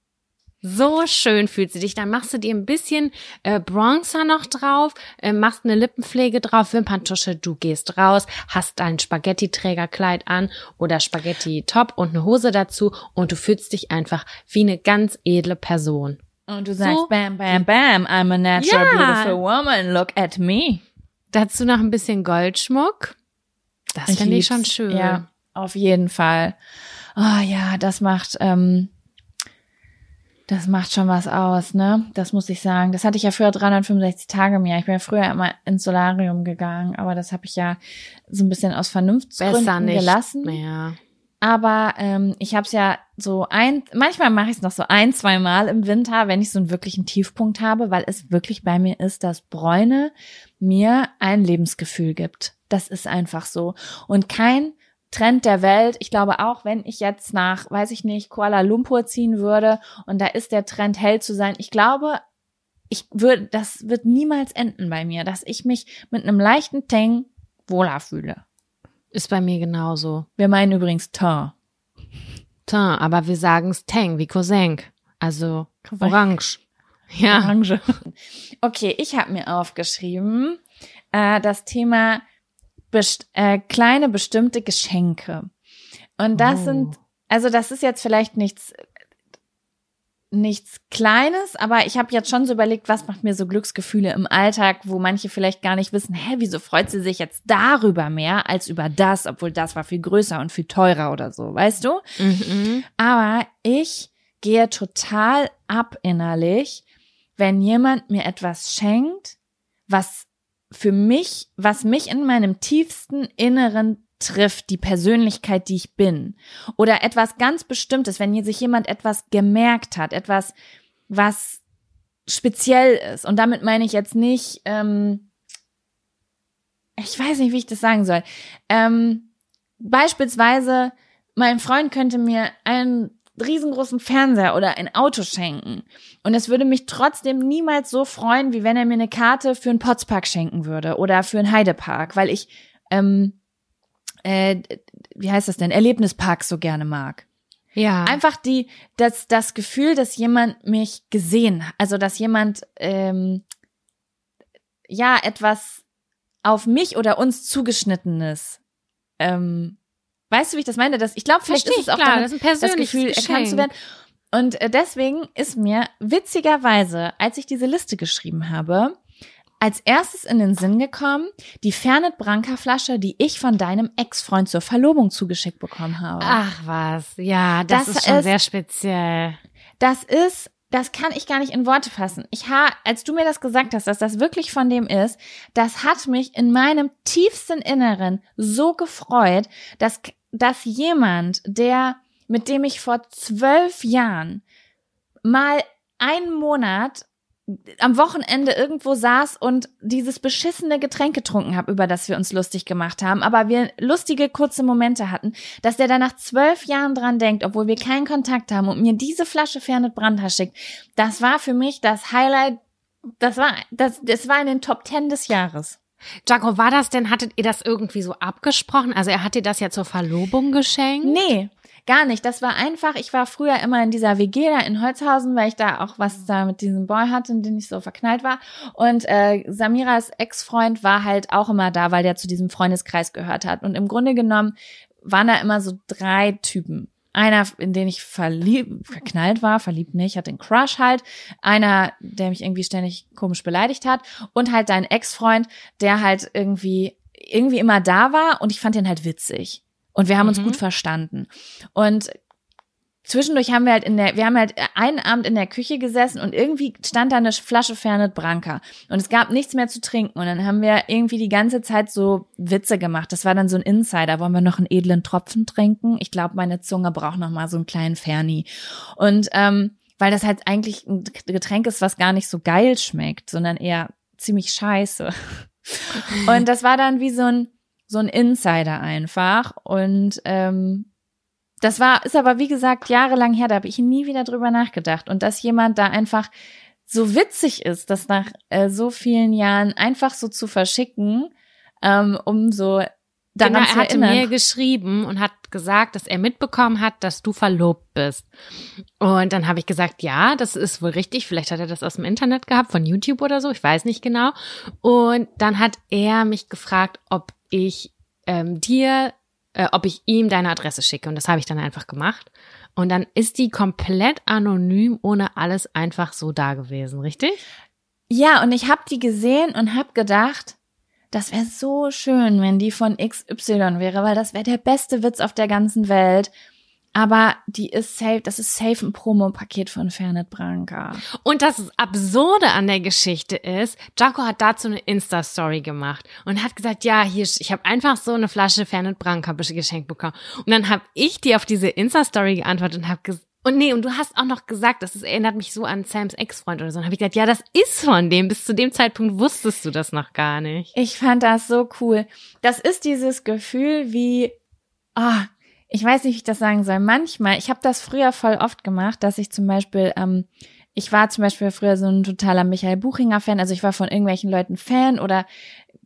So schön fühlt sie dich. Dann machst du dir ein bisschen äh, Bronzer noch drauf, äh, machst eine Lippenpflege drauf, Wimperntusche, du gehst raus, hast dein Spaghetti-Trägerkleid an oder Spaghetti-Top und eine Hose dazu und du fühlst dich einfach wie eine ganz edle Person. Und du sagst, so, bam, bam, bam, I'm a natural ja. beautiful woman, look at me. Dazu noch ein bisschen Goldschmuck. Das finde ich schon schön. Ja, auf jeden Fall. Oh ja, das macht, ähm, das macht schon was aus, ne? Das muss ich sagen. Das hatte ich ja früher 365 Tage im Jahr. Ich bin ja früher immer ins Solarium gegangen, aber das habe ich ja so ein bisschen aus Vernunftsgründen gelassen. Mehr. Aber ähm, ich habe es ja so ein, manchmal mache ich es noch so ein, zwei Mal im Winter, wenn ich so einen wirklichen Tiefpunkt habe, weil es wirklich bei mir ist, dass Bräune mir ein Lebensgefühl gibt. Das ist einfach so. Und kein Trend der Welt. Ich glaube auch, wenn ich jetzt nach, weiß ich nicht, Kuala Lumpur ziehen würde und da ist der Trend hell zu sein, ich glaube, ich würde, das wird niemals enden bei mir, dass ich mich mit einem leichten Tang wohler fühle. Ist bei mir genauso. Wir meinen übrigens Teint. Teint, aber wir sagen es Tang wie Cousin. Also Orange. Ja. Orange. Okay, ich habe mir aufgeschrieben, äh, das Thema best äh, kleine bestimmte Geschenke. Und das Oh. sind, also das ist jetzt vielleicht nichts nichts Kleines, aber ich habe jetzt schon so überlegt, was macht mir so Glücksgefühle im Alltag, wo manche vielleicht gar nicht wissen, hä, wieso freut sie sich jetzt darüber mehr als über das, obwohl das war viel größer und viel teurer oder so, weißt du? Mhm. Aber ich gehe total ab innerlich, wenn jemand mir etwas schenkt, was für mich, was mich in meinem tiefsten Inneren trifft, die Persönlichkeit, die ich bin. Oder etwas ganz Bestimmtes, wenn sich jemand etwas gemerkt hat, etwas, was speziell ist. Und damit meine ich jetzt nicht, ähm, ich weiß nicht, wie ich das sagen soll. Ähm, beispielsweise, mein Freund könnte mir einen riesengroßen Fernseher oder ein Auto schenken. Und es würde mich trotzdem niemals so freuen, wie wenn er mir eine Karte für einen Potspark schenken würde oder für einen Heidepark, weil ich, ähm, äh, wie heißt das denn, Erlebnisparks so gerne mag. Ja. Einfach die, das, das Gefühl, dass jemand mich gesehen, also dass jemand ähm, ja etwas auf mich oder uns zugeschnittenes. Ähm, weißt du, wie ich das meine? Das, ich glaube, vielleicht Verstehe ist es auch klar, damit, das das Gefühl, erkannt zu Geschenk. werden. Und äh, deswegen ist mir witzigerweise, als ich diese Liste geschrieben habe, als erstes in den Sinn gekommen, die Fernet Branca Flasche, die ich von deinem Ex-Freund zur Verlobung zugeschickt bekommen habe. Ach was, ja, das, Das ist schon ist- sehr speziell. Das ist, das kann ich gar nicht in Worte fassen. Ich ha, als du mir das gesagt hast, dass das wirklich von dem ist, das hat mich in meinem tiefsten Inneren so gefreut, dass, dass jemand, der, mit dem ich vor zwölf Jahren mal einen Monat am Wochenende irgendwo saß und dieses beschissene Getränk getrunken habe, über das wir uns lustig gemacht haben, aber wir lustige kurze Momente hatten, dass der da nach zwölf Jahren dran denkt, obwohl wir keinen Kontakt haben und mir diese Flasche Fernet Brandhaar schickt, das war für mich das Highlight, das war, das, das war in den Top Ten des Jahres. Jaco, war das denn, hattet ihr das irgendwie so abgesprochen? Also er hat dir das ja zur Verlobung geschenkt? Nee, gar nicht. Das war einfach, ich war früher immer in dieser WG da in Holzhausen, weil ich da auch was da mit diesem Boy hatte, in den ich so verknallt war. Und äh, Samiras Ex-Freund war halt auch immer da, weil der zu diesem Freundeskreis gehört hat. Und im Grunde genommen waren da immer so drei Typen. Einer, in den ich verliebt, verknallt war, verliebt nicht, hatte einen Crush halt. Einer, der mich irgendwie ständig komisch beleidigt hat. Und halt dein Ex-Freund, der halt irgendwie, irgendwie immer da war und ich fand den halt witzig. Und wir haben uns Mhm. gut verstanden. Und zwischendurch haben wir halt in der, wir haben halt einen Abend in der Küche gesessen und irgendwie stand da eine Flasche Fernet Branca und es gab nichts mehr zu trinken und dann haben wir irgendwie die ganze Zeit so Witze gemacht. Das war dann so ein Insider. Wollen wir noch einen edlen Tropfen trinken? Ich glaube, meine Zunge braucht noch mal so einen kleinen Ferni. Und ähm, weil das halt eigentlich ein Getränk ist, was gar nicht so geil schmeckt, sondern eher ziemlich scheiße. (laughs) Und das war dann wie so ein so ein Insider einfach und ähm, das war, ist aber wie gesagt jahrelang her, da habe ich nie wieder drüber nachgedacht. Und dass jemand da einfach so witzig ist, das nach äh, so vielen Jahren einfach so zu verschicken, ähm, um so daran Genau, zu er hatte erinnern. mir geschrieben und hat gesagt, dass er mitbekommen hat, dass du verlobt bist. Und dann habe ich gesagt, ja, das ist wohl richtig. Vielleicht hat er das aus dem Internet gehabt, von YouTube oder so. Ich weiß nicht genau. Und dann hat er mich gefragt, ob ich ähm, dir, äh, ob ich ihm deine Adresse schicke. Und das habe ich dann einfach gemacht. Und dann ist die komplett anonym, ohne alles einfach so da gewesen, richtig? Ja, und ich habe die gesehen und habe gedacht, das wäre so schön, wenn die von XY wäre, weil das wäre der beste Witz auf der ganzen Welt. Aber die ist safe, das ist safe ein Promo-Paket von Fernet Branca. Und das Absurde an der Geschichte ist, Jaco hat dazu eine Insta-Story gemacht und hat gesagt, ja, hier, ich habe einfach so eine Flasche Fernet Branca geschenkt bekommen. Und dann habe ich dir auf diese Insta-Story geantwortet und habe gesagt, und nee, und du hast auch noch gesagt, das ist, erinnert mich so an Sams Ex-Freund oder so. Und habe ich gesagt, ja, das ist von dem. Bis zu dem Zeitpunkt wusstest du das noch gar nicht. Ich fand das so cool. Das ist dieses Gefühl wie, ah, ich weiß nicht, wie ich das sagen soll. Manchmal, ich habe das früher voll oft gemacht, dass ich zum Beispiel, ähm, ich war zum Beispiel früher so ein totaler Michael Buchinger Fan, also ich war von irgendwelchen Leuten Fan oder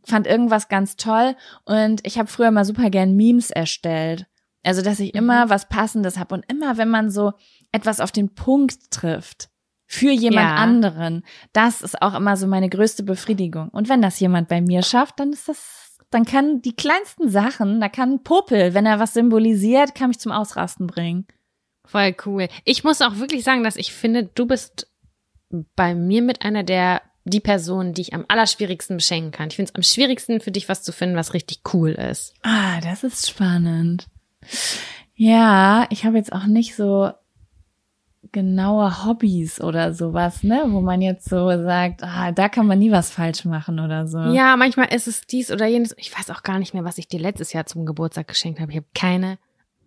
fand irgendwas ganz toll und ich habe früher mal super gern Memes erstellt. Also, dass ich immer was Passendes habe und immer, wenn man so etwas auf den Punkt trifft, für jemand Ja. anderen. Das ist auch immer so meine größte Befriedigung. Und wenn das jemand bei mir schafft, dann ist das, dann kann die kleinsten Sachen, da kann Popel, wenn er was symbolisiert, kann mich zum Ausrasten bringen. Voll cool. Ich muss auch wirklich sagen, dass ich finde, du bist bei mir mit einer der die Person, die ich am allerschwierigsten beschenken kann. Ich finde es am schwierigsten für dich was zu finden, was richtig cool ist. Ah, das ist spannend. Ja, ich habe jetzt auch nicht so genaue Hobbys oder sowas, ne, wo man jetzt so sagt, ah, da kann man nie was falsch machen oder so. Ja, manchmal ist es dies oder jenes. Ich weiß auch gar nicht mehr, was ich dir letztes Jahr zum Geburtstag geschenkt habe. Ich habe keine.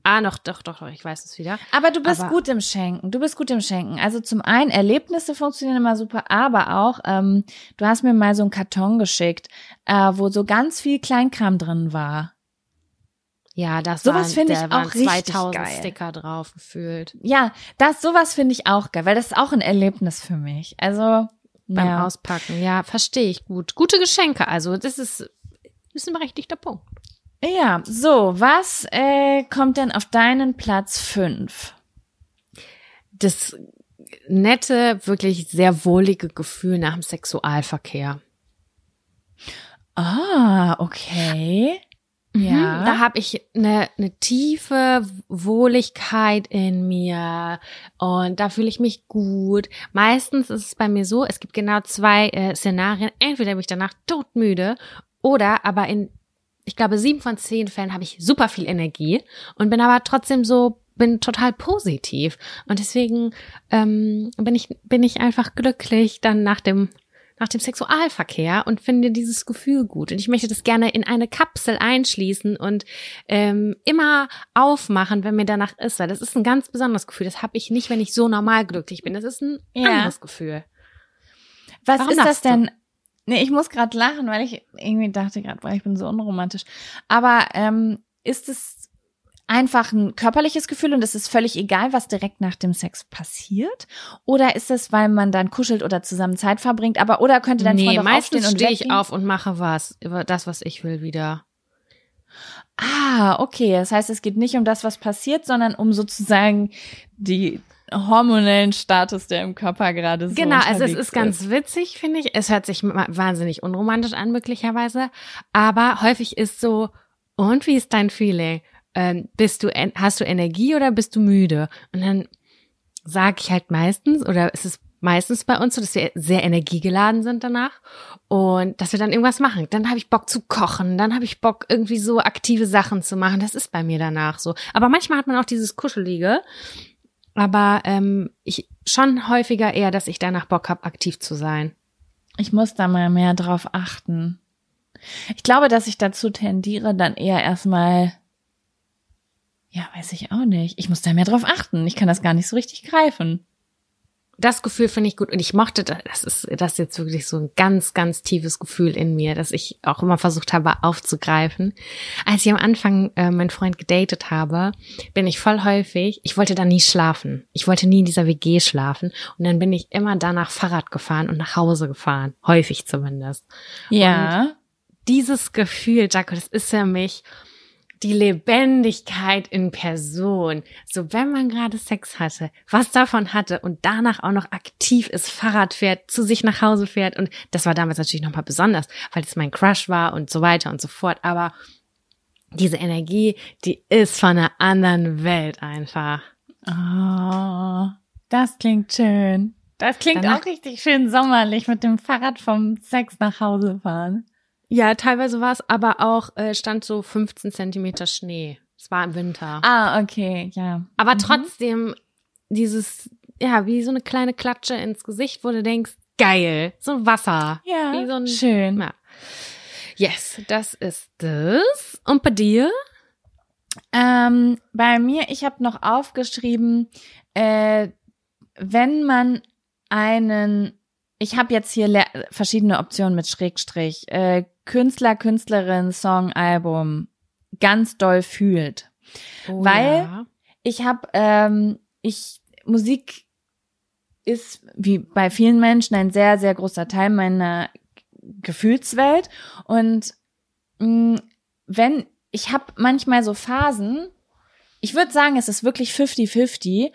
Ah, noch, doch, doch, doch, ich weiß es wieder. Aber du bist Aber- gut im Schenken. Du bist gut im Schenken. Also zum einen Erlebnisse funktionieren immer super, aber auch ähm, du hast mir mal so einen Karton geschickt, äh, wo so ganz viel Kleinkram drin war. Ja, das Sowas finde ich auch richtig 2000 geil. Sticker drauf gefühlt. Ja, das sowas finde ich auch geil, weil das ist auch ein Erlebnis für mich. Also Beim ja. Auspacken. Ja, verstehe ich gut. Gute Geschenke, also das ist, ist ein berechtigter Punkt. Ja, so, was äh, kommt denn auf deinen Platz fünf? Das nette, wirklich sehr wohlige Gefühl nach dem Sexualverkehr. Ah, okay. Ja. Mhm, Da habe ich eine, eine tiefe Wohligkeit in mir und da fühle ich mich gut. Meistens ist es bei mir so, es gibt genau zwei äh, Szenarien. Entweder bin ich danach todmüde oder aber in, ich glaube, sieben von zehn Fällen habe ich super viel Energie und bin aber trotzdem so, bin total positiv. Und deswegen ähm, bin ich, bin ich einfach glücklich dann nach dem nach dem Sexualverkehr und finde dieses Gefühl gut. Und ich möchte das gerne in eine Kapsel einschließen und ähm, immer aufmachen, wenn mir danach ist, weil das ist ein ganz besonderes Gefühl. Das habe ich nicht, wenn ich so normal glücklich bin. Das ist ein Ja. anderes Gefühl. Was Warum ist das lachst du? denn? Nee, ich muss gerade lachen, weil ich irgendwie dachte gerade, boah, ich bin so unromantisch. Aber ähm, ist es einfach ein körperliches Gefühl und es ist völlig egal, was direkt nach dem Sex passiert? Oder ist es, weil man dann kuschelt oder zusammen Zeit verbringt? Aber oder könnte dein nee, Freund meistens aufstehen stehe ich auf und mache was. Über das, was ich will, wieder. Ah, okay. Das heißt, es geht nicht um das, was passiert, sondern um sozusagen die hormonellen Status, der im Körper gerade so Genau, also es unterwegs ist ganz witzig, finde ich. Es hört sich wahnsinnig unromantisch an, möglicherweise. Aber häufig ist so, und wie ist dein Feeling? Ähm, bist du, hast du Energie oder bist du müde? Und dann sage ich halt meistens, oder es ist meistens bei uns so, dass wir sehr energiegeladen sind danach und dass wir dann irgendwas machen. Dann habe ich Bock zu kochen, dann habe ich Bock irgendwie so aktive Sachen zu machen. Das ist bei mir danach so. Aber manchmal hat man auch dieses Kuschelige. Aber ähm, ich schon häufiger eher, dass ich danach Bock habe, aktiv zu sein. Ich muss da mal mehr drauf achten. Ich glaube, dass ich dazu tendiere, dann eher erstmal, ja, weiß ich auch nicht. Ich muss da mehr drauf achten. Ich kann das gar nicht so richtig greifen. Das Gefühl finde ich gut und ich mochte das. Das ist das ist jetzt wirklich so ein ganz, ganz tiefes Gefühl in mir, das ich auch immer versucht habe aufzugreifen. Als ich am Anfang äh, meinen Freund gedatet habe, bin ich voll häufig, ich wollte da nie schlafen. Ich wollte nie in dieser WG schlafen und dann bin ich immer danach Fahrrad gefahren und nach Hause gefahren. Häufig zumindest. Ja. dieses Gefühl, Jaco, das ist für mich die Lebendigkeit in Person. So, wenn man gerade Sex hatte, was davon hatte und danach auch noch aktiv ist, Fahrrad fährt, zu sich nach Hause fährt und das war damals natürlich nochmal besonders, weil es mein Crush war und so weiter und so fort. Aber diese Energie, die ist von einer anderen Welt einfach. Oh, das klingt schön. Das klingt Danach- auch richtig schön sommerlich mit dem Fahrrad vom Sex nach Hause fahren. Ja, teilweise war es aber auch, äh, stand so 15 Zentimeter Schnee. Es war im Winter. Ah, okay, ja. Aber trotzdem dieses, ja, wie so eine kleine Klatsche ins Gesicht, wo du denkst, geil, so ein Wasser. Ja, Wie so ein, schön. Ja. Yes, das ist das. Und bei dir? Ähm, bei mir, ich habe noch aufgeschrieben, äh, wenn man einen, ich habe jetzt hier verschiedene Optionen mit Schrägstrich, äh, Künstler, Künstlerin, Song, Album ganz doll fühlt. Oh, Weil- ja. Ich habe, ähm, ich, Musik ist wie bei vielen Menschen ein sehr, sehr großer Teil meiner Gefühlswelt. Und mh, wenn, ich habe manchmal so Phasen, ich würde sagen, es ist wirklich 50-50.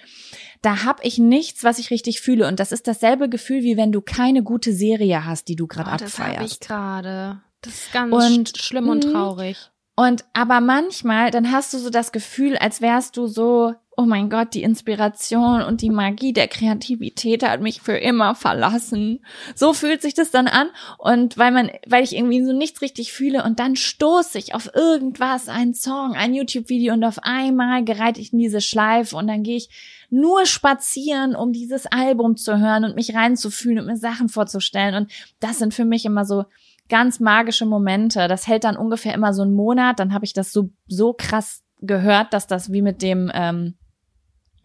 Da habe ich nichts, was ich richtig fühle. Und das ist dasselbe Gefühl, wie wenn du keine gute Serie hast, die du gerade oh, abfeierst. Das habe ich gerade. Das ist ganz Und- schlimm und Mhm. traurig. Und aber manchmal, dann hast du so das Gefühl, als wärst du so, oh mein Gott, die Inspiration und die Magie der Kreativität hat mich für immer verlassen. So fühlt sich das dann an. Und weil man, weil ich irgendwie so nichts richtig fühle und dann stoße ich auf irgendwas, einen Song, ein YouTube-Video und auf einmal gereite ich in diese Schleife und dann gehe ich nur spazieren, um dieses Album zu hören und mich reinzufühlen und mir Sachen vorzustellen. Und das sind für mich immer so ganz magische Momente. Das hält dann ungefähr immer so einen Monat. Dann habe ich das so so krass gehört, dass das wie mit dem ähm,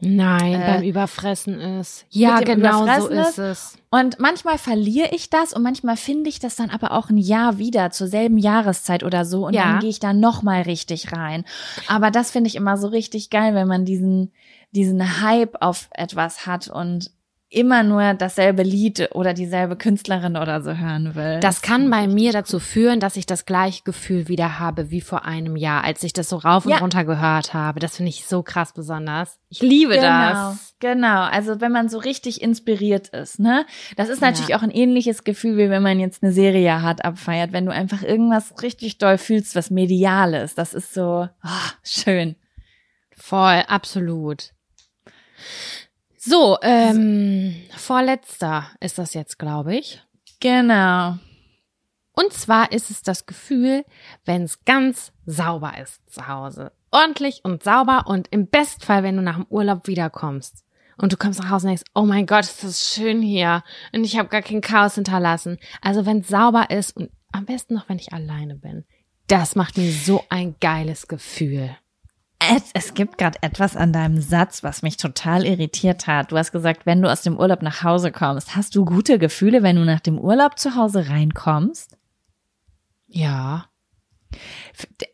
Nein, Äh, beim Überfressen ist. Ja, genau so ist? es. und manchmal verliere ich das und manchmal finde ich das dann aber auch ein Jahr wieder zur selben Jahreszeit oder so und Ja. dann gehe ich da noch mal richtig rein. Aber das finde ich immer so richtig geil, wenn man diesen diesen Hype auf etwas hat und immer nur dasselbe Lied oder dieselbe Künstlerin oder so hören will. Das kann bei mir dazu führen, dass ich das gleiche Gefühl wieder habe wie vor einem Jahr, als ich das so rauf und Ja. runter gehört habe. Das finde ich so krass besonders. Ich liebe genau, das. Genau, also wenn man so richtig inspiriert ist, ne? Das ist natürlich auch ein ähnliches Gefühl, wie wenn man jetzt eine Serie hart abfeiert, wenn du einfach irgendwas richtig doll fühlst, was medial ist. Das ist so ah, schön. Voll, absolut. So, ähm, vorletzter ist das jetzt, glaube ich. Genau. Und zwar ist es das Gefühl, wenn es ganz sauber ist zu Hause. Ordentlich und sauber und im Bestfall, wenn du nach dem Urlaub wiederkommst. Und du kommst nach Hause und denkst, oh mein Gott, ist das schön hier. Und ich habe gar kein Chaos hinterlassen. Also wenn es sauber ist und am besten noch, wenn ich alleine bin. Das macht mir so ein geiles Gefühl. Es, es gibt gerade etwas an deinem Satz, was mich total irritiert hat. Du hast gesagt, wenn du aus dem Urlaub nach Hause kommst, hast du gute Gefühle, wenn du nach dem Urlaub zu Hause reinkommst? Ja.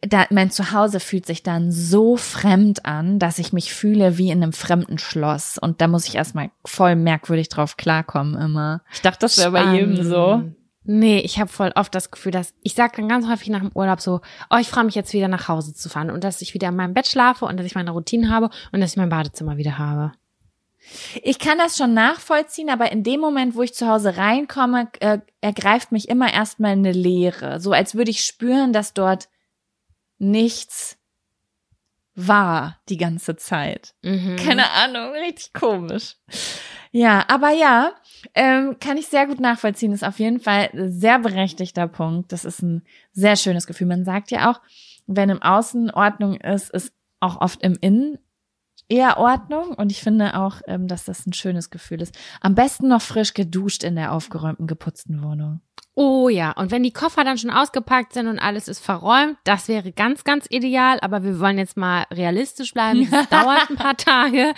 da, mein Zuhause fühlt sich dann so fremd an, dass ich mich fühle wie in einem fremden Schloss. Und da muss ich erstmal voll merkwürdig drauf klarkommen immer. Ich dachte, das wäre bei jedem so. Nee, ich habe voll oft das Gefühl, dass ich sage dann ganz häufig nach dem Urlaub so, oh, ich freue mich jetzt wieder nach Hause zu fahren und dass ich wieder in meinem Bett schlafe und dass ich meine Routine habe und dass ich mein Badezimmer wieder habe. Ich kann das schon nachvollziehen, aber in dem Moment, wo ich zu Hause reinkomme, äh, ergreift mich immer erstmal eine Leere. So als würde ich spüren, dass dort nichts war die ganze Zeit. Mhm. Keine Ahnung, richtig komisch. Ja, aber ja, ähm, kann ich sehr gut nachvollziehen. Ist auf jeden Fall sehr berechtigter Punkt. Das ist ein sehr schönes Gefühl. Man sagt ja auch, wenn im Außen Ordnung ist, ist auch oft im Innen eher Ordnung. Und ich finde auch, ähm, dass das ein schönes Gefühl ist. Am besten noch frisch geduscht in der aufgeräumten, geputzten Wohnung. Oh ja, und wenn die Koffer dann schon ausgepackt sind und alles ist verräumt, das wäre ganz, ganz ideal. Aber wir wollen jetzt mal realistisch bleiben. Es (laughs) dauert ein paar Tage.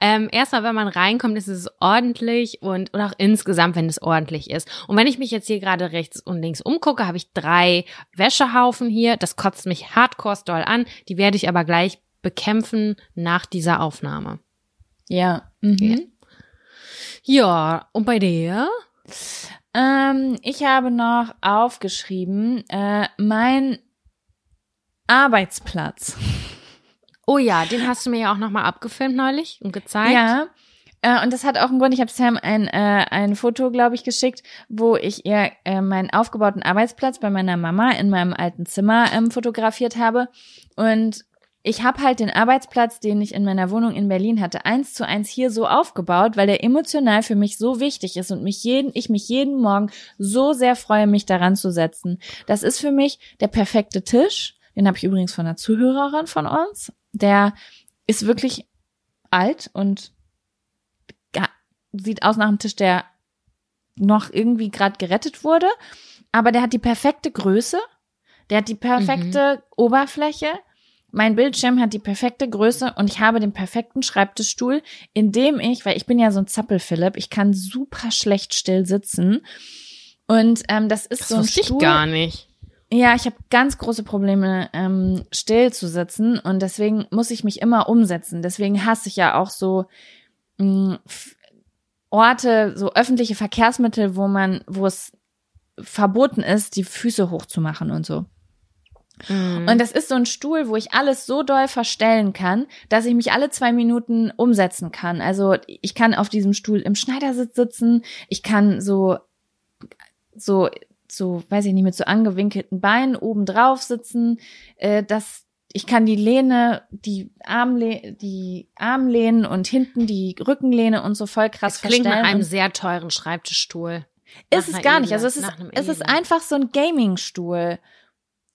Ähm, erstmal, wenn man reinkommt, ist es ordentlich und oder auch insgesamt, wenn es ordentlich ist. Und wenn ich mich jetzt hier gerade rechts und links umgucke, habe ich drei Wäschehaufen hier. Das kotzt mich hardcore doll an. Die werde ich aber gleich bekämpfen nach dieser Aufnahme. Ja. Mhm. Ja, und bei dir? Ähm, ich habe noch aufgeschrieben, äh, mein Arbeitsplatz. Oh ja, den hast du mir ja auch nochmal abgefilmt neulich und gezeigt. Ja. Äh, und das hat auch einen Grund. Ich habe Sam ein, äh, ein Foto, glaube ich, geschickt, wo ich ihr äh, meinen aufgebauten Arbeitsplatz bei meiner Mama in meinem alten Zimmer ähm, fotografiert habe. Und ich habe halt den Arbeitsplatz, den ich in meiner Wohnung in Berlin hatte, eins zu eins hier so aufgebaut, weil der emotional für mich so wichtig ist und mich jeden, ich mich jeden Morgen so sehr freue, mich daran zu setzen. Das ist für mich der perfekte Tisch. Den habe ich übrigens von einer Zuhörerin von uns. Der ist wirklich alt und sieht aus nach einem Tisch, der noch irgendwie gerade gerettet wurde. Aber der hat die perfekte Größe. Der hat die perfekte Oberfläche. Mein Bildschirm hat die perfekte Größe und ich habe den perfekten Schreibtischstuhl, in dem ich, weil ich bin ja so ein Zappel-Philipp, ich kann super schlecht still sitzen. Und ähm, das ist Das so ein wusste ich Stuhl. gar nicht. Ja, ich habe ganz große Probleme, ähm, still zu sitzen und deswegen muss ich mich immer umsetzen. Deswegen hasse ich ja auch so mh, f- Orte, so öffentliche Verkehrsmittel, wo man, wo es verboten ist, die Füße hochzumachen und so. Mhm. Und das ist so ein Stuhl, wo ich alles so doll verstellen kann, dass ich mich alle zwei Minuten umsetzen kann. Also ich kann auf diesem Stuhl im Schneidersitz sitzen, ich kann so, so, so, weiß ich nicht, mit so angewinkelten Beinen oben drauf sitzen. Äh, das, ich kann die Lehne, die Armlehne, die Armlehnen und hinten die Rückenlehne und so voll krass das klingt nach einem sehr teuren Schreibtischstuhl. ist es gar einer nicht. Also es Edle, ist, es ist Edle. einfach so ein Gaming-Stuhl.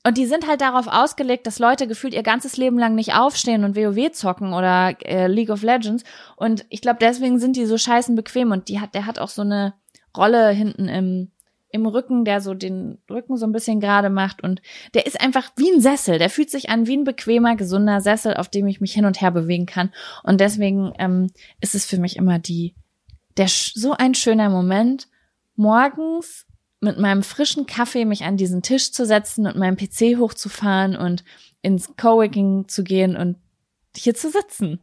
Und die sind halt darauf ausgelegt, dass Leute gefühlt ihr ganzes Leben lang nicht aufstehen und WoW zocken oder äh, League of Legends. Und ich glaube, deswegen sind die so scheißen bequem. Und die hat, der hat auch so eine Rolle hinten im, im Rücken, der so den Rücken so ein bisschen gerade macht. Und der ist einfach wie ein Sessel. Der fühlt sich an wie ein bequemer, gesunder Sessel, auf dem ich mich hin und her bewegen kann. Und deswegen ähm, ist es für mich immer die, der so ein schöner Moment, morgens mit meinem frischen Kaffee mich an diesen Tisch zu setzen und meinen PC hochzufahren und ins Coworking zu gehen und hier zu sitzen.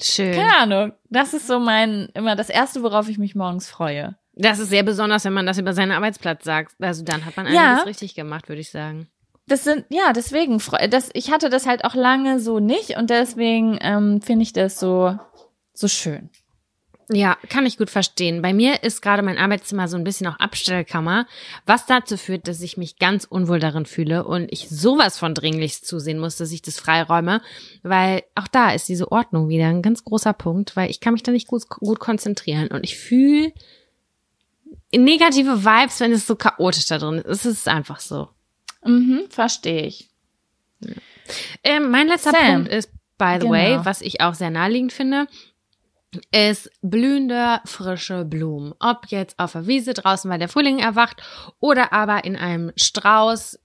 Schön. Keine Ahnung. Das ist so mein, immer das erste, worauf ich mich morgens freue. Das ist sehr besonders, wenn man das über seinen Arbeitsplatz sagt. Also dann hat man Ja. einiges richtig gemacht, würde ich sagen. Das sind, ja, deswegen, das, ich hatte das halt auch lange so nicht und deswegen ähm, finde ich das so, so schön. Ja, kann ich gut verstehen. Bei mir ist gerade mein Arbeitszimmer so ein bisschen auch Abstellkammer, was dazu führt, dass ich mich ganz unwohl darin fühle und ich sowas von dringlichst zusehen muss, dass ich das freiräume, weil auch da ist diese Ordnung wieder ein ganz großer Punkt, weil ich kann mich da nicht gut, gut konzentrieren und ich fühle negative Vibes, wenn es so chaotisch da drin ist. Es ist einfach so. Mhm, verstehe ich. Ähm, mein letzter Sam. Punkt ist, by the way, Genau. was ich auch sehr naheliegend finde, ist blühende, frische Blumen. Ob jetzt auf der Wiese draußen, weil der Frühling erwacht, oder aber in einem Strauß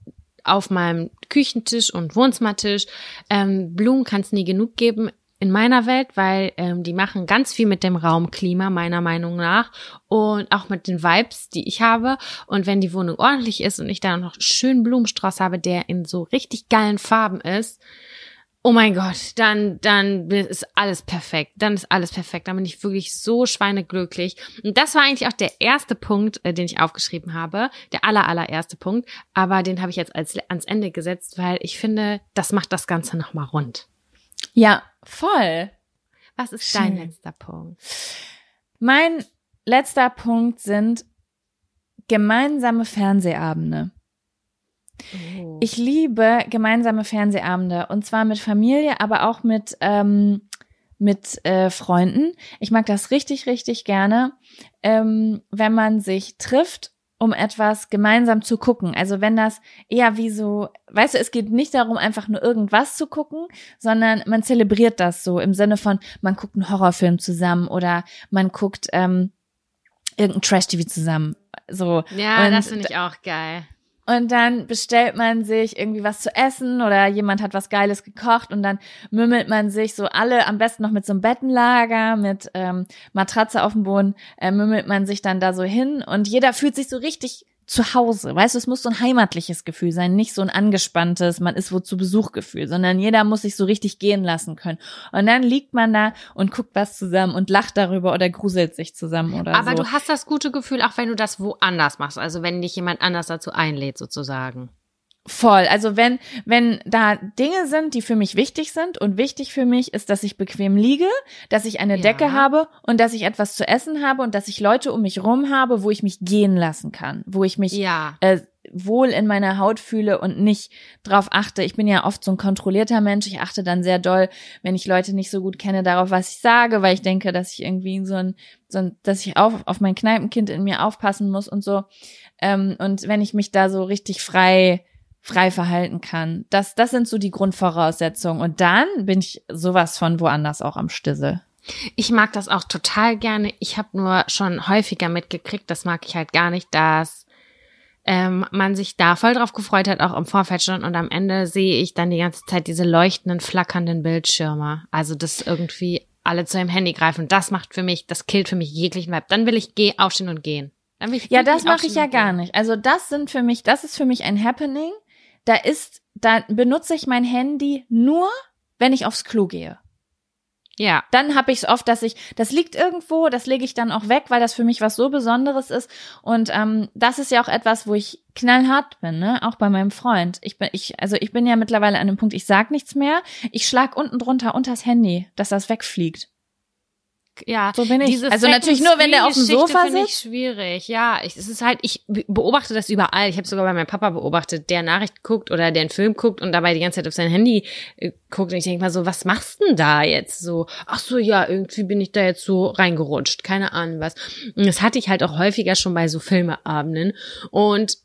auf meinem Küchentisch und Wohnzimmertisch. Ähm, Blumen kann es nie genug geben in meiner Welt, weil ähm, die machen ganz viel mit dem Raumklima, meiner Meinung nach, und auch mit den Vibes, die ich habe. Und wenn die Wohnung ordentlich ist und ich da noch einen schönen Blumenstrauß habe, der in so richtig geilen Farben ist, oh mein Gott, dann, dann ist alles perfekt. Dann ist alles perfekt. Dann bin ich wirklich so schweineglücklich. Und das war eigentlich auch der erste Punkt, äh, den ich aufgeschrieben habe. Der aller, allererste Punkt. Aber den habe ich jetzt als, ans Ende gesetzt, weil ich finde, das macht das Ganze nochmal rund. Ja, voll. Was ist Schön. dein letzter Punkt? Mein letzter Punkt sind gemeinsame Fernsehabende. Oh. Ich liebe gemeinsame Fernsehabende und zwar mit Familie, aber auch mit ähm, mit äh, Freunden. Ich mag das richtig, richtig gerne, ähm, wenn man sich trifft, um etwas gemeinsam zu gucken. Also wenn das eher wie so, weißt du, es geht nicht darum, einfach nur irgendwas zu gucken, sondern man zelebriert das so im Sinne von, man guckt einen Horrorfilm zusammen oder man guckt ähm, irgendein Trash-TV zusammen. So. ja, und das finde ich auch geil. Und dann bestellt man sich irgendwie was zu essen oder jemand hat was Geiles gekocht und dann mümmelt man sich so alle, am besten noch mit so einem Bettenlager, mit ähm, Matratze auf dem Boden, äh, mümmelt man sich dann da so hin und jeder fühlt sich so richtig zu Hause. Weißt du, es muss so ein heimatliches Gefühl sein, nicht so ein angespanntes, man ist wo zu Besuch Gefühl, sondern jeder muss sich so richtig gehen lassen können. Und dann liegt man da und guckt was zusammen und lacht darüber oder gruselt sich zusammen oder Aber so. du hast das gute Gefühl, auch wenn du das woanders machst. Also wenn dich jemand anders dazu einlädt, sozusagen. Voll. Also wenn, wenn da Dinge sind, die für mich wichtig sind und wichtig für mich ist, dass ich bequem liege, dass ich eine Ja. Decke habe und dass ich etwas zu essen habe und dass ich Leute um mich rum habe, wo ich mich gehen lassen kann, wo ich mich Ja. äh, wohl in meiner Haut fühle und nicht drauf achte. Ich bin ja oft so ein kontrollierter Mensch. Ich achte dann sehr doll, wenn ich Leute nicht so gut kenne, darauf, was ich sage, weil ich denke, dass ich irgendwie so ein, so ein dass ich auf, auf mein Kneipenkind in mir aufpassen muss und so. Ähm, und wenn ich mich da so richtig frei frei verhalten kann. Das, das sind so die Grundvoraussetzungen. Und dann bin ich sowas von woanders auch am Stissel. Ich mag das auch total gerne. Ich habe nur schon häufiger mitgekriegt, das mag ich halt gar nicht, dass ähm, man sich da voll drauf gefreut hat, auch im Vorfeld schon. Und am Ende sehe ich dann die ganze Zeit diese leuchtenden, flackernden Bildschirme. Also das irgendwie alle zu ihrem Handy greifen. Das macht für mich, das killt für mich jeglichen Vibe. Dann will ich geh, aufstehen und gehen. Ja, das mache ich ja gar nicht. Also das sind für mich, das ist für mich ein Happening. Da ist, da benutze ich mein Handy nur, wenn ich aufs Klo gehe. Ja. Dann habe ich es oft, dass ich, das liegt irgendwo, das lege ich dann auch weg, weil das für mich was so Besonderes ist. Und ähm, das ist ja auch etwas, wo ich knallhart bin, ne? Auch bei meinem Freund. Ich bin, ich, also ich bin ja mittlerweile an einem Punkt, ich sag nichts mehr. Ich schlag unten drunter unters Handy, dass das wegfliegt. Ja, So bin ich. Diese Also natürlich nur, wenn der auf dem Sofa finde ich sitzt. schwierig. Ja, ich, es ist halt, ich beobachte das überall. Ich habe sogar bei meinem Papa beobachtet, der Nachricht guckt oder der einen Film guckt und dabei die ganze Zeit auf sein Handy äh, guckt. Und ich denke mal so, was machst denn da jetzt so? Ach so, ja, irgendwie bin ich da jetzt so reingerutscht. Keine Ahnung was. Und das hatte ich halt auch häufiger schon bei so Filmeabenden. Und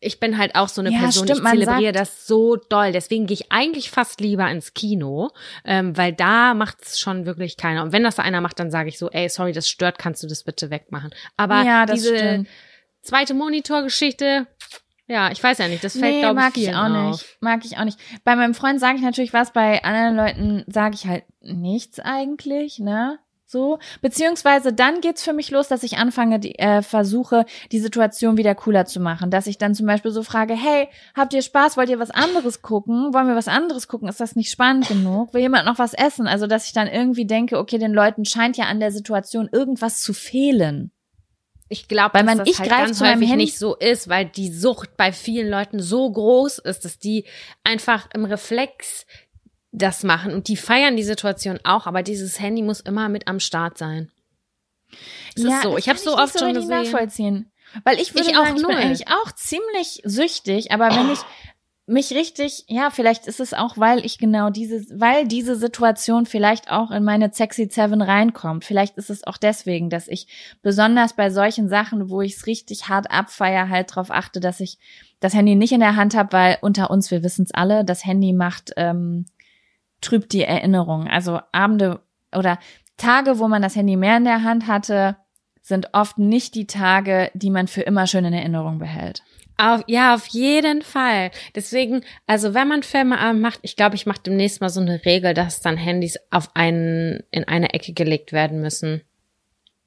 ich bin halt auch so eine Ja, Person, stimmt, ich zelebriere das so doll. Deswegen gehe ich eigentlich fast lieber ins Kino, ähm, weil da macht's schon wirklich keiner. Und wenn das einer macht, dann sage ich so, ey, sorry, das stört, kannst du das bitte wegmachen. Aber Ja, diese stimmt. zweite Monitorgeschichte, ja, ich weiß ja nicht, das fällt, nee, glaube ich, mag ich auch auf. nicht. Mag ich auch nicht. Bei meinem Freund sage ich natürlich was, bei anderen Leuten sage ich halt nichts eigentlich, ne? So. Beziehungsweise dann geht's für mich los, dass ich anfange, die, äh, versuche, die Situation wieder cooler zu machen. Dass ich dann zum Beispiel so frage, hey, habt ihr Spaß? Wollt ihr was anderes gucken? Wollen wir was anderes gucken? Ist das nicht spannend genug? Will jemand noch was essen? Also, dass ich dann irgendwie denke, okay, den Leuten scheint ja an der Situation irgendwas zu fehlen. Ich glaube, Weil man- das ich halt ganz häufig Handy- nicht so ist, weil die Sucht bei vielen Leuten so groß ist, dass die einfach im Reflex das machen und die feiern die Situation auch, aber dieses Handy muss immer mit am Start sein. Es ist so, ich habe so oft so schon gesehen. nachvollziehen. Weil ich würde Ich auch sagen, ich bin eigentlich auch ziemlich süchtig, aber wenn ich mich richtig, ja, vielleicht ist es auch, weil ich genau diese, weil diese Situation vielleicht auch in meine Sexy Seven reinkommt. Vielleicht ist es auch deswegen, dass ich besonders bei solchen Sachen, wo ich es richtig hart abfeier, halt drauf achte, dass ich das Handy nicht in der Hand habe, weil unter uns, wir wissen es alle, das Handy macht, ähm, trübt die Erinnerung. Also Abende oder Tage, wo man das Handy mehr in der Hand hatte, sind oft nicht die Tage, die man für immer schön in Erinnerung behält. Auf, ja, auf jeden Fall. Deswegen, also wenn man Filmeabend macht, ich glaube, ich mache demnächst mal so eine Regel, dass dann Handys auf einen in eine Ecke gelegt werden müssen.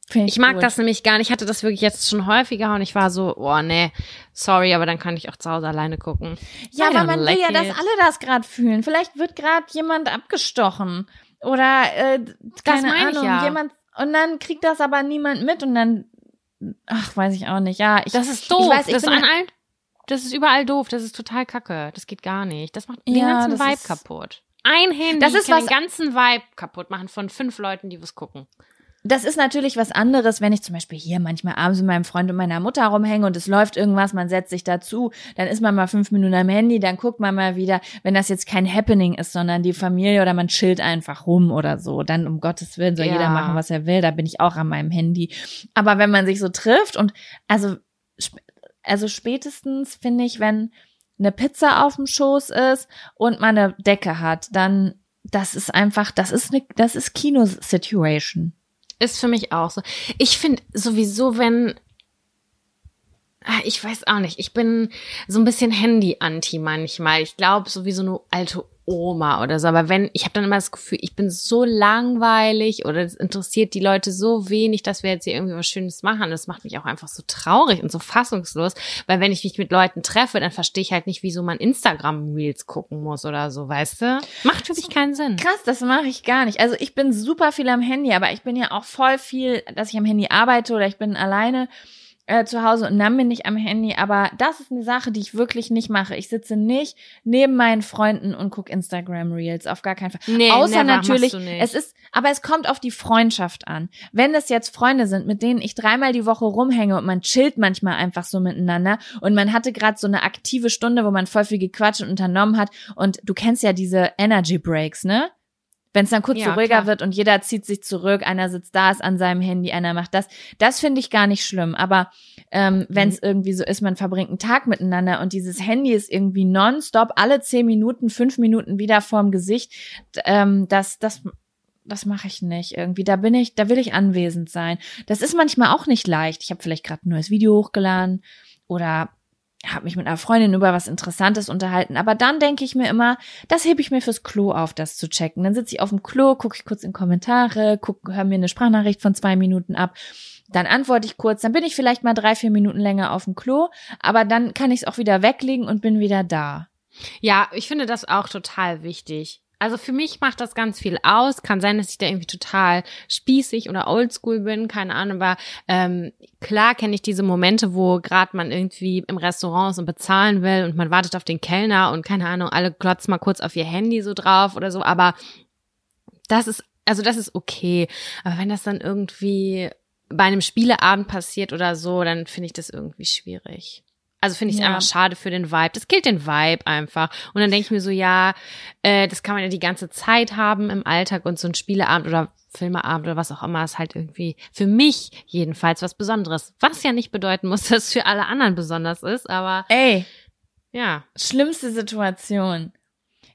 Find Ich mag das nämlich gar nicht. Ich hatte das wirklich jetzt schon häufiger und ich war so, oh nee, sorry, aber dann kann ich auch zu Hause alleine gucken. Ja, aber don't man will like ja, dass alle das gerade fühlen. Vielleicht wird gerade jemand abgestochen oder äh, keine meine ich Ahnung, ja. jemand und dann kriegt das aber niemand mit und dann ach, weiß ich auch nicht. Ja, ich Das ist doof. Ich weiß, ich das, ist bin an allen, das ist überall doof. Das ist total kacke. Das geht gar nicht. Das macht den Ja, ganzen das Vibe kaputt. Ein Handy Das ist kann was- den ganzen Vibe kaputt machen von fünf Leuten, die was gucken. Das ist natürlich was anderes, wenn ich zum Beispiel hier manchmal abends mit meinem Freund und meiner Mutter rumhänge und es läuft irgendwas, man setzt sich dazu, dann ist man mal fünf Minuten am Handy, dann guckt man mal wieder, wenn das jetzt kein Happening ist, sondern die Familie oder man chillt einfach rum oder so, dann um Gottes Willen soll Ja. jeder machen, was er will, da bin ich auch an meinem Handy. Aber wenn man sich so trifft und also, also spätestens finde ich, wenn eine Pizza auf dem Schoß ist und man eine Decke hat, dann das ist einfach, das ist eine, das ist Kino-Situation. Ist für mich auch so. Ich finde sowieso, wenn. Ah, Ich weiß auch nicht. Ich bin so ein bisschen Handy-Anti manchmal. Ich glaube, so wie so eine alte Oma oder so. Aber wenn, ich habe dann immer das Gefühl, ich bin so langweilig oder es interessiert die Leute so wenig, dass wir jetzt hier irgendwie was Schönes machen. Das macht mich auch einfach so traurig und so fassungslos. Weil wenn ich mich mit Leuten treffe, dann verstehe ich halt nicht, wieso man Instagram-Reels gucken muss oder so, weißt du? Macht für mich keinen Sinn. Krass, das mache ich gar nicht. Also ich bin super viel am Handy, aber ich bin ja auch voll viel, dass ich am Handy arbeite oder ich bin alleine äh, zu Hause und dann bin ich am Handy. Aber das ist eine Sache, die ich wirklich nicht mache. Ich sitze nicht neben meinen Freunden und gucke Instagram Reels. Auf gar keinen Fall. Nee, Außer never, natürlich, nicht. es ist, aber es kommt auf die Freundschaft an. Wenn es jetzt Freunde sind, mit denen ich dreimal die Woche rumhänge und man chillt manchmal einfach so miteinander und man hatte gerade so eine aktive Stunde, wo man voll viel gequatscht und unternommen hat und du kennst ja diese Energy Breaks, ne? Wenn es dann kurz Ja, so ruhiger klar. wird und jeder zieht sich zurück, einer sitzt da, ist an seinem Handy, einer macht das, das finde ich gar nicht schlimm. Aber ähm, wenn Mhm. es irgendwie so ist, man verbringt einen Tag miteinander und dieses Handy ist irgendwie nonstop, alle zehn Minuten, fünf Minuten wieder vorm Gesicht, ähm, das, das, das mache ich nicht irgendwie. Da bin ich, da will ich anwesend sein. Das ist manchmal auch nicht leicht. Ich habe vielleicht gerade ein neues Video hochgeladen oder habe mich mit einer Freundin über was Interessantes unterhalten. Aber dann denke ich mir immer, das hebe ich mir fürs Klo auf, das zu checken. Dann sitze ich auf dem Klo, gucke ich kurz in Kommentare, guck, hör mir eine Sprachnachricht von zwei Minuten ab. Dann antworte ich kurz, dann bin ich vielleicht mal drei, vier Minuten länger auf dem Klo, aber dann kann ich es auch wieder weglegen und bin wieder da. Ja, ich finde das auch total wichtig. Also für mich macht das ganz viel aus. Kann sein, dass ich da irgendwie total spießig oder oldschool bin, keine Ahnung. Aber ähm, klar kenne ich diese Momente, wo gerade man irgendwie im Restaurant ist und bezahlen will und man wartet auf den Kellner und keine Ahnung, alle klotzen mal kurz auf ihr Handy so drauf oder so. Aber das ist, also das ist okay. Aber wenn das dann irgendwie bei einem Spieleabend passiert oder so, dann finde ich das irgendwie schwierig. Also finde ich es Ja. einfach schade für den Vibe. Das killt den Vibe einfach. Und dann denke ich mir so, ja, äh, das kann man ja die ganze Zeit haben im Alltag und so ein Spieleabend oder Filmeabend oder was auch immer ist halt irgendwie für mich jedenfalls was Besonderes. Was ja nicht bedeuten muss, (laughs) dass es für alle anderen besonders ist, aber Ey, ja. schlimmste Situation.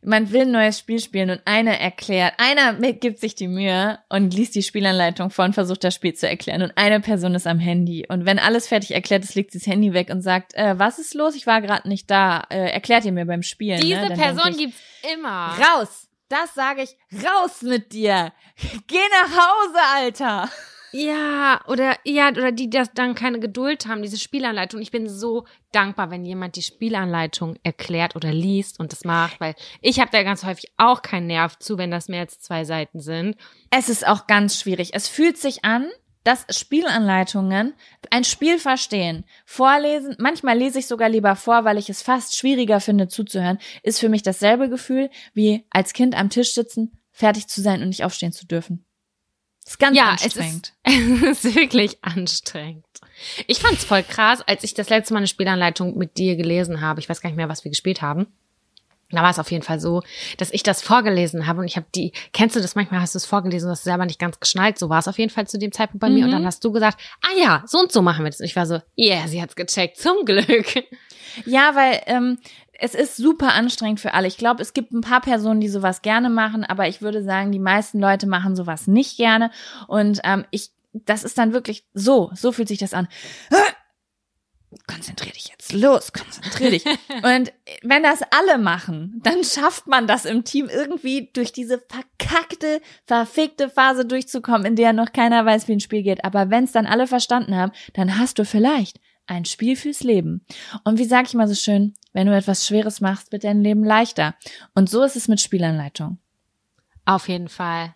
Man will ein neues Spiel spielen und einer erklärt, einer gibt sich die Mühe und liest die Spielanleitung vor und versucht das Spiel zu erklären und eine Person ist am Handy und wenn alles fertig erklärt ist, legt sie das Handy weg und sagt, äh, was ist los? Ich war gerade nicht da. Äh, erklärt ihr mir beim Spielen. Diese ne? Person ich, gibt's immer. raus. Das sage ich, raus mit dir. Geh nach Hause, Alter. Ja, oder ja, oder die das dann keine Geduld haben, diese Spielanleitung. Ich bin so dankbar, wenn jemand die Spielanleitung erklärt oder liest und das macht, weil ich habe da ganz häufig auch keinen Nerv zu, wenn das mehr als zwei Seiten sind. Es ist auch ganz schwierig. Es fühlt sich an, dass Spielanleitungen ein Spiel verstehen, vorlesen, manchmal lese ich sogar lieber vor, weil ich es fast schwieriger finde zuzuhören, ist für mich dasselbe Gefühl wie als Kind am Tisch sitzen, fertig zu sein und nicht aufstehen zu dürfen. Ist ganz Ja, es anstrengend. ist, (laughs) es ist wirklich anstrengend. Ich fand's voll krass, als ich das letzte Mal eine Spielanleitung mit dir gelesen habe. Ich weiß gar nicht mehr, was wir gespielt haben. Da war es auf jeden Fall so, dass ich das vorgelesen habe und ich habe die, kennst du das manchmal, hast du es vorgelesen und hast du selber nicht ganz geschnallt, so war es auf jeden Fall zu dem Zeitpunkt bei mir und dann hast du gesagt, ah ja, so und so machen wir das. Und ich war so, yeah, sie hat's gecheckt, zum Glück. Ja, weil ähm, es ist super anstrengend für alle. Ich glaube, es gibt ein paar Personen, die sowas gerne machen, aber ich würde sagen, die meisten Leute machen sowas nicht gerne. Und ähm, ich, das ist dann wirklich so, so fühlt sich das an. Konzentrier dich jetzt, los, konzentrier dich. (laughs) Und wenn das alle machen, dann schafft man das im Team irgendwie durch diese verkackte, verfickte Phase durchzukommen, in der noch keiner weiß, wie ein Spiel geht. Aber wenn es dann alle verstanden haben, dann hast du vielleicht ein Spiel fürs Leben. Und wie sage ich mal so schön, wenn du etwas Schweres machst, wird dein Leben leichter. Und so ist es mit Spielanleitung. Auf jeden Fall.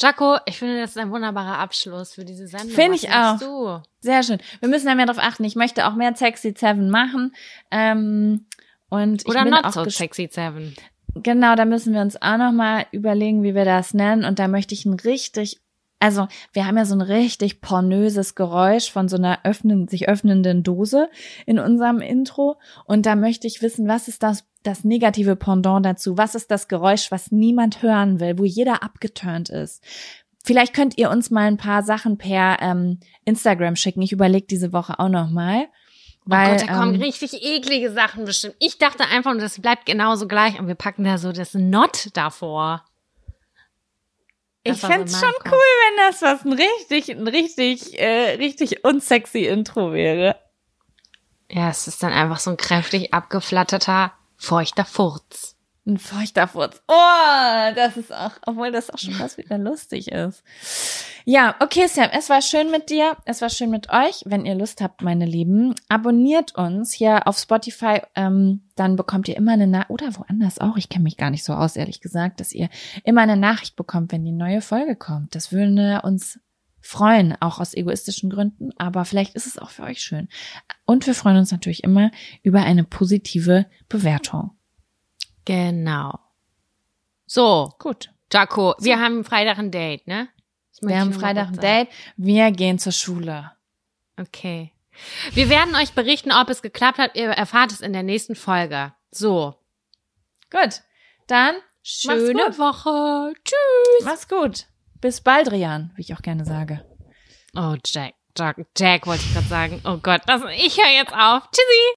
Jaco, ich finde, das ist ein wunderbarer Abschluss für diese Sendung. Finde ich auch. Du? Sehr schön. Wir müssen da mehr drauf achten. Ich möchte auch mehr Sexy Seven machen. Ähm, und ich Oder bin not auch so sexy seven. Genau, da müssen wir uns auch noch mal überlegen, wie wir das nennen. Und da möchte ich ein richtig, also wir haben ja so ein richtig pornöses Geräusch von so einer öffnen, sich öffnenden Dose in unserem Intro. Und da möchte ich wissen, was ist das, das negative Pendant dazu? Was ist das Geräusch, was niemand hören will, wo jeder abgeturnt ist? Vielleicht könnt ihr uns mal ein paar Sachen per ähm, Instagram schicken. Ich überlege diese Woche auch noch mal. Weil, oh Gott, da kommen ähm, richtig eklige Sachen bestimmt. Ich dachte einfach, und das bleibt genauso gleich und wir packen da so das Not davor. Das Ich war so schon cool, wenn das was ein richtig, ein richtig, äh, richtig unsexy Intro wäre. Ja, es ist dann einfach so ein kräftig abgeflatterter, feuchter Furz. Ein feuchter Furz. Oh, das ist auch, obwohl das auch schon fast wieder lustig ist. Ja, okay, Sam, es war schön mit dir. Es war schön mit euch. Wenn ihr Lust habt, meine Lieben, abonniert uns hier auf Spotify. Ähm, dann bekommt ihr immer eine Nachricht, oder woanders auch. Ich kenne mich gar nicht so aus, ehrlich gesagt, dass ihr immer eine Nachricht bekommt, wenn die neue Folge kommt. Das würde uns freuen, auch aus egoistischen Gründen, aber vielleicht ist es auch für euch schön. Und wir freuen uns natürlich immer über eine positive Bewertung. Genau. So, Gut. Jaco, wir haben Freitag ein Date, ne? Wir haben Freitag ein. Date. Wir gehen zur Schule. Okay. Wir werden euch berichten, ob es geklappt hat. Ihr erfahrt es in der nächsten Folge. So. Gut. Dann Schöne gut. Woche. Tschüss. mach's gut. Bis bald, Rian, wie ich auch gerne sage. Oh, Jack. Jack, Jack wollte ich gerade sagen. Oh Gott, das, ich höre jetzt auf. Tschüssi.